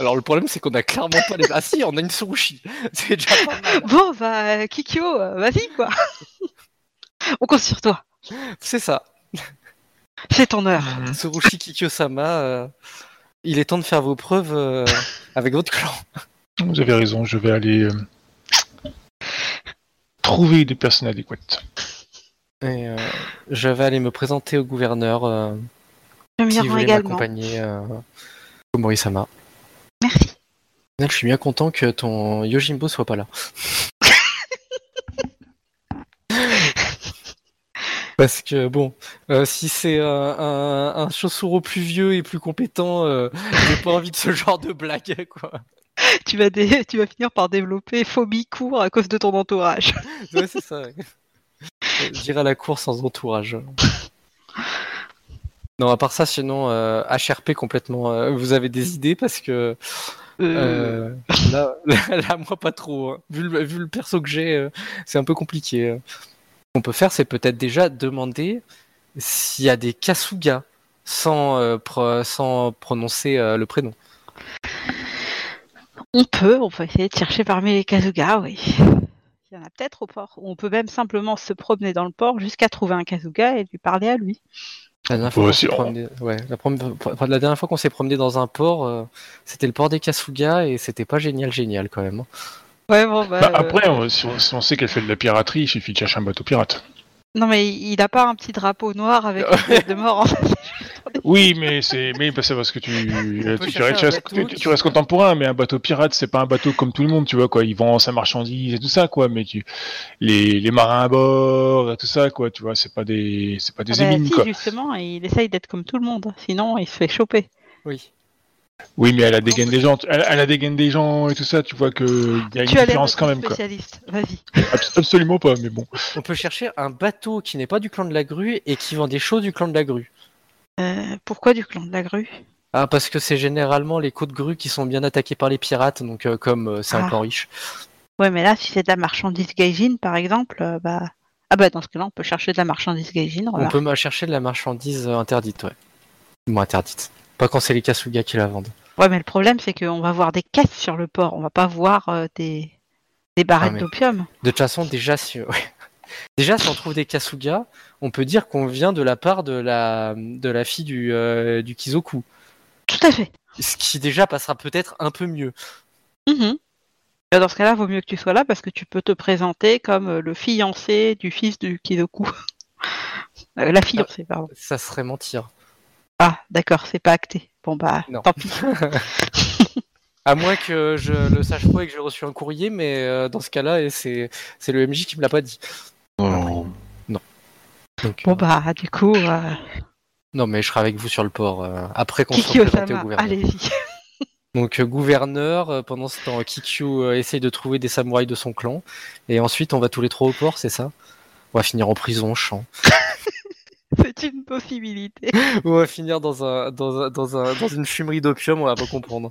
Speaker 1: Alors, le problème, c'est qu'on a clairement pas les. Ah, si, on a une Tsurushi. C'est déjà pas mal.
Speaker 3: Bon, bah, Kikyo, vas-y, quoi. On compte sur toi.
Speaker 1: C'est ça.
Speaker 3: C'est ton heure.
Speaker 1: Tsurushi Kikyo-sama, euh, il est temps de faire vos preuves euh, avec votre clan.
Speaker 4: Vous avez raison, je vais aller euh, trouver des personnes adéquates.
Speaker 1: Et, euh, je vais aller me présenter au gouverneur euh,
Speaker 3: Je
Speaker 1: si vous voulez m'accompagner euh, Komori-sama. Je suis bien content que ton Yojimbo soit pas là. Parce que bon, euh, si c'est un, un, un Chosuro plus vieux et plus compétent, euh, j'ai pas envie de ce genre de blague, quoi.
Speaker 3: Tu vas, dé- tu vas finir par développer phobie court à cause de ton entourage.
Speaker 1: Ouais, c'est ça. ouais. J'irai à la cour sans entourage. Non, à part ça, sinon, euh, HRP complètement. euh, vous avez des idées parce que
Speaker 3: Euh,
Speaker 1: là, moi, pas trop. hein. Vu, le, perso que j'ai, euh, c'est un peu compliqué. euh. Ce qu'on peut faire, c'est peut-être déjà demander s'il y a des Kasuga sans, sans prononcer le prénom.
Speaker 3: On peut, on peut essayer de chercher parmi les Kazuga, oui. Il y en a peut-être au port. On peut même simplement se promener dans le port jusqu'à trouver un Kazuga et lui parler à lui.
Speaker 1: La dernière fois
Speaker 4: Ouais,
Speaker 1: qu'on s'est promené, ouais, la, prom- enfin, la dernière fois qu'on s'est promené dans un port, euh, c'était le port des Kasuga et c'était pas génial, génial quand même. hein.
Speaker 3: Ouais, bon, bah.
Speaker 4: Bah,
Speaker 3: euh,
Speaker 4: après, on- si, on, si on sait qu'elle fait de la piraterie, il suffit de chercher un bateau pirate.
Speaker 3: Non, mais il a pas un petit drapeau noir avec une tête de mort en fait.
Speaker 4: Oui, mais c'est mais c'est parce que tu
Speaker 1: peut
Speaker 4: tu, tu restes,
Speaker 1: bateau
Speaker 4: tu- tu contemporain, mais un bateau pirate, c'est pas un bateau comme tout le monde, tu vois quoi. Ils vendent sa marchandise et tout ça, quoi. Mais tu les, les marins à bord et tout ça, quoi. Tu vois, c'est pas des c'est pas des
Speaker 3: Ah bah,
Speaker 4: émines,
Speaker 3: si,
Speaker 4: quoi.
Speaker 3: justement, il essaye d'être comme tout le monde. Sinon, il se fait choper.
Speaker 1: Oui.
Speaker 4: Oui, mais elle a des gaines des gens, elle, elle a des gens et tout ça. Tu vois que il y a une
Speaker 3: tu
Speaker 4: différence quand même, quoi.
Speaker 3: spécialiste. Vas-y.
Speaker 4: Abs- Absolument pas, mais bon.
Speaker 1: On peut chercher un bateau qui n'est pas du clan de la grue et qui vend des choses du clan de la grue.
Speaker 3: Euh, pourquoi du clan de la grue?
Speaker 1: Ah, parce que c'est généralement les côtes grues qui sont bien attaquées par les pirates, donc euh, comme euh, c'est un
Speaker 3: Ah.
Speaker 1: plan riche.
Speaker 3: Ouais, mais là, si c'est de la marchandise gaijin, par exemple, euh, bah. Ah bah dans ce cas-là, on peut chercher de la marchandise gaijin.
Speaker 1: On peut chercher de la marchandise interdite, ouais. Bon, interdite. Pas quand c'est les Kasuga qui la vendent.
Speaker 3: Ouais, mais le problème, c'est qu'on va voir des caisses sur le port. On va pas voir des... des barrettes
Speaker 1: Ah, mais-
Speaker 3: d'opium.
Speaker 1: De toute façon, déjà si, ouais. Déjà, si on trouve des Kasuga, on peut dire qu'on vient de la part de la, de la fille du, euh, du Kizoku.
Speaker 3: Tout à fait.
Speaker 1: Ce qui déjà passera peut-être un peu mieux.
Speaker 3: Mhm. Et Dans ce cas-là, vaut mieux que tu sois là parce que tu peux te présenter comme euh, le fiancé du fils du Kizoku. Euh, la fiancée, pardon.
Speaker 1: Ça serait mentir.
Speaker 3: Ah, d'accord, c'est pas acté. Bon bah,
Speaker 1: Non.
Speaker 3: tant pis.
Speaker 1: À moins que je le sache pas et que j'ai reçu un courrier, mais dans ce cas-là, c'est le MJ qui me l'a pas dit.
Speaker 2: Euh,
Speaker 1: Donc,
Speaker 3: Bon bah, du coup, euh,
Speaker 1: non, mais je serai avec vous sur le port euh, après qu'on soit
Speaker 3: Kiki
Speaker 1: présenté au gouverneur.
Speaker 3: allez-y.
Speaker 1: Donc euh, gouverneur, euh, pendant ce temps, Kikyu euh, essaye de trouver des samouraïs de son clan, et ensuite on va tous les trois au port, c'est ça? On va finir en prison, champ.
Speaker 3: C'est une possibilité.
Speaker 1: on va finir dans un dans un, dans un dans une fumerie d'opium, on va pas comprendre.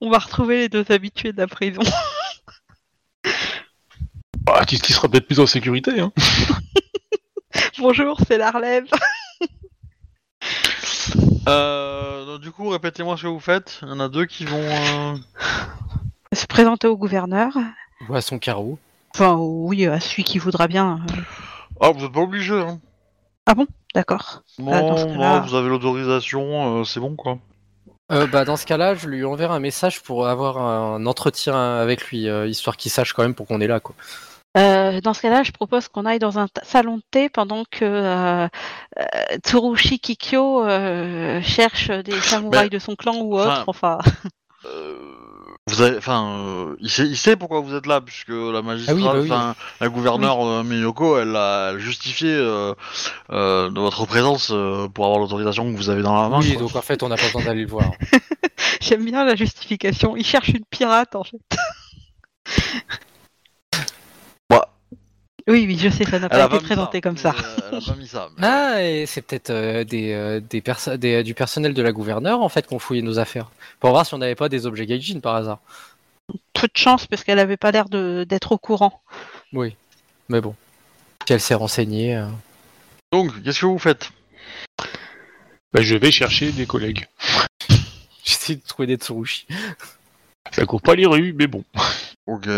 Speaker 3: On va retrouver les deux habitués de la prison.
Speaker 4: Bah, tu, tu seras peut-être plus en sécurité. Hein.
Speaker 3: Bonjour, c'est la relève.
Speaker 2: euh, donc, du coup, répétez-moi ce que vous faites. Il y en a deux qui vont. euh,
Speaker 3: Se présenter au gouverneur.
Speaker 1: Boisson carreau.
Speaker 3: Enfin, oui, à celui qui voudra bien. euh.
Speaker 2: Ah, vous êtes pas obligé, hein.
Speaker 3: D'accord.
Speaker 2: Non,
Speaker 3: Ah, dans ce
Speaker 2: non,
Speaker 3: cas-là-
Speaker 2: vous avez l'autorisation, euh, c'est bon quoi.
Speaker 1: Euh, bah dans ce cas-là, je lui enverrai un message pour avoir un entretien avec lui, euh, histoire qu'il sache quand même pour qu'on est là, quoi.
Speaker 3: Euh, dans ce cas-là, je propose qu'on aille dans un salon de thé pendant que euh, euh, Tsurushi Kikyo euh, cherche des samouraïs
Speaker 2: Mais-
Speaker 3: de son clan ou autre. Enfin,
Speaker 2: Euh, vous avez, enfin, euh, il sait, il sait pourquoi vous êtes là, puisque la magistrate,
Speaker 1: Ah oui, bah oui.
Speaker 2: la gouverneure euh, Miyoko, elle a elle a justifié euh, euh, de votre présence euh, pour avoir l'autorisation que vous avez dans la main.
Speaker 1: oui,
Speaker 2: quoi.
Speaker 1: donc en fait, on n'a pas besoin d'aller le voir.
Speaker 3: j'aime bien la justification. Il cherche une pirate en fait. Oui, oui, je sais, ça n'a pas été présenté
Speaker 2: ça,
Speaker 3: comme ça.
Speaker 2: mais, euh, Elle a pas mis ça. mais-
Speaker 1: Ah, et c'est peut-être euh, des, euh, des, perso- des- du personnel de la gouverneure en fait qu'on fouillait nos affaires pour voir si on n'avait pas des objets gaijin par hasard.
Speaker 3: Peu de chance parce qu'elle avait pas l'air de- d'être au courant.
Speaker 1: Oui, mais bon, si elle s'est renseignée. euh,
Speaker 2: Donc, qu'est-ce que vous faites?
Speaker 4: Bah, je vais chercher des collègues.
Speaker 1: J'essaie de trouver des Tsurushi.
Speaker 4: Ça court pas les rues, mais bon.
Speaker 2: Ok.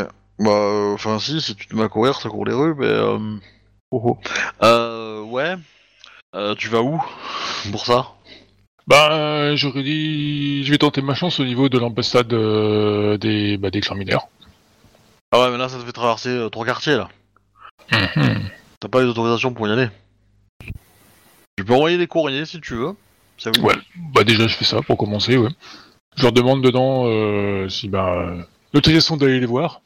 Speaker 2: Bah, euh, enfin, si, si tu te mets à courir, ça court les rues, mais. Euh... oh, oh. Euh, ouais. Euh, tu vas où pour ça?
Speaker 4: Bah, j'aurais dit. Je vais tenter ma chance au niveau de l'ambassade euh, des, bah, des clans mineurs.
Speaker 2: Ah ouais, mais là, ça te fait traverser euh, trois quartiers, là. T'as pas les autorisations pour y aller. Tu peux envoyer des courriers si tu veux. Ça oui.
Speaker 4: Ouais. Bah, déjà, je fais ça pour commencer, ouais. Je leur demande dedans euh, si, bah, euh, l'autorisation d'aller les voir.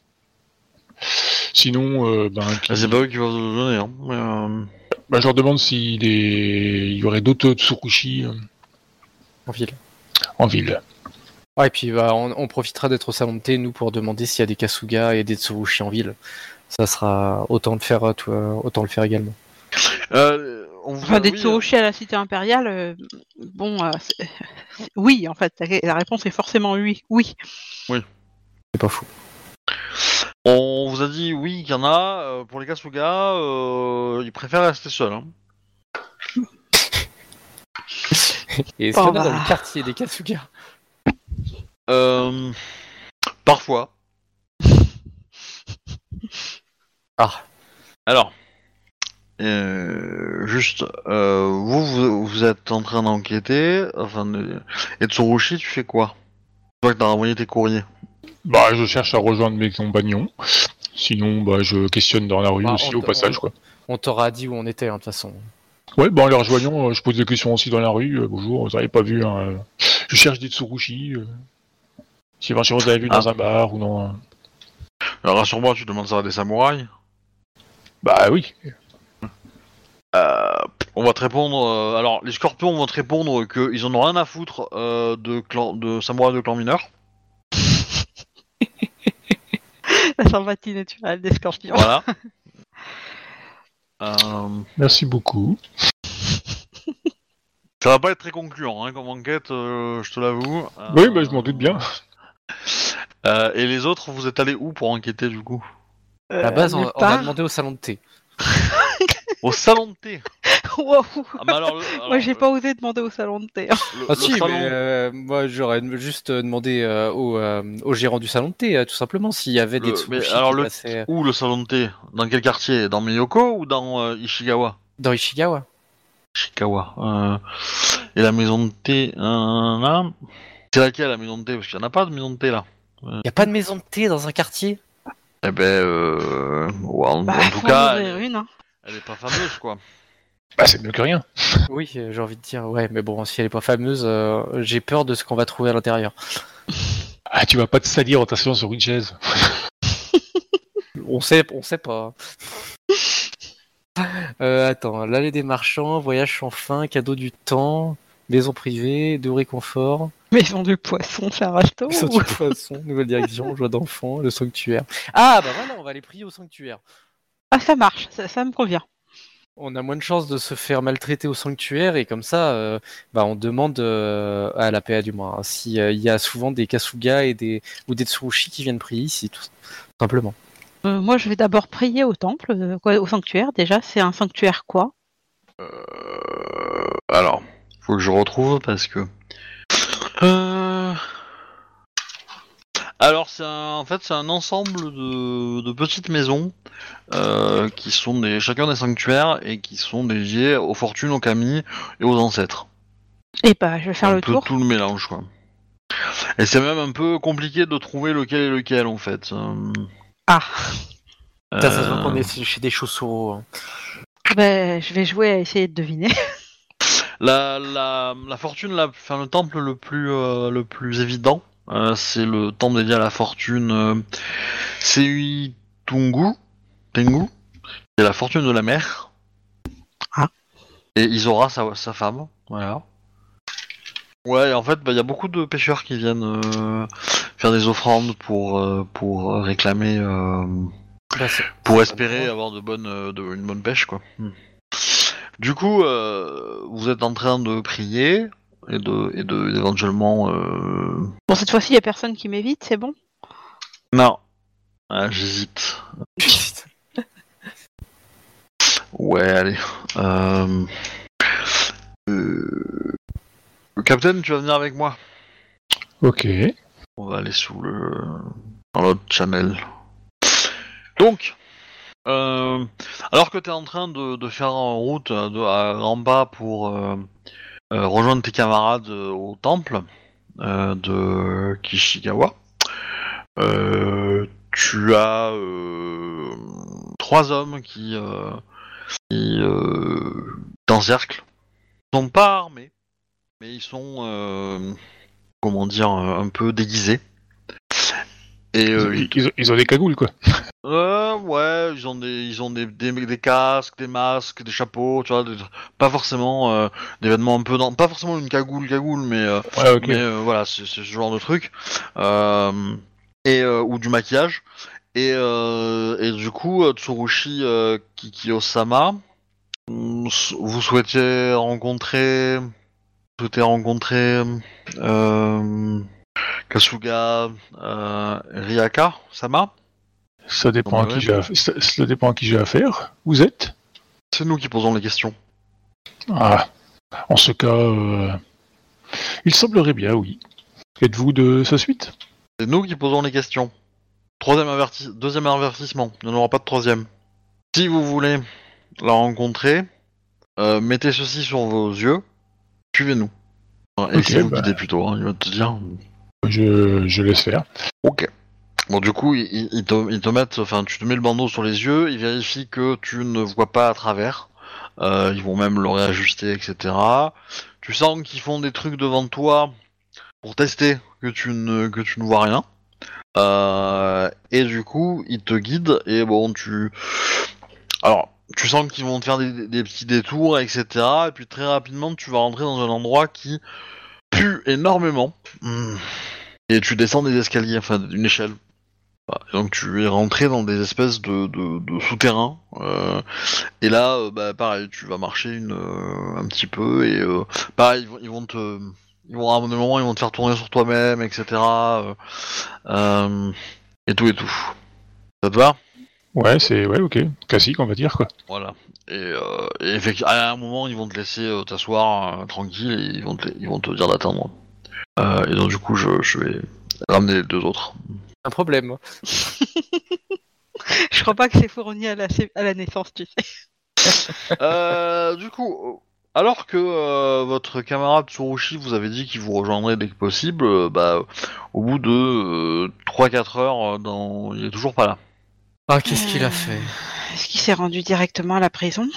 Speaker 4: Sinon, euh, ben, qui-
Speaker 2: Ah, C'est pas eux qui vont donner, hein. mais, euh,
Speaker 4: bah, je leur demande s'il est... il y aurait d'autres Tsurushi euh,
Speaker 1: en ville.
Speaker 4: en ville.
Speaker 1: Ouais, et puis bah, on, on profitera d'être au salon de thé, nous, pour demander s'il y a des Kasuga et des Tsurushi en ville. Ça sera autant le faire, toi, autant le faire également.
Speaker 2: euh, on vous
Speaker 3: Enfin,
Speaker 2: a-
Speaker 3: des
Speaker 2: oui,
Speaker 3: Tsurushi à la cité impériale, euh, bon, euh, oui, en fait, la- la réponse est forcément oui. Oui.
Speaker 1: C'est pas fou.
Speaker 2: On vous a dit oui qu'il y en a. euh, pour les Kasuga, euh, ils préfèrent rester seuls. Hein.
Speaker 1: Et est-ce
Speaker 3: Bon,
Speaker 1: qu'il y en a dans
Speaker 3: bah.
Speaker 1: le quartier des Kasuga
Speaker 2: Euh, parfois.
Speaker 1: Ah,
Speaker 2: Alors, euh, juste, euh, vous, vous, vous êtes en train d'enquêter. Enfin, de... et Tsurushi, tu fais quoi? Toi que t'as envoyé tes courriers.
Speaker 4: Bah, je cherche à rejoindre mes compagnons. Sinon, bah, je questionne dans la rue
Speaker 1: Bah,
Speaker 4: aussi
Speaker 1: on-
Speaker 4: au passage,
Speaker 1: on-
Speaker 4: quoi.
Speaker 1: on t'aura dit où on était, hein, de toute façon.
Speaker 4: Ouais, bah, en les rejoignant, euh, je pose des questions aussi dans la rue. euh, bonjour, vous avez pas vu un... euh, Je cherche des Tsurushi. Euh... Si éventuellement vous avez vu dans
Speaker 2: Ah.
Speaker 4: un bar ou dans un...
Speaker 2: Alors, rassure-moi, tu demandes ça à des samouraïs.
Speaker 4: Bah oui.
Speaker 2: On va te répondre. euh, alors, les scorpions vont te répondre qu'ils en ont rien à foutre euh, de, clan, de samouraïs de clan mineur.
Speaker 3: La sympathie naturelle des scorpions.
Speaker 2: Voilà. Euh,
Speaker 4: Merci beaucoup.
Speaker 2: Ça va pas être très concluant hein, comme enquête, euh, je te l'avoue. Euh,
Speaker 4: Oui, bah, je m'en doute bien.
Speaker 2: euh, et les autres, vous êtes allés où pour enquêter du coup?
Speaker 1: À la base, on, on a demandé au salon de thé.
Speaker 2: Au salon de thé.
Speaker 3: Wow.
Speaker 2: Ah, alors, alors,
Speaker 3: Moi, j'ai pas osé demander au salon de thé. hein.
Speaker 2: le-
Speaker 1: Ah
Speaker 2: le
Speaker 1: si,
Speaker 2: salon-
Speaker 1: mais euh, moi j'aurais juste euh, demandé euh, au, euh, au gérant du salon de thé, tout simplement, s'il y avait des
Speaker 2: mais alors
Speaker 1: qui
Speaker 2: le-
Speaker 1: passaient
Speaker 2: Où le salon de thé? Dans quel quartier? Dans Miyoko ou dans euh, Ishigawa?
Speaker 1: Dans Ishigawa.
Speaker 2: Ishikawa. Euh, et la maison de thé, euh, là C'est laquelle la maison de thé? Parce qu'il n'y en a pas de maison de thé là.
Speaker 1: Il y a pas de maison de thé dans un quartier?
Speaker 2: Eh ben, euh, ouais, en,
Speaker 3: Bah,
Speaker 2: en tout cas,
Speaker 3: une. hein.
Speaker 2: Elle est pas fameuse quoi.
Speaker 4: Bah, c'est mieux que rien.
Speaker 1: Oui, euh, j'ai envie de dire, ouais, mais bon, si elle est pas fameuse, euh, j'ai peur de ce qu'on va trouver à l'intérieur.
Speaker 4: Ah, tu vas pas te salir en t'asseyant sur une chaise.
Speaker 1: On sait, on sait pas. Euh, attends, l'allée des marchands, voyage sans fin, cadeau du temps, maison privée, de réconfort,
Speaker 3: Maison du poisson, resto.
Speaker 1: maison du poisson, nouvelle direction, joie d'enfant, le sanctuaire. Ah bah voilà, on va aller prier au sanctuaire.
Speaker 3: Ah, ça marche, ça, ça me convient.
Speaker 1: On a moins de chances de se faire maltraiter au sanctuaire et comme ça, euh, bah, on demande euh, à la PA du moins. S'il y a souvent des kasuga et des ou des tsurushi qui viennent prier ici, tout simplement.
Speaker 3: Euh, moi, je vais d'abord prier au temple, euh, quoi, au sanctuaire. Déjà, c'est un sanctuaire quoi?
Speaker 2: Euh, alors, faut que je retrouve parce que. Euh... Alors, c'est un... en fait c'est un ensemble de, de petites maisons euh, qui sont des chacun des sanctuaires et qui sont dédiés aux fortunes, aux kami et aux ancêtres.
Speaker 3: Et bah, je vais faire
Speaker 2: un
Speaker 3: le
Speaker 2: peu
Speaker 3: tour.
Speaker 2: tout le mélange quoi. Et c'est même un peu compliqué de trouver lequel est lequel en fait. Euh,
Speaker 3: Ah,
Speaker 1: Putain, ça se voit
Speaker 2: euh,
Speaker 1: qu'on est chez des chaussures. hein.
Speaker 3: ben, je vais jouer à essayer de deviner.
Speaker 2: La, la, la fortune, la, enfin, le temple le plus, euh, le plus évident, euh, c'est le temple dédié à la fortune euh, Seitungu, Tengu, qui est la fortune de la mer.
Speaker 3: Ah.
Speaker 2: Et Isora, sa, sa femme, voilà. Ouais, et en fait, bah, il y a beaucoup de pêcheurs qui viennent euh, faire des offrandes pour, euh, pour réclamer, euh,
Speaker 1: Bah,
Speaker 2: pour espérer avoir de bonnes, euh, de, une bonne pêche, quoi. Hmm. Du coup, euh, vous êtes en train de prier et de, et de éventuellement. Euh...
Speaker 3: Bon, cette fois-ci, il y a personne qui m'évite, c'est bon?
Speaker 2: Non, Ah, j'hésite. Ouais, allez. Euh... euh, Le capitaine, tu vas venir avec moi.
Speaker 4: Ok.
Speaker 2: On va aller sous le dans l'autre channel. Donc, euh, alors que tu es en train de, de faire en route de, à grands pas pour euh, rejoindre tes camarades euh, au temple euh, de Kishigawa, euh, tu as trois hommes qui, qui t'encerclent. Ils sont pas armés, mais ils sont comment dire, un peu déguisés. Et euh,
Speaker 4: ils, ils ont, ils ont des cagoules, quoi.
Speaker 2: euh, ouais, ils ont des, ils ont des, des, des casques, des masques, des chapeaux, tu vois, des- pas forcément euh, des vêtements un peu dans, pas forcément une cagoule, cagoule, mais, euh,
Speaker 4: Ouais,
Speaker 2: mais euh, voilà, c'est ce genre de truc, et ou du maquillage. Et, et du coup, Tsurushi euh, Kikiyo-sama, vous vous souhaitiez rencontrer, vous souhaitez rencontrer euh, Kasuga euh, Ryaka Sama
Speaker 4: Ça dépend, à
Speaker 2: Ouais,
Speaker 4: qui
Speaker 2: ouais.
Speaker 4: ça, ça dépend à qui j'ai affaire. Vous êtes?
Speaker 2: C'est nous qui posons les questions.
Speaker 4: Ah. En ce cas, euh, il semblerait bien, oui. Êtes-vous de sa suite?
Speaker 2: C'est nous qui posons les questions. Troisième averti- deuxième avertissement, il n'y en aura pas de troisième. Si vous voulez la rencontrer, euh, mettez ceci sur vos yeux, suivez-nous. Et c'est vous
Speaker 4: bah.
Speaker 2: guidez plutôt, hein, il va te dire.
Speaker 4: Je, laisse faire.
Speaker 2: Ok. Bon, du coup, ils, te, mettent, enfin, tu te mets le bandeau sur les yeux, ils vérifient que tu ne vois pas à travers. Euh, ils vont même le réajuster, etc. Tu sens qu'ils font des trucs devant toi pour tester que tu ne, que tu ne vois rien. Euh, et du coup, ils te guident et bon, tu. Alors, tu sens qu'ils vont te faire des, des petits détours, etc. Et puis très rapidement, tu vas rentrer dans un endroit qui pue énormément. Hmm. Et tu descends des escaliers, enfin d'une échelle. Bah, donc tu es rentré dans des espèces de, de, de souterrains. euh, et là, euh, bah, pareil, tu vas marcher une, euh, un petit peu et euh, pareil, ils vont, ils vont te, ils vont à un moment, ils vont te faire tourner sur toi-même, etc. euh, euh, et tout et tout. Ça te va?
Speaker 4: Ouais, c'est ouais, ok, classique, on va dire quoi.
Speaker 2: Voilà. Et, euh, et effectivement, à un moment, ils vont te laisser euh, t'asseoir euh, tranquille et ils vont te, ils vont te dire d'attendre. Euh, et donc du coup, je, je vais ramener les deux autres.
Speaker 1: Un problème.
Speaker 3: Je crois pas que c'est fourni à la, à la naissance, tu sais.
Speaker 2: Euh, du coup, alors que euh, votre camarade Tsurushi vous avait dit qu'il vous rejoindrait dès que possible, euh, bah, au bout de 3-4 heures, euh, dans... il est toujours pas là.
Speaker 1: Ah, qu'est-ce qu'il
Speaker 3: Euh.
Speaker 1: a fait?
Speaker 3: Est-ce qu'il s'est rendu directement à la prison?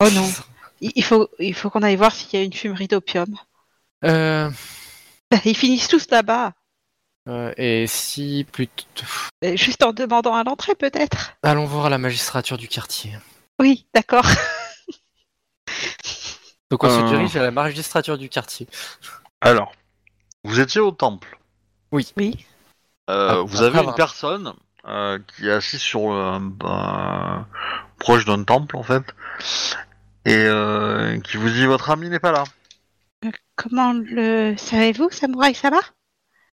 Speaker 3: Oh non. Il il faut, il faut qu'on aille voir s'il y a une fumerie d'opium.
Speaker 1: Euh,
Speaker 3: Ils finissent tous là-bas.
Speaker 1: euh, et si plutôt...
Speaker 3: Euh, Juste en demandant à l'entrée, peut-être
Speaker 1: Allons voir la magistrature du quartier.
Speaker 3: Oui, d'accord.
Speaker 1: Donc on
Speaker 2: Euh.
Speaker 1: se dirige à la magistrature du quartier.
Speaker 2: Alors, vous étiez au temple?
Speaker 3: Oui.
Speaker 2: Euh,
Speaker 1: Ah,
Speaker 2: vous avez une personne euh, qui est assise sur un, un- proche d'un temple en fait, et euh, qui vous dit votre ami n'est pas là.
Speaker 3: Comment le savez-vous, Samouraï Sama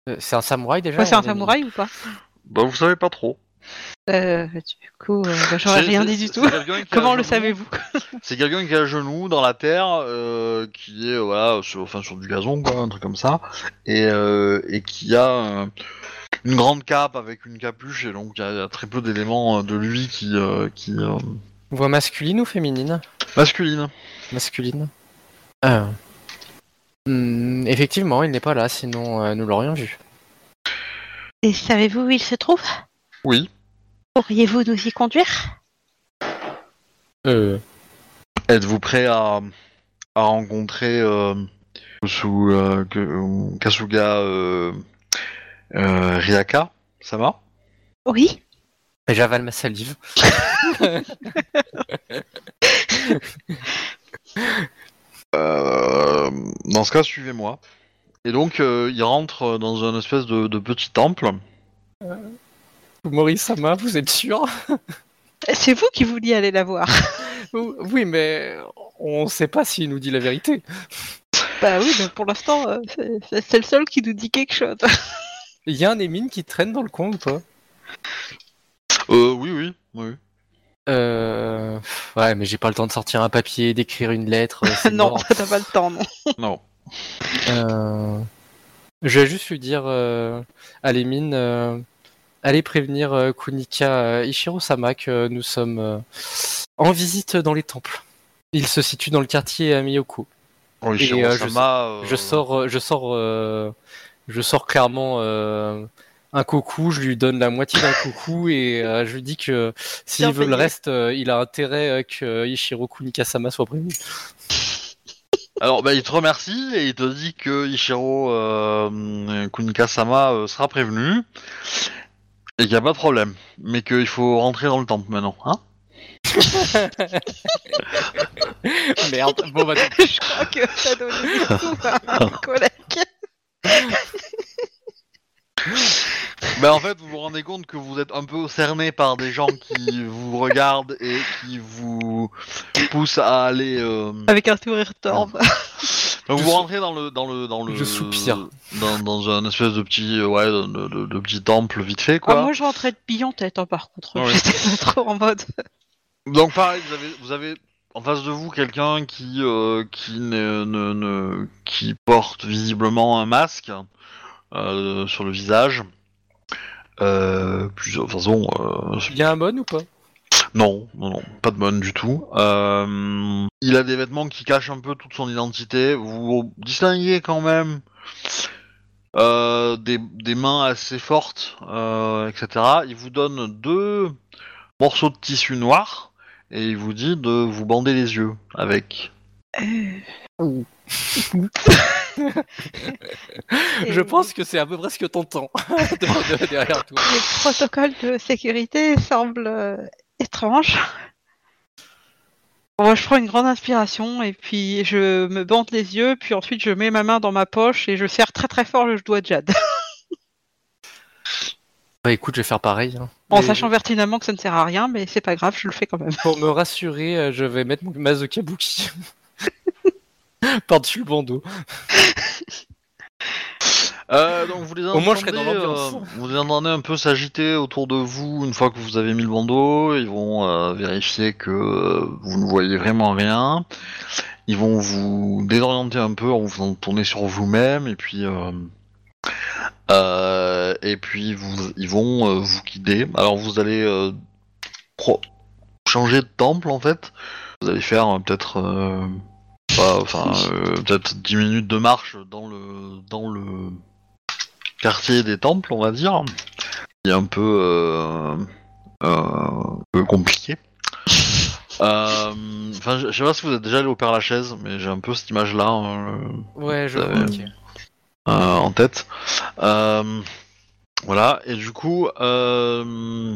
Speaker 1: Euh, c'est un samouraï déjà
Speaker 3: Ouais, C'est un samouraï ou pas?
Speaker 2: Bah vous savez pas trop.
Speaker 3: euh, Du coup, euh, bah, j'aurais rien dit du tout. Comment le savez-vous?
Speaker 2: C'est quelqu'un qui est à genoux dans la terre, euh, qui est euh, voilà, sur, enfin sur du gazon quoi, un truc comme ça, et, euh, et qui a euh, une grande cape avec une capuche, et donc il y, a- il y a très peu d'éléments euh, de lui qui, euh, qui euh,
Speaker 1: Voix masculine ou féminine?
Speaker 2: masculine.
Speaker 1: Masculine. Ah. Hmm, effectivement, il n'est pas là, sinon euh, nous l'aurions vu.
Speaker 3: Et savez-vous où il se trouve?
Speaker 2: Oui.
Speaker 3: Pourriez-vous nous y conduire?
Speaker 1: Euh,
Speaker 2: Êtes-vous prêt à, à rencontrer euh, sous euh, que- euh, Kasuga euh, euh, Ryaka Ça va?
Speaker 3: Oui.
Speaker 1: J'avale ma salive.
Speaker 2: Euh, Dans ce cas, suivez-moi. Et donc, euh, il rentre dans un espèce de, de petit temple.
Speaker 1: Maurice Sama, vous êtes sûr?
Speaker 3: C'est vous qui vouliez aller la voir.
Speaker 1: Oui, mais on ne sait pas s'il nous dit la vérité.
Speaker 3: bah oui, mais pour l'instant, euh, c'est le seul qui nous dit quelque chose.
Speaker 1: Il y a un Émine qui traîne dans le coin ou pas?
Speaker 2: Euh, oui, oui, oui.
Speaker 1: Euh... Ouais, mais j'ai pas le temps de sortir un papier, d'écrire une lettre. euh,
Speaker 3: non, t'as pas le temps, non.
Speaker 2: Non.
Speaker 1: Euh, Je vais juste lui dire euh, à Lémine, euh, allez prévenir euh, Kunika euh, Ichiro-sama que nous sommes euh, en visite dans les temples. Il se situe dans le quartier à Miyoko. Et, euh, je
Speaker 2: euh,
Speaker 1: sors, euh, je sors, euh, je sors clairement euh, un coucou. Je lui donne la moitié d'un coucou et euh, je lui dis que s'il veut le reste, euh, il a intérêt euh, que Ichiro Kunika-sama soit prévenu.
Speaker 2: Alors, bah, il te remercie et il te dit que Ichiro euh, Kunika-sama euh, sera prévenu et qu'il n'y a pas de problème, mais qu'il faut rentrer dans le temple maintenant, hein
Speaker 1: Merde. Bon bah
Speaker 3: Je crois que t'as donné coups à un collègue.
Speaker 2: Bah en fait, vous vous rendez compte que vous êtes un peu cerné par des gens qui vous regardent et qui vous poussent à aller. euh,
Speaker 3: Avec un sourire torbe.
Speaker 2: Donc
Speaker 1: Je
Speaker 2: vous
Speaker 1: sou-
Speaker 2: rentrez dans le dans le dans le
Speaker 1: Je soupire.
Speaker 2: dans, dans un espèce de petit euh, ouais de, de- de petit temple vite fait
Speaker 3: Ah,
Speaker 2: quoi.
Speaker 3: moi, je rentrais de billon tête, hein, par contre.
Speaker 2: Ouais.
Speaker 3: J'étais pas trop en mode.
Speaker 2: Donc pareil, vous avez vous avez en face de vous quelqu'un qui euh, qui ne, ne, ne- qui porte visiblement un masque sur le visage. Euh, toute façon, euh,
Speaker 1: il y a un bon ou pas?
Speaker 2: Non, non, non, pas de bonne du tout. Euh, il a des vêtements qui cachent un peu toute son identité. Vous distinguez quand même euh, des, des mains assez fortes, euh, etc. Il vous donne deux morceaux de tissu noir et il vous dit de vous bander les yeux avec.
Speaker 1: Je pense que c'est à peu près ce que t'entends de- de- derrière toi.
Speaker 3: Le protocole de sécurité semble euh, étrange. Bon, je prends une grande inspiration et puis je me bande les yeux, puis ensuite je mets ma main dans ma poche et je serre très très fort le doigt de Jade.
Speaker 1: Bah écoute, je vais faire pareil. hein.
Speaker 3: En sachant pertinemment que ça ne sert à rien, mais c'est pas grave, je le fais quand même.
Speaker 1: Pour me rassurer, euh, je vais mettre mon masque de kabuki. Par-dessus le bandeau.
Speaker 2: Euh, donc vous les
Speaker 1: Au moins, je serai dans
Speaker 2: entendez,
Speaker 1: l'ambiance.
Speaker 2: euh, vous les entendez un peu s'agiter autour de vous une fois que vous avez mis le bandeau. Ils vont euh, vérifier que euh, vous ne voyez vraiment rien. Ils vont vous désorienter un peu en vous faisant tourner sur vous-même et puis euh, euh, et puis vous, ils vont euh, vous guider. Alors vous allez euh, pro- changer de temple en fait. Vous allez faire euh, peut-être euh, enfin euh, peut-être 10 minutes de marche dans le dans le quartier des temples, on va dire, qui est un peu, euh, euh, un peu compliqué. Enfin, je sais pas si vous êtes déjà allé au Père Lachaise, mais j'ai un peu cette image-là euh,
Speaker 1: Ouais, je vois. ok.
Speaker 2: euh, en tête. Euh, voilà, et du coup, euh,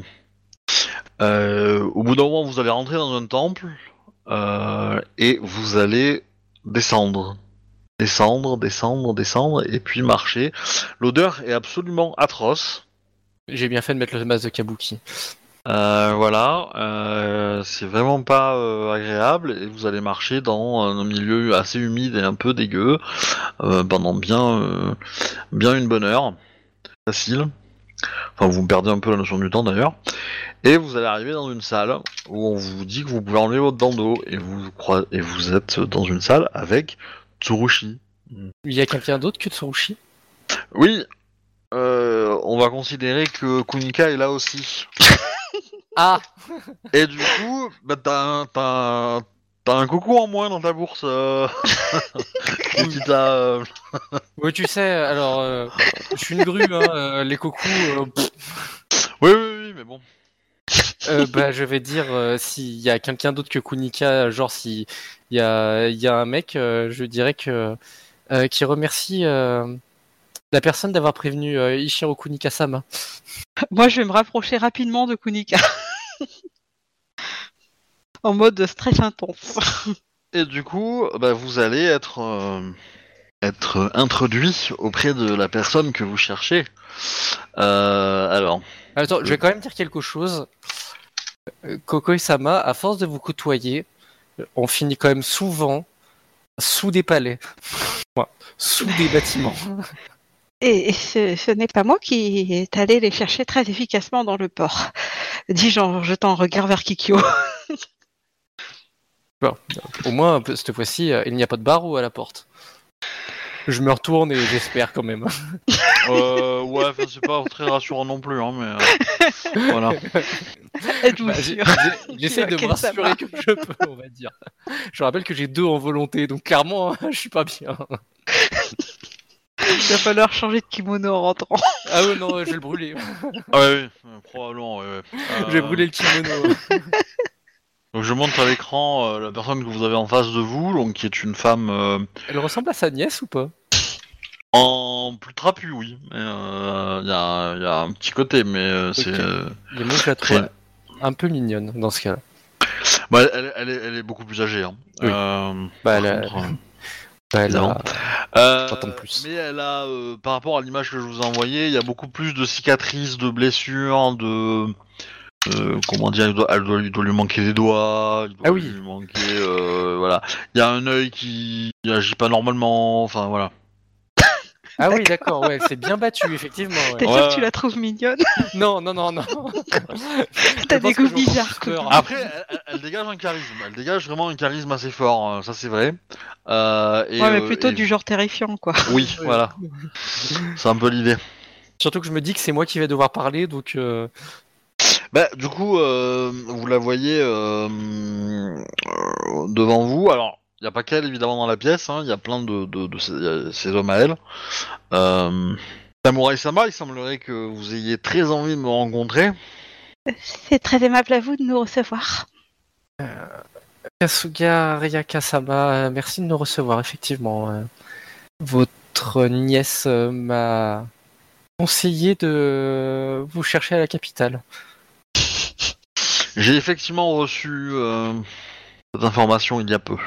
Speaker 2: au bout d'un moment, vous allez rentrer dans un temple euh, et vous allez descendre. Descendre, descendre, descendre, et puis marcher. L'odeur est absolument atroce.
Speaker 1: J'ai bien fait de mettre le masque de kabuki.
Speaker 2: Euh, voilà, euh, c'est vraiment pas euh, agréable et vous allez marcher dans un milieu assez humide et un peu dégueu pendant bien, bien une bonne heure, facile. Enfin, vous perdez un peu la notion du temps d'ailleurs. Et vous allez arriver dans une salle où on vous dit que vous pouvez enlever votre bandeau et vous et vous êtes dans une salle avec Tsurushi.
Speaker 1: Il y a quelqu'un d'autre que Tsurushi?
Speaker 2: Oui, euh, on va considérer que Kunika est là aussi.
Speaker 1: Ah
Speaker 2: Et du coup, bah, t'as un, t'as un- coucou en moins dans ta bourse. Euh... euh,
Speaker 1: Oui, tu sais, alors, euh, je suis une grue, hein, euh, les cocos, euh,
Speaker 2: Oui, oui, oui, mais bon.
Speaker 1: euh, bah, je vais dire, euh, s'il y a quelqu'un d'autre que Kunika, genre, s'il y a, il y a un mec, euh, je dirais que, euh, qui remercie euh, la personne d'avoir prévenu euh, Ishiro Kunika-sama.
Speaker 3: Moi, je vais me rapprocher rapidement de Kunika. en mode stress intense.
Speaker 2: Et du coup, bah, vous allez être, euh, être introduit auprès de la personne que vous cherchez. Euh, alors,
Speaker 1: Attends, je vais quand même dire quelque chose. Euh, Kokoi-sama, à force de vous côtoyer, on finit quand même souvent sous des palais, Ouais, sous des bâtiments.
Speaker 3: Et ce, ce n'est pas moi qui est allé les chercher très efficacement dans le port. Dis-je en jetant un regard vers Kikyo.
Speaker 1: Bon, au moins, cette fois-ci, euh, il n'y a pas de barreau à la porte. Je me retourne et j'espère quand même.
Speaker 2: euh, ouais, enfin, c'est pas très rassurant non plus, hein, mais euh, voilà.
Speaker 3: Êtes-vous
Speaker 1: Bah, J'essaie de me rassurer comme je peux, on va dire. Je rappelle que j'ai deux en volonté, donc clairement, je suis pas bien.
Speaker 3: Il va falloir changer de kimono en rentrant.
Speaker 1: Ah ouais, non, je vais le brûler.
Speaker 2: Ah ouais, oui, probablement. Ouais, ouais.
Speaker 1: Je vais brûler le kimono.
Speaker 2: Donc je montre à l'écran euh, la personne que vous avez en face de vous, donc qui est une femme euh,
Speaker 1: Elle ressemble à sa nièce ou pas?
Speaker 2: en plus trapu, oui. Il euh, y, a, y a un petit côté, mais euh, c'est. Euh,
Speaker 1: la trouve un peu mignonne dans ce cas-là.
Speaker 2: bah, elle, elle est, elle est beaucoup plus âgée. Hein.
Speaker 1: Oui.
Speaker 2: Euh,
Speaker 1: Bah,
Speaker 2: par
Speaker 1: elle a-
Speaker 2: contre, euh,
Speaker 1: Bah, elle a-
Speaker 2: Évidemment. Euh,
Speaker 1: J'entends plus.
Speaker 2: Mais elle a, euh, par rapport à l'image que je vous ai envoyée, il y a beaucoup plus de cicatrices, de blessures, de. Euh, comment dire, il doit, elle doit- il doit lui manquer des doigts, il doit
Speaker 1: Ah oui.
Speaker 2: lui manquer. euh, voilà. Il y a un œil qui agit pas normalement, enfin voilà.
Speaker 1: Ah oui, d'accord, ouais, c'est bien battu, effectivement. ouais.
Speaker 3: T'es
Speaker 2: Ouais.
Speaker 3: sûr que tu la trouves mignonne?
Speaker 1: Non, non, non, non.
Speaker 3: T'as des goûts bizarres. Kunika.
Speaker 2: Après, elle, dégage un charisme, elle dégage vraiment un charisme assez fort, euh, ça c'est vrai. Euh, et,
Speaker 3: Ouais, mais plutôt
Speaker 2: et-
Speaker 3: du genre terrifiant, quoi.
Speaker 2: Oui,
Speaker 1: Ouais.
Speaker 2: voilà. C'est un peu l'idée.
Speaker 1: Surtout que je me dis que c'est moi qui vais devoir parler, donc euh,
Speaker 2: Bah, du coup, euh, vous la voyez euh, euh, devant vous. Alors, il n'y a pas qu'elle évidemment dans la pièce. hein, Il y a plein de, de, de ces, y a ces hommes à elle. Euh, Samurai Sama, il semblerait que vous ayez très envie de me rencontrer.
Speaker 3: C'est très aimable à vous de nous recevoir.
Speaker 1: Kasuga Ryakasama, euh, merci de nous recevoir, effectivement. euh. Votre nièce euh, m'a conseillé de vous chercher à la capitale.
Speaker 2: J'ai effectivement reçu euh, cette information il y a peu.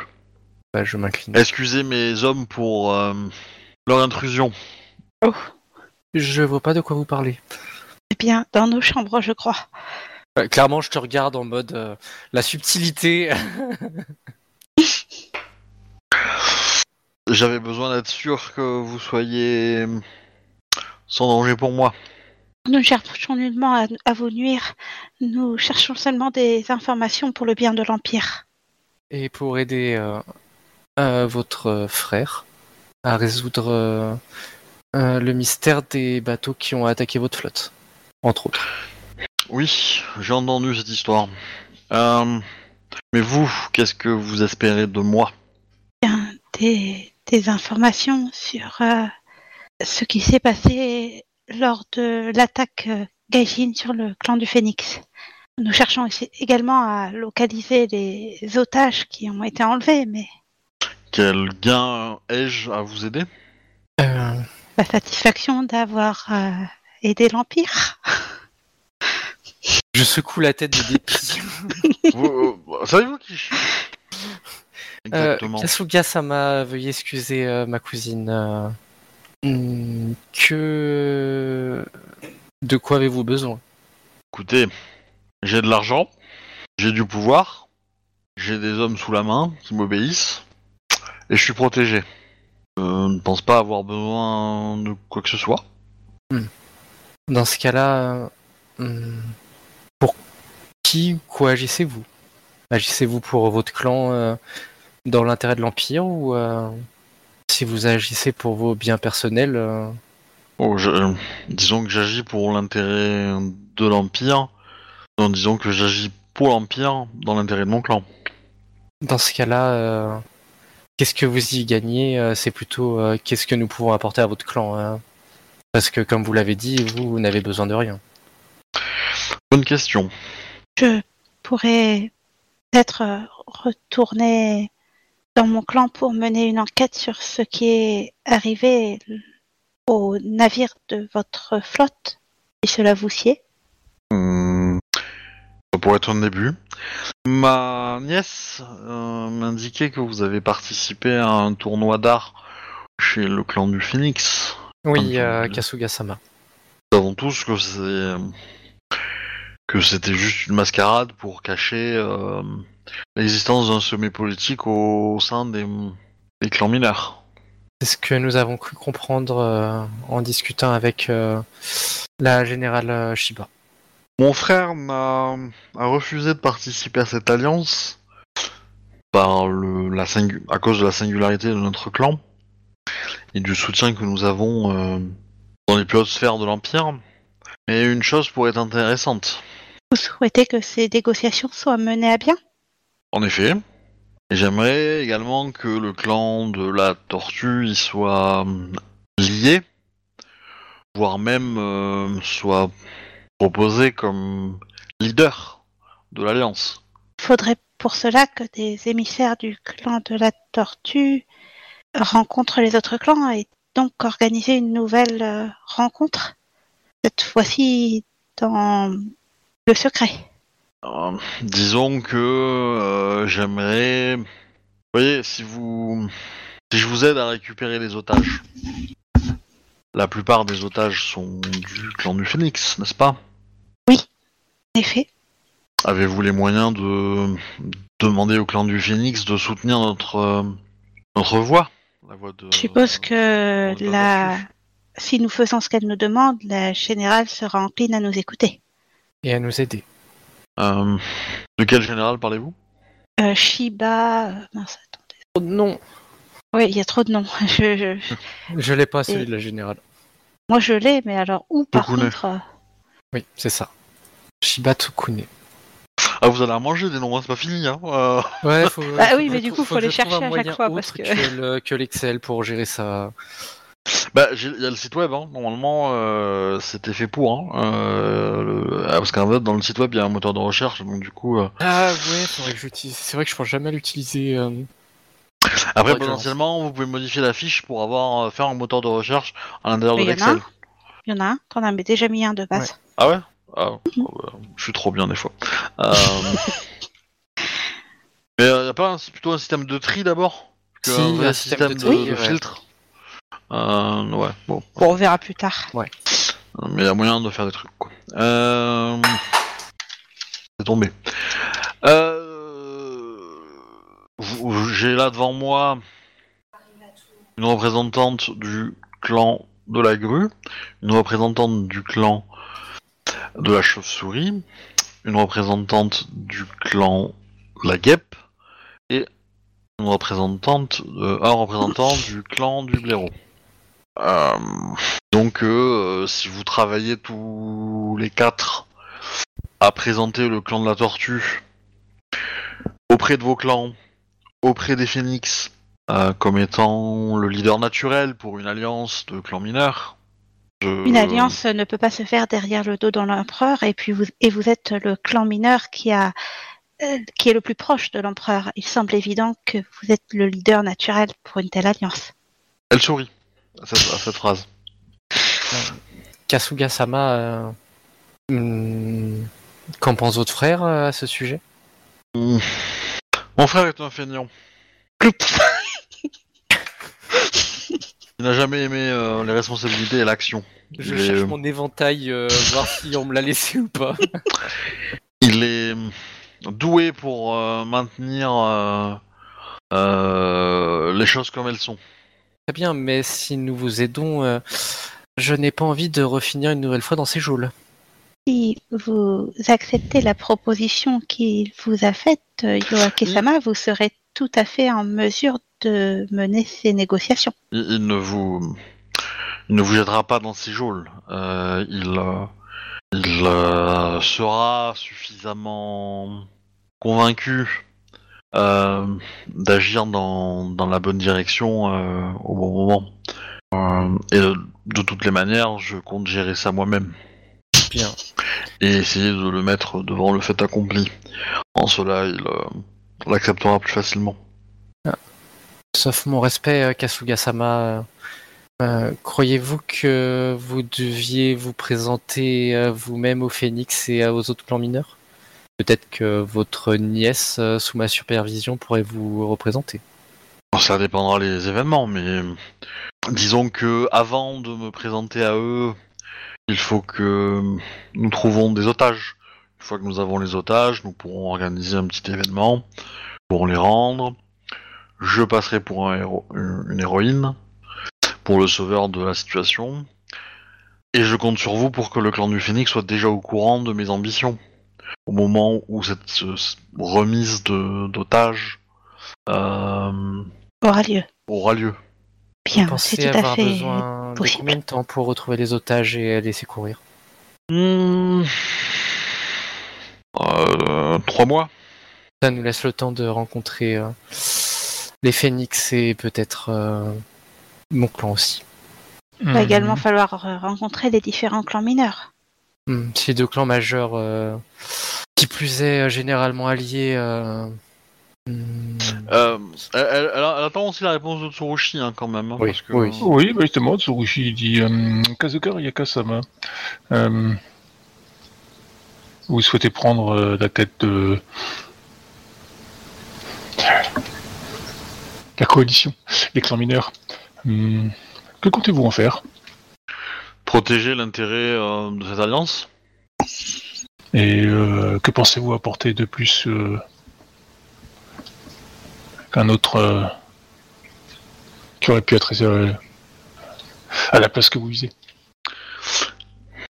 Speaker 1: Bah, je m'incline.
Speaker 2: Excusez mes hommes pour euh, leur intrusion.
Speaker 1: Je vois pas de quoi vous parlez.
Speaker 3: est bien dans nos chambres, je crois.
Speaker 1: Euh, clairement, je te regarde en mode euh, la subtilité.
Speaker 2: J'avais besoin d'être sûr que vous soyez sans danger pour moi.
Speaker 3: Nous ne cherchons nullement à, à vous nuire. Nous cherchons seulement des informations pour le bien de l'Empire.
Speaker 1: Et pour aider euh, euh, votre frère à résoudre euh, euh, le mystère des bateaux qui ont attaqué votre flotte, entre autres.
Speaker 2: Oui, j'ai entendu cette histoire. Euh, mais vous, qu'est-ce que vous espérez de moi?
Speaker 3: Bien, des, des informations sur euh, ce qui s'est passé lors de l'attaque euh, Gaijin sur le clan du Phénix. Nous cherchons aussi- également à localiser les otages qui ont été enlevés, mais
Speaker 2: Quel gain ai-je à vous aider?
Speaker 1: Euh,
Speaker 3: la satisfaction d'avoir euh, aidé l'Empire.
Speaker 1: je secoue la tête de dépit.
Speaker 2: Vous- euh, Savez-vous qui je suis?
Speaker 1: Euh,
Speaker 2: Exactement.
Speaker 1: Kasuga-sama, veuillez excuser euh, ma cousine. Hmm, que... De quoi avez-vous besoin?
Speaker 2: Écoutez, j'ai de l'argent, j'ai du pouvoir, j'ai des hommes sous la main qui m'obéissent, et je suis protégé. Je ne pense pas avoir besoin de quoi que ce soit.
Speaker 1: Dans ce cas-là, hmm, pour qui ou quoi agissez-vous Agissez-vous pour votre clan euh, dans l'intérêt de l'Empire ou euh, si vous agissez pour vos biens personnels euh,
Speaker 2: Bon, je- disons que j'agis pour l'intérêt de l'Empire, donc disons que j'agis pour l'Empire dans l'intérêt de mon clan.
Speaker 1: Dans ce cas-là, euh, qu'est-ce que vous y gagnez euh, C'est plutôt euh, qu'est-ce que nous pouvons apporter à votre clan hein Parce que comme vous l'avez dit, vous, vous n'avez besoin de rien.
Speaker 2: Bonne question.
Speaker 3: Je pourrais peut-être euh, retourner dans mon clan pour mener une enquête sur ce qui est arrivé au navire de votre flotte, si cela vous sied.
Speaker 2: Hmm, Ça pourrait être un début. Ma nièce euh, m'indiquait que vous avez participé à un tournoi d'art chez le clan du Phoenix.
Speaker 1: Oui, euh, Kasuga-sama.
Speaker 2: Nous savons tous que c'est que c'était juste une mascarade pour cacher euh, l'existence d'un sommet politique au sein des, des clans mineurs.
Speaker 1: C'est ce que nous avons cru comprendre euh, en discutant avec euh, la générale euh, Shiba.
Speaker 2: Mon frère m'a a refusé de participer à cette alliance par le, la singu- à cause de la singularité de notre clan et du soutien que nous avons euh, dans les plus hautes sphères de l'Empire. Mais une chose pourrait être intéressante.
Speaker 3: Vous souhaitez que ces négociations soient menées à bien?
Speaker 2: En effet. Et j'aimerais également que le clan de la tortue y soit euh, lié, voire même euh, soit proposé comme leader de l'alliance.
Speaker 3: Faudrait pour cela que des émissaires du clan de la tortue rencontrent les autres clans et donc organiser une nouvelle euh, rencontre. Cette fois-ci dans le secret.
Speaker 2: Euh, disons que euh, j'aimerais... Vous voyez, si vous... Si je vous aide à récupérer les otages, la plupart des otages sont du clan du Phoenix, n'est-ce pas?
Speaker 3: En effet,
Speaker 2: Avez-vous les moyens de demander au clan du Phoenix de soutenir notre, euh, notre voix? La voix de,
Speaker 3: je suppose que
Speaker 2: de la
Speaker 3: si nous faisons ce qu'elle nous demande, la générale sera encline à nous écouter.
Speaker 1: Et à nous aider.
Speaker 2: Euh, de quel général parlez-vous?
Speaker 3: Euh, Shiba... euh, mince, attendez.
Speaker 1: Oh non
Speaker 3: Oui, il y a trop de noms. Je, je-
Speaker 1: Je l'ai pas, celui
Speaker 3: Et-
Speaker 1: de la générale.
Speaker 3: Moi je l'ai, mais alors où par
Speaker 2: Tokune.
Speaker 3: contre
Speaker 1: Oui, c'est ça. Shiba Tsukune.
Speaker 2: Ah, vous allez en manger des noms, hein, c'est pas fini, hein euh.
Speaker 1: Ouais, faut,
Speaker 3: Bah
Speaker 1: faut
Speaker 3: oui, mais du coup, faut
Speaker 1: que
Speaker 3: les chercher à chaque fois, parce que-
Speaker 1: que l'Excel pour gérer ça.
Speaker 2: Bah, j'ai- il y a le site web, hein. normalement, euh, c'était fait pour, hein. euh, le- ah, parce qu'en fait, dans le site web, il y a un moteur de recherche, donc du coup... euh,
Speaker 1: Ah ouais, faudrait que j'utilise. C'est vrai que je pense jamais l'utiliser. euh.
Speaker 2: Après, potentiellement, vous pouvez modifier la fiche pour avoir euh, faire un moteur de recherche à l'intérieur de
Speaker 3: Mais il y en a
Speaker 2: l'Excel.
Speaker 3: Il y en a un, t'en as déjà mis un de base.
Speaker 2: Ah ouais? Ah, oh, bah, Je suis trop bien des fois. Euh... Mais il y a pas un- plutôt un système de tri d'abord? Que
Speaker 1: Si,
Speaker 2: un vrai
Speaker 1: un
Speaker 2: système,
Speaker 1: système de
Speaker 2: de,
Speaker 1: tri,
Speaker 2: de
Speaker 1: ouais.
Speaker 2: filtre? Euh, Ouais, bon.
Speaker 3: Bon, on verra plus tard.
Speaker 2: Mais il y a moyen de faire des trucs, quoi. Euh... C'est tombé. Euh... J'ai là devant moi une représentante du clan de la grue, une représentante du clan de la chauve-souris, une représentante du clan de la guêpe et une représentante, euh, un représentant du clan du blaireau. Euh, donc, euh, si vous travaillez tous les quatre à présenter le clan de la tortue auprès de vos clans, auprès des phénix, euh, comme étant le leader naturel pour une alliance de clans mineurs. je-
Speaker 3: Une alliance ne peut pas se faire derrière le dos de l'empereur et puis vous et vous êtes le clan mineur qui a euh, qui est le plus proche de l'empereur. Il semble évident que vous êtes le leader naturel pour une telle alliance.
Speaker 2: Elle sourit à cette, à cette phrase.
Speaker 1: Kasuga-sama, euh, hmm, qu'en pense votre frère euh, à ce sujet?
Speaker 2: Hmm. Mon frère est un feignant. Il n'a jamais aimé euh, les responsabilités et l'action.
Speaker 1: Je
Speaker 2: Il est,
Speaker 1: cherche mon éventail, euh, voir si on me l'a laissé ou pas.
Speaker 2: Il est doué pour euh, maintenir euh, euh, les choses comme elles sont.
Speaker 1: Très bien, mais si nous vous aidons, euh, je n'ai pas envie de refinir une nouvelle fois dans ces geôles.
Speaker 3: Si vous acceptez la proposition qu'il vous a faite, euh, Yoake-sama, vous serez tout à fait en mesure de mener ces négociations.
Speaker 2: Il, ne vous, il ne vous aidera pas dans ces geôles. Euh, il, il euh, sera suffisamment convaincu euh, d'agir dans, dans la bonne direction euh, au bon moment. Euh, et de, de toutes les manières, je compte gérer ça moi-même
Speaker 1: Bien.
Speaker 2: et essayer de le mettre devant le fait accompli. En cela, il euh, l'acceptera plus facilement.
Speaker 1: Sauf mon respect, euh, Kasuga-sama, euh, euh, croyez-vous que vous deviez vous présenter euh, vous-même au Phénix et euh, aux autres clans mineurs? Peut-être que votre nièce, euh, sous ma supervision, pourrait vous représenter.
Speaker 2: Ça dépendra des événements, mais euh, disons que avant de me présenter à eux, il faut que nous trouvons des otages. Une fois que nous avons les otages, nous pourrons organiser un petit événement pour les rendre. Je passerai pour un une héroïne, pour le sauveur de la situation. Et je compte sur vous pour que le clan du Phénix soit déjà au courant de mes ambitions. Au moment où cette euh, remise de- d'otages euh,
Speaker 3: Aura lieu.
Speaker 2: aura lieu.
Speaker 3: Bien,
Speaker 1: Vous
Speaker 3: c'est tout à
Speaker 1: avoir
Speaker 3: fait.
Speaker 1: besoin de
Speaker 3: possible.
Speaker 1: combien de temps pour retrouver les otages et laisser courir
Speaker 2: Hmm. Euh, trois mois
Speaker 1: Ça nous laisse le temps de rencontrer euh, les Phénix et peut-être euh, mon clan aussi.
Speaker 3: Il va également falloir euh, rencontrer les différents clans mineurs.
Speaker 1: Hmm, Ces deux clans majeurs, euh, qui plus est euh, généralement alliés. euh, hmm,
Speaker 2: euh, elle, aussi la réponse de Tsurushi hein, quand même. hein,
Speaker 1: Oui,
Speaker 2: parce que,
Speaker 1: oui.
Speaker 4: Oui, bah justement, Tsurushi dit euh, Kazuka Ryakasama, euh, vous souhaitez prendre euh, la tête de la coalition, les clans mineurs. Hum, que comptez-vous en faire?
Speaker 2: Protéger l'intérêt euh, de cette alliance?
Speaker 4: Et euh, que pensez-vous apporter de plus euh, qu'un autre qui aurait pu être à la place que vous visez?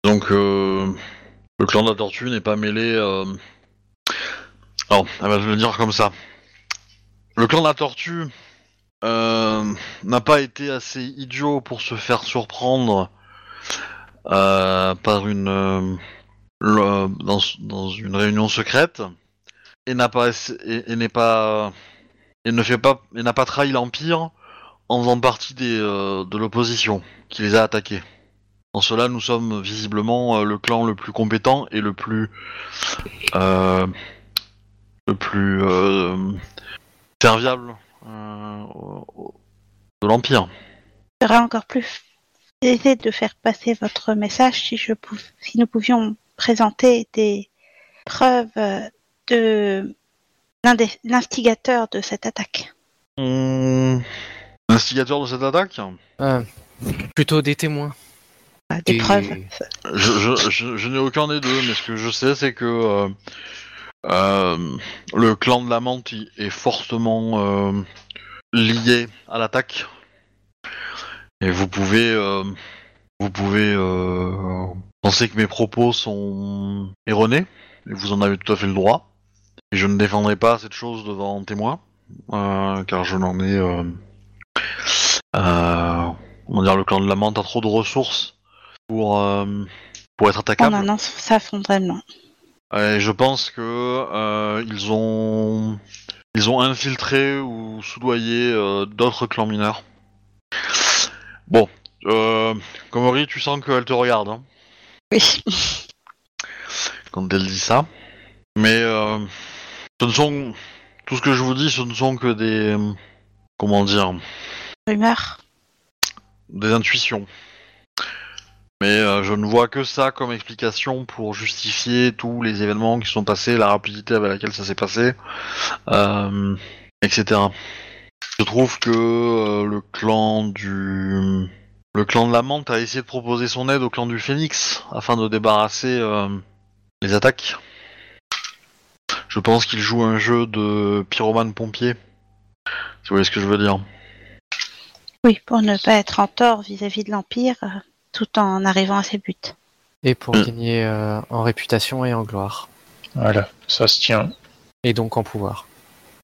Speaker 2: Donc, le clan de la tortue n'est pas mêlé. Alors, elle va le dire comme ça. Le clan de la tortue euh, n'a pas été assez idiot pour se faire surprendre par une euh, dans, une réunion secrète et n'a pas et, n'est pas et ne fait pas et n'a pas trahi l'empire en faisant partie euh, de l'opposition qui les a attaqués. En cela, nous sommes visiblement euh, le clan le plus compétent et le plus euh, le plus euh, serviable euh, de l'empire.
Speaker 3: Encore plus aisé de faire passer votre message si, je pou- si nous pouvions présenter des preuves euh, de l'un des- l'instigateur de cette attaque.
Speaker 2: Hum, L'instigateur de cette attaque?
Speaker 1: Euh, plutôt des témoins.
Speaker 3: des
Speaker 1: Et-
Speaker 3: preuves.
Speaker 2: Je, je, je, je n'ai aucun des deux, mais ce que je sais, c'est que euh, euh, le clan de la menthe est fortement euh, lié à l'attaque. Et vous pouvez, euh, vous pouvez euh, penser que mes propos sont erronés, et vous en avez tout à fait le droit. Et je ne défendrai pas cette chose devant témoin, euh, car je n'en ai... Comment dire, le clan de la menthe a trop de ressources pour, pour être
Speaker 3: On
Speaker 2: attaquable.
Speaker 3: annonce ça fondamentalement.
Speaker 2: Et je pense que ils ont ils ont infiltré ou soudoyé d'autres clans mineurs. Bon, euh, Komori, tu sens qu'elle te regarde hein,
Speaker 3: Oui.
Speaker 2: quand elle dit ça. Mais euh, ce ne sont tout ce que je vous dis, ce ne sont que des comment dire
Speaker 3: Rumeur.
Speaker 2: des intuitions. Mais euh, je ne vois que ça comme explication pour justifier tous les événements qui sont passés, la rapidité avec laquelle ça s'est passé, euh, etc. Je trouve que euh, le clan du le clan de la menthe a essayé de proposer son aide au clan du phénix afin de débarrasser euh, les attaques. Je pense qu'il joue un jeu de pyromane pompier. Si vous voyez ce que je veux dire.
Speaker 3: Oui, pour ne pas être en tort vis-à-vis de l'Empire, euh, tout en arrivant à ses buts.
Speaker 1: Et pour
Speaker 2: Mm.
Speaker 1: gagner euh, en réputation et en gloire.
Speaker 4: Voilà, ça se tient.
Speaker 1: Et donc en pouvoir.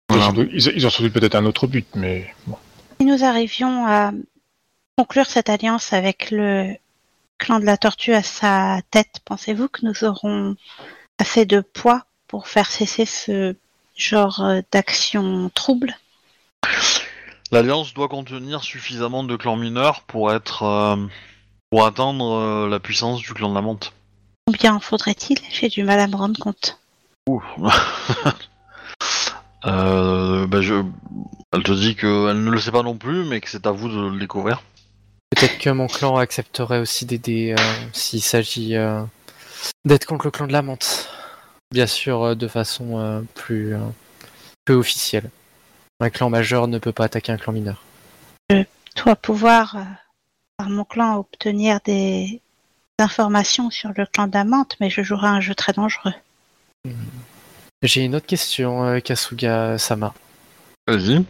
Speaker 4: Ils ont
Speaker 2: Voilà.
Speaker 4: sans doute- Ils, ils ont sans doute peut-être un autre but, mais bon.
Speaker 3: Si nous arrivions à conclure cette alliance avec le clan de la tortue à sa tête, pensez-vous que nous aurons assez de poids pour faire cesser ce genre d'action trouble?
Speaker 2: L'alliance doit contenir suffisamment de clans mineurs pour être euh, pour atteindre euh, la puissance du clan de la menthe.
Speaker 3: Combien en faudrait-il J'ai du mal à me rendre compte.
Speaker 2: Ouh. euh, bah je... Elle te dit qu'elle ne le sait pas non plus, mais que c'est à vous de le découvrir.
Speaker 1: Peut-être que mon clan accepterait aussi d'aider euh, s'il s'agit euh, d'être contre le clan de la menthe. Bien sûr, de façon euh, plus euh, peu officielle. Un clan majeur ne peut pas attaquer un clan mineur.
Speaker 3: Toi, pouvoir, euh, par mon clan, obtenir des informations sur le clan d'Amante, mais je jouerai un jeu très dangereux.
Speaker 1: J'ai une autre question, euh, Kasuga-sama.
Speaker 2: Vas-y.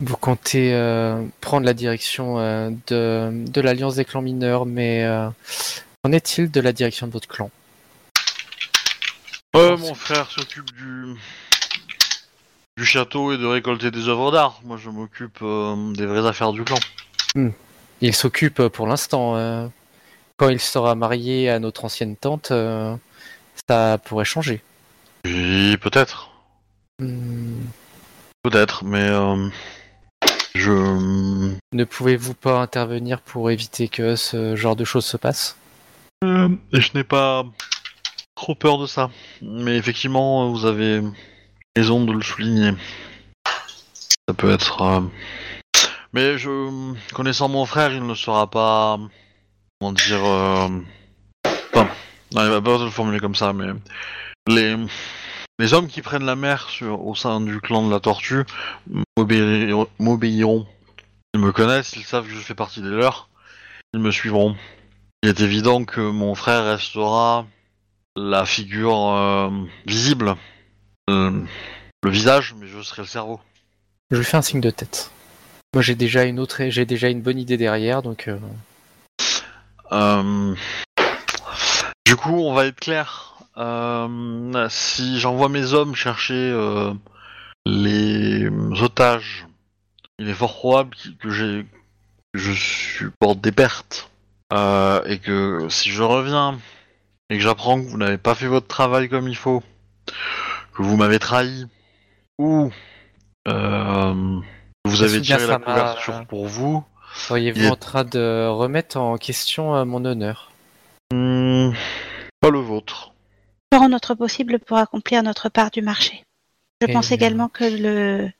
Speaker 1: Vous comptez euh, prendre la direction euh, de, de l'Alliance des clans mineurs, mais euh, qu'en est-il de la direction de votre clan?
Speaker 2: Euh, mon frère s'occupe du du château et de récolter des œuvres d'art. Moi, je m'occupe euh, des vraies affaires du clan.
Speaker 1: Il s'occupe pour l'instant. euh, quand il sera marié à notre ancienne tante, euh, ça pourrait changer.
Speaker 2: Oui, peut-être.
Speaker 1: Hmm,
Speaker 2: Peut-être, mais euh, je
Speaker 1: Ne pouvez-vous pas intervenir pour éviter que ce genre de choses se passe?
Speaker 2: Euh, je n'ai pas trop peur de ça. Mais effectivement, vous avez raison de le souligner. Ça peut être. euh, Mais je. Connaissant mon frère, il ne sera pas. Comment dire. euh, Enfin. Non, il va pas le formuler comme ça, mais. Les. Les hommes qui prennent la mer sur... au sein du clan de la tortue m'obéiront. m'obéiront. Ils me connaissent, ils savent que je fais partie des leurs. Ils me suivront. Il est évident que mon frère restera la figure euh, visible, euh, le visage, mais je serai le cerveau.
Speaker 1: Je lui fais un signe de tête. Moi, j'ai déjà une autre, j'ai déjà une bonne idée derrière, donc Euh,
Speaker 2: Du coup, on va être clair. Euh, si j'envoie mes hommes chercher euh, les otages, il est fort probable que j'ai je supporte des pertes. Euh, et que si je reviens et que j'apprends que vous n'avez pas fait votre travail comme il faut, que vous m'avez trahi, ou que vous avez tiré la couverture pour vous,
Speaker 1: seriez-vous
Speaker 2: Il est-
Speaker 1: en train de remettre en question mon honneur?
Speaker 2: Hmm, pas le vôtre.
Speaker 3: Nous ferons notre possible pour accomplir notre part du marché. Je
Speaker 1: Et,
Speaker 3: pense
Speaker 1: euh,
Speaker 3: également que le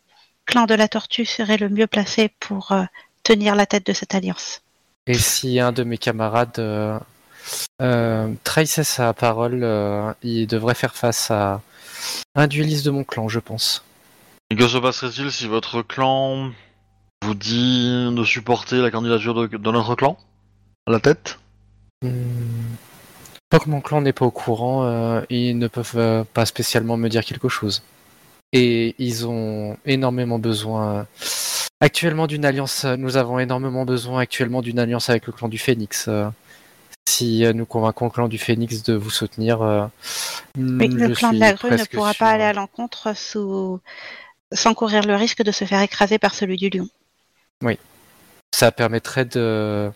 Speaker 3: clan de la tortue serait le mieux placé pour euh, tenir la tête de cette alliance.
Speaker 1: Et si un de mes camarades euh, euh, trahissait sa parole, euh, il devrait faire face à un dueliste de mon clan, je pense.
Speaker 2: Et que se passerait-il si votre clan vous dit de supporter la candidature de, de notre clan? À la tête?
Speaker 1: Hmm. Tant que mon clan n'est pas au courant, euh, ils ne peuvent euh, pas spécialement me dire quelque chose. Et ils ont énormément besoin actuellement d'une alliance. Nous avons énormément besoin actuellement d'une alliance avec le clan du Phénix. Euh, si euh, nous convaincons le clan du Phénix de vous soutenir, euh,
Speaker 3: Mais
Speaker 1: je
Speaker 3: le clan de la grue ne pourra
Speaker 1: sûr.
Speaker 3: pas aller à l'encontre sous... sans courir le risque de se faire écraser par celui du lion.
Speaker 1: Ça permettrait de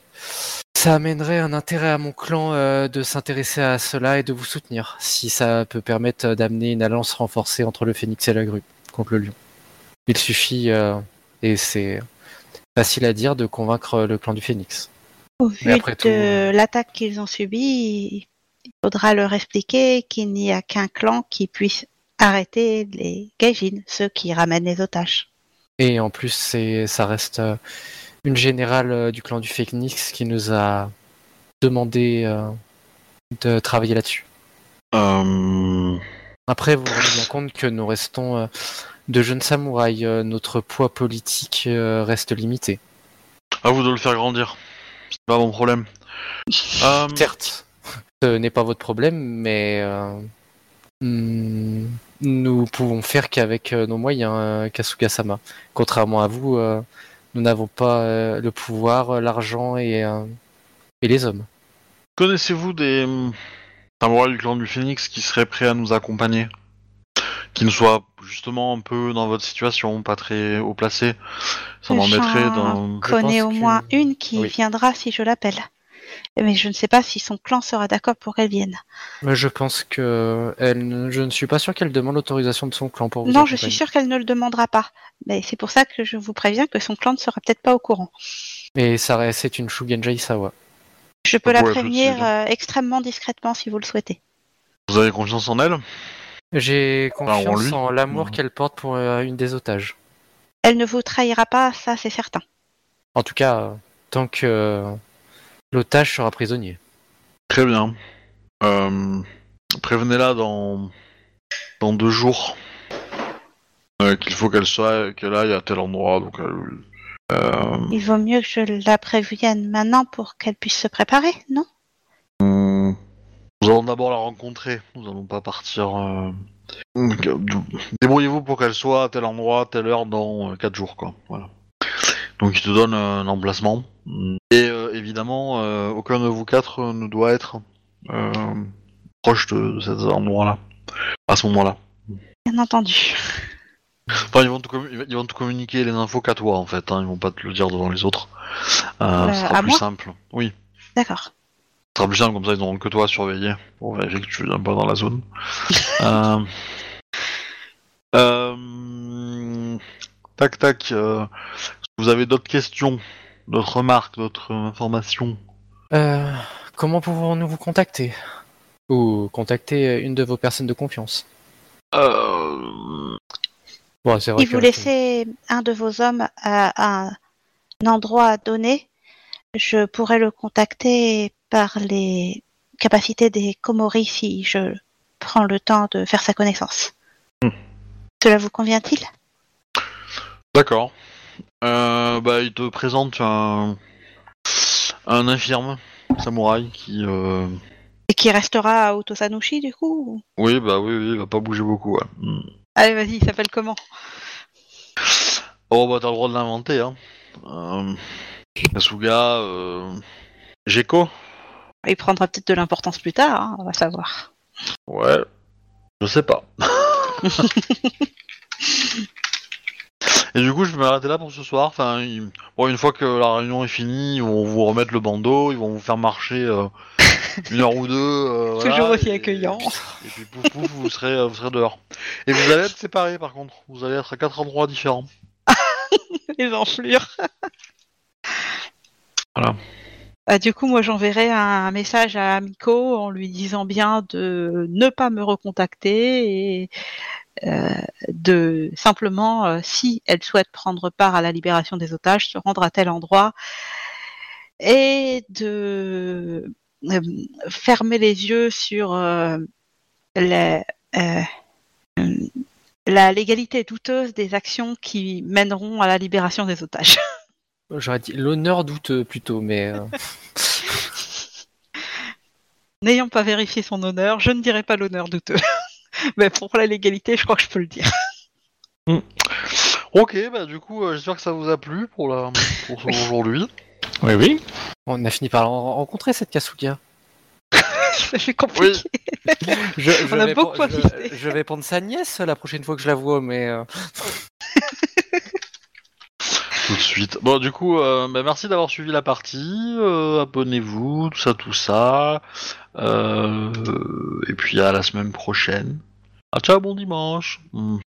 Speaker 1: ça amènerait un intérêt à mon clan euh, de s'intéresser à cela et de vous soutenir si ça peut permettre d'amener une alliance renforcée entre le phénix et la grue contre le lion il suffit euh, et c'est facile à dire de convaincre le clan du phénix
Speaker 3: Au vu
Speaker 1: après
Speaker 3: de
Speaker 1: euh,
Speaker 3: l'attaque qu'ils ont subie, il faudra leur expliquer qu'il n'y a qu'un clan qui puisse arrêter les gaijins, ceux qui ramènent les otages.
Speaker 1: et en plus ça reste euh, une générale euh, du clan du phénix qui nous a demandé euh, de travailler là-dessus
Speaker 2: Euh,
Speaker 1: Après, vous vous rendez bien compte que nous restons euh, de jeunes samouraïs. euh, notre poids politique euh, reste limité.
Speaker 2: à vous de le faire grandir. C'est pas mon problème. Euh,
Speaker 1: Certes, ce n'est pas votre problème, mais euh, hmm, nous pouvons faire qu'avec nos moyens, Kasuga-sama. Contrairement à vous, euh, nous n'avons pas euh, le pouvoir, euh, l'argent et, euh, et les hommes.
Speaker 2: Connaissez-vous des samouraïs du clan du Phénix qui seraient prêts à nous accompagner? Qui ne soient justement un peu dans votre situation, pas très haut placés Ça m'embêterait
Speaker 3: J'en
Speaker 2: dans...
Speaker 3: connais
Speaker 1: pense
Speaker 3: au moins une qui
Speaker 1: Oui.
Speaker 3: viendra si je l'appelle. Mais je ne sais pas si son clan sera d'accord pour qu'elle vienne.
Speaker 1: Mais je pense que elle, ne- je ne suis pas sûr qu'elle demande l'autorisation de son clan pour vous
Speaker 3: non, je suis sûre qu'elle ne le demandera pas. Mais c'est pour ça que je vous préviens que son clan ne sera peut-être pas au courant.
Speaker 1: Et ça reste- c'est une Shugenja Isawa.
Speaker 3: Je peux la prévenir euh, extrêmement discrètement si vous le souhaitez.
Speaker 2: Vous avez confiance en elle?
Speaker 1: J'ai
Speaker 2: en
Speaker 1: confiance
Speaker 2: lui.
Speaker 1: en l'amour
Speaker 2: Mhm.
Speaker 1: qu'elle porte pour euh, une des otages.
Speaker 3: Elle ne vous trahira pas, ça c'est certain.
Speaker 1: En tout cas, tant que euh, l'otage sera prisonnier.
Speaker 2: Très bien. Euh, Prévenez-la dans... dans deux jours. Euh, qu'il faut qu'elle soit qu'elle aille à tel endroit. Donc, elle- euh,
Speaker 3: Il vaut mieux que je la prévienne maintenant pour qu'elle puisse se préparer, non?
Speaker 2: Hum, nous allons d'abord la rencontrer. Nous allons pas partir. euh, Débrouillez-vous pour qu'elle soit à tel endroit, telle heure dans euh, quatre jours, quoi. Voilà. Donc il te donne un emplacement. Et euh, évidemment, euh, aucun de vous quatre ne doit être euh, proche de, de cet endroit-là. À ce moment-là.
Speaker 3: Bien entendu.
Speaker 2: Enfin, ils vont, te commu- ils vont te communiquer les infos qu'à toi, en fait. Hein. Ils vont pas te le dire devant les autres. Euh, ce sera plus simple. Oui.
Speaker 3: D'accord.
Speaker 2: Ce sera plus simple, comme ça ils n'auront que toi à surveiller pour vérifier que tu viens pas dans la zone. euh... Euh... Tac tac. Vous avez d'autres questions, d'autres remarques, d'autres informations
Speaker 1: Euh, comment pouvons-nous vous contacter Ou contacter une de vos personnes de confiance
Speaker 2: euh...
Speaker 1: Bon, c'est vrai
Speaker 3: Si
Speaker 1: que-
Speaker 3: vous laissez un de vos hommes à un endroit donné, je pourrais le contacter par les capacités des Komori si je prends le temps de faire sa connaissance.
Speaker 2: Hmm.
Speaker 3: Cela vous convient-il?
Speaker 2: D'accord. Euh, bah, il te présente un, un infirme samouraï qui. Euh...
Speaker 3: Et qui restera à Otosanushi du coup ou-
Speaker 2: Oui, bah oui, oui, il va pas bouger beaucoup. Ouais. Hmm.
Speaker 3: Allez, vas-y, il s'appelle comment?
Speaker 2: Oh bah t'as le droit de l'inventer hein. Euh... Kasuga, euh... Gecko
Speaker 3: Il prendra peut-être de l'importance plus tard, hein, on va savoir.
Speaker 2: Ouais. Je sais pas. Et du coup je vais m'arrêter là pour ce soir. Enfin, il- bon, une fois que la réunion est finie, ils vont vous remettre le bandeau, ils vont vous faire marcher euh, une heure ou deux. euh, voilà,
Speaker 3: Toujours aussi
Speaker 2: et-
Speaker 3: accueillant.
Speaker 2: Et puis pouf pouf, vous serez, euh, vous serez dehors. Et vous allez être séparés par contre. Vous allez être à quatre endroits différents.
Speaker 3: Les enflures.
Speaker 2: Voilà.
Speaker 3: Ah, du coup, moi, j'enverrai un message à Miko en lui disant bien de ne pas me recontacter et de simplement, euh, si elle souhaite prendre part à la libération des otages, se rendre à tel endroit et de euh, fermer les yeux sur euh, la, euh, euh, la légalité douteuse des actions qui mèneront à la libération des otages.
Speaker 1: J'aurais dit l'honneur douteux plutôt, mais euh,
Speaker 3: N'ayant pas vérifié son honneur, je ne dirai pas l'honneur douteux. Mais pour la légalité, je crois que je peux le dire.
Speaker 2: Ok, bah du coup, euh, j'espère que ça vous a plu pour, la... pour aujourd'hui.
Speaker 4: Oui, oui.
Speaker 1: On a fini par la rencontrer cette Kasuga.
Speaker 3: C'est compliqué.
Speaker 1: Je, je
Speaker 3: On a
Speaker 1: vais
Speaker 3: beaucoup
Speaker 1: prendre- je- vais prendre sa nièce la prochaine fois que je la vois, mais euh,
Speaker 2: Tout de suite. Bon, du coup, euh, bah, merci d'avoir suivi la partie. euh, Abonnez-vous, tout ça, tout ça. Euh, et puis à la semaine prochaine. Ciao, bon dimanche. Hmm.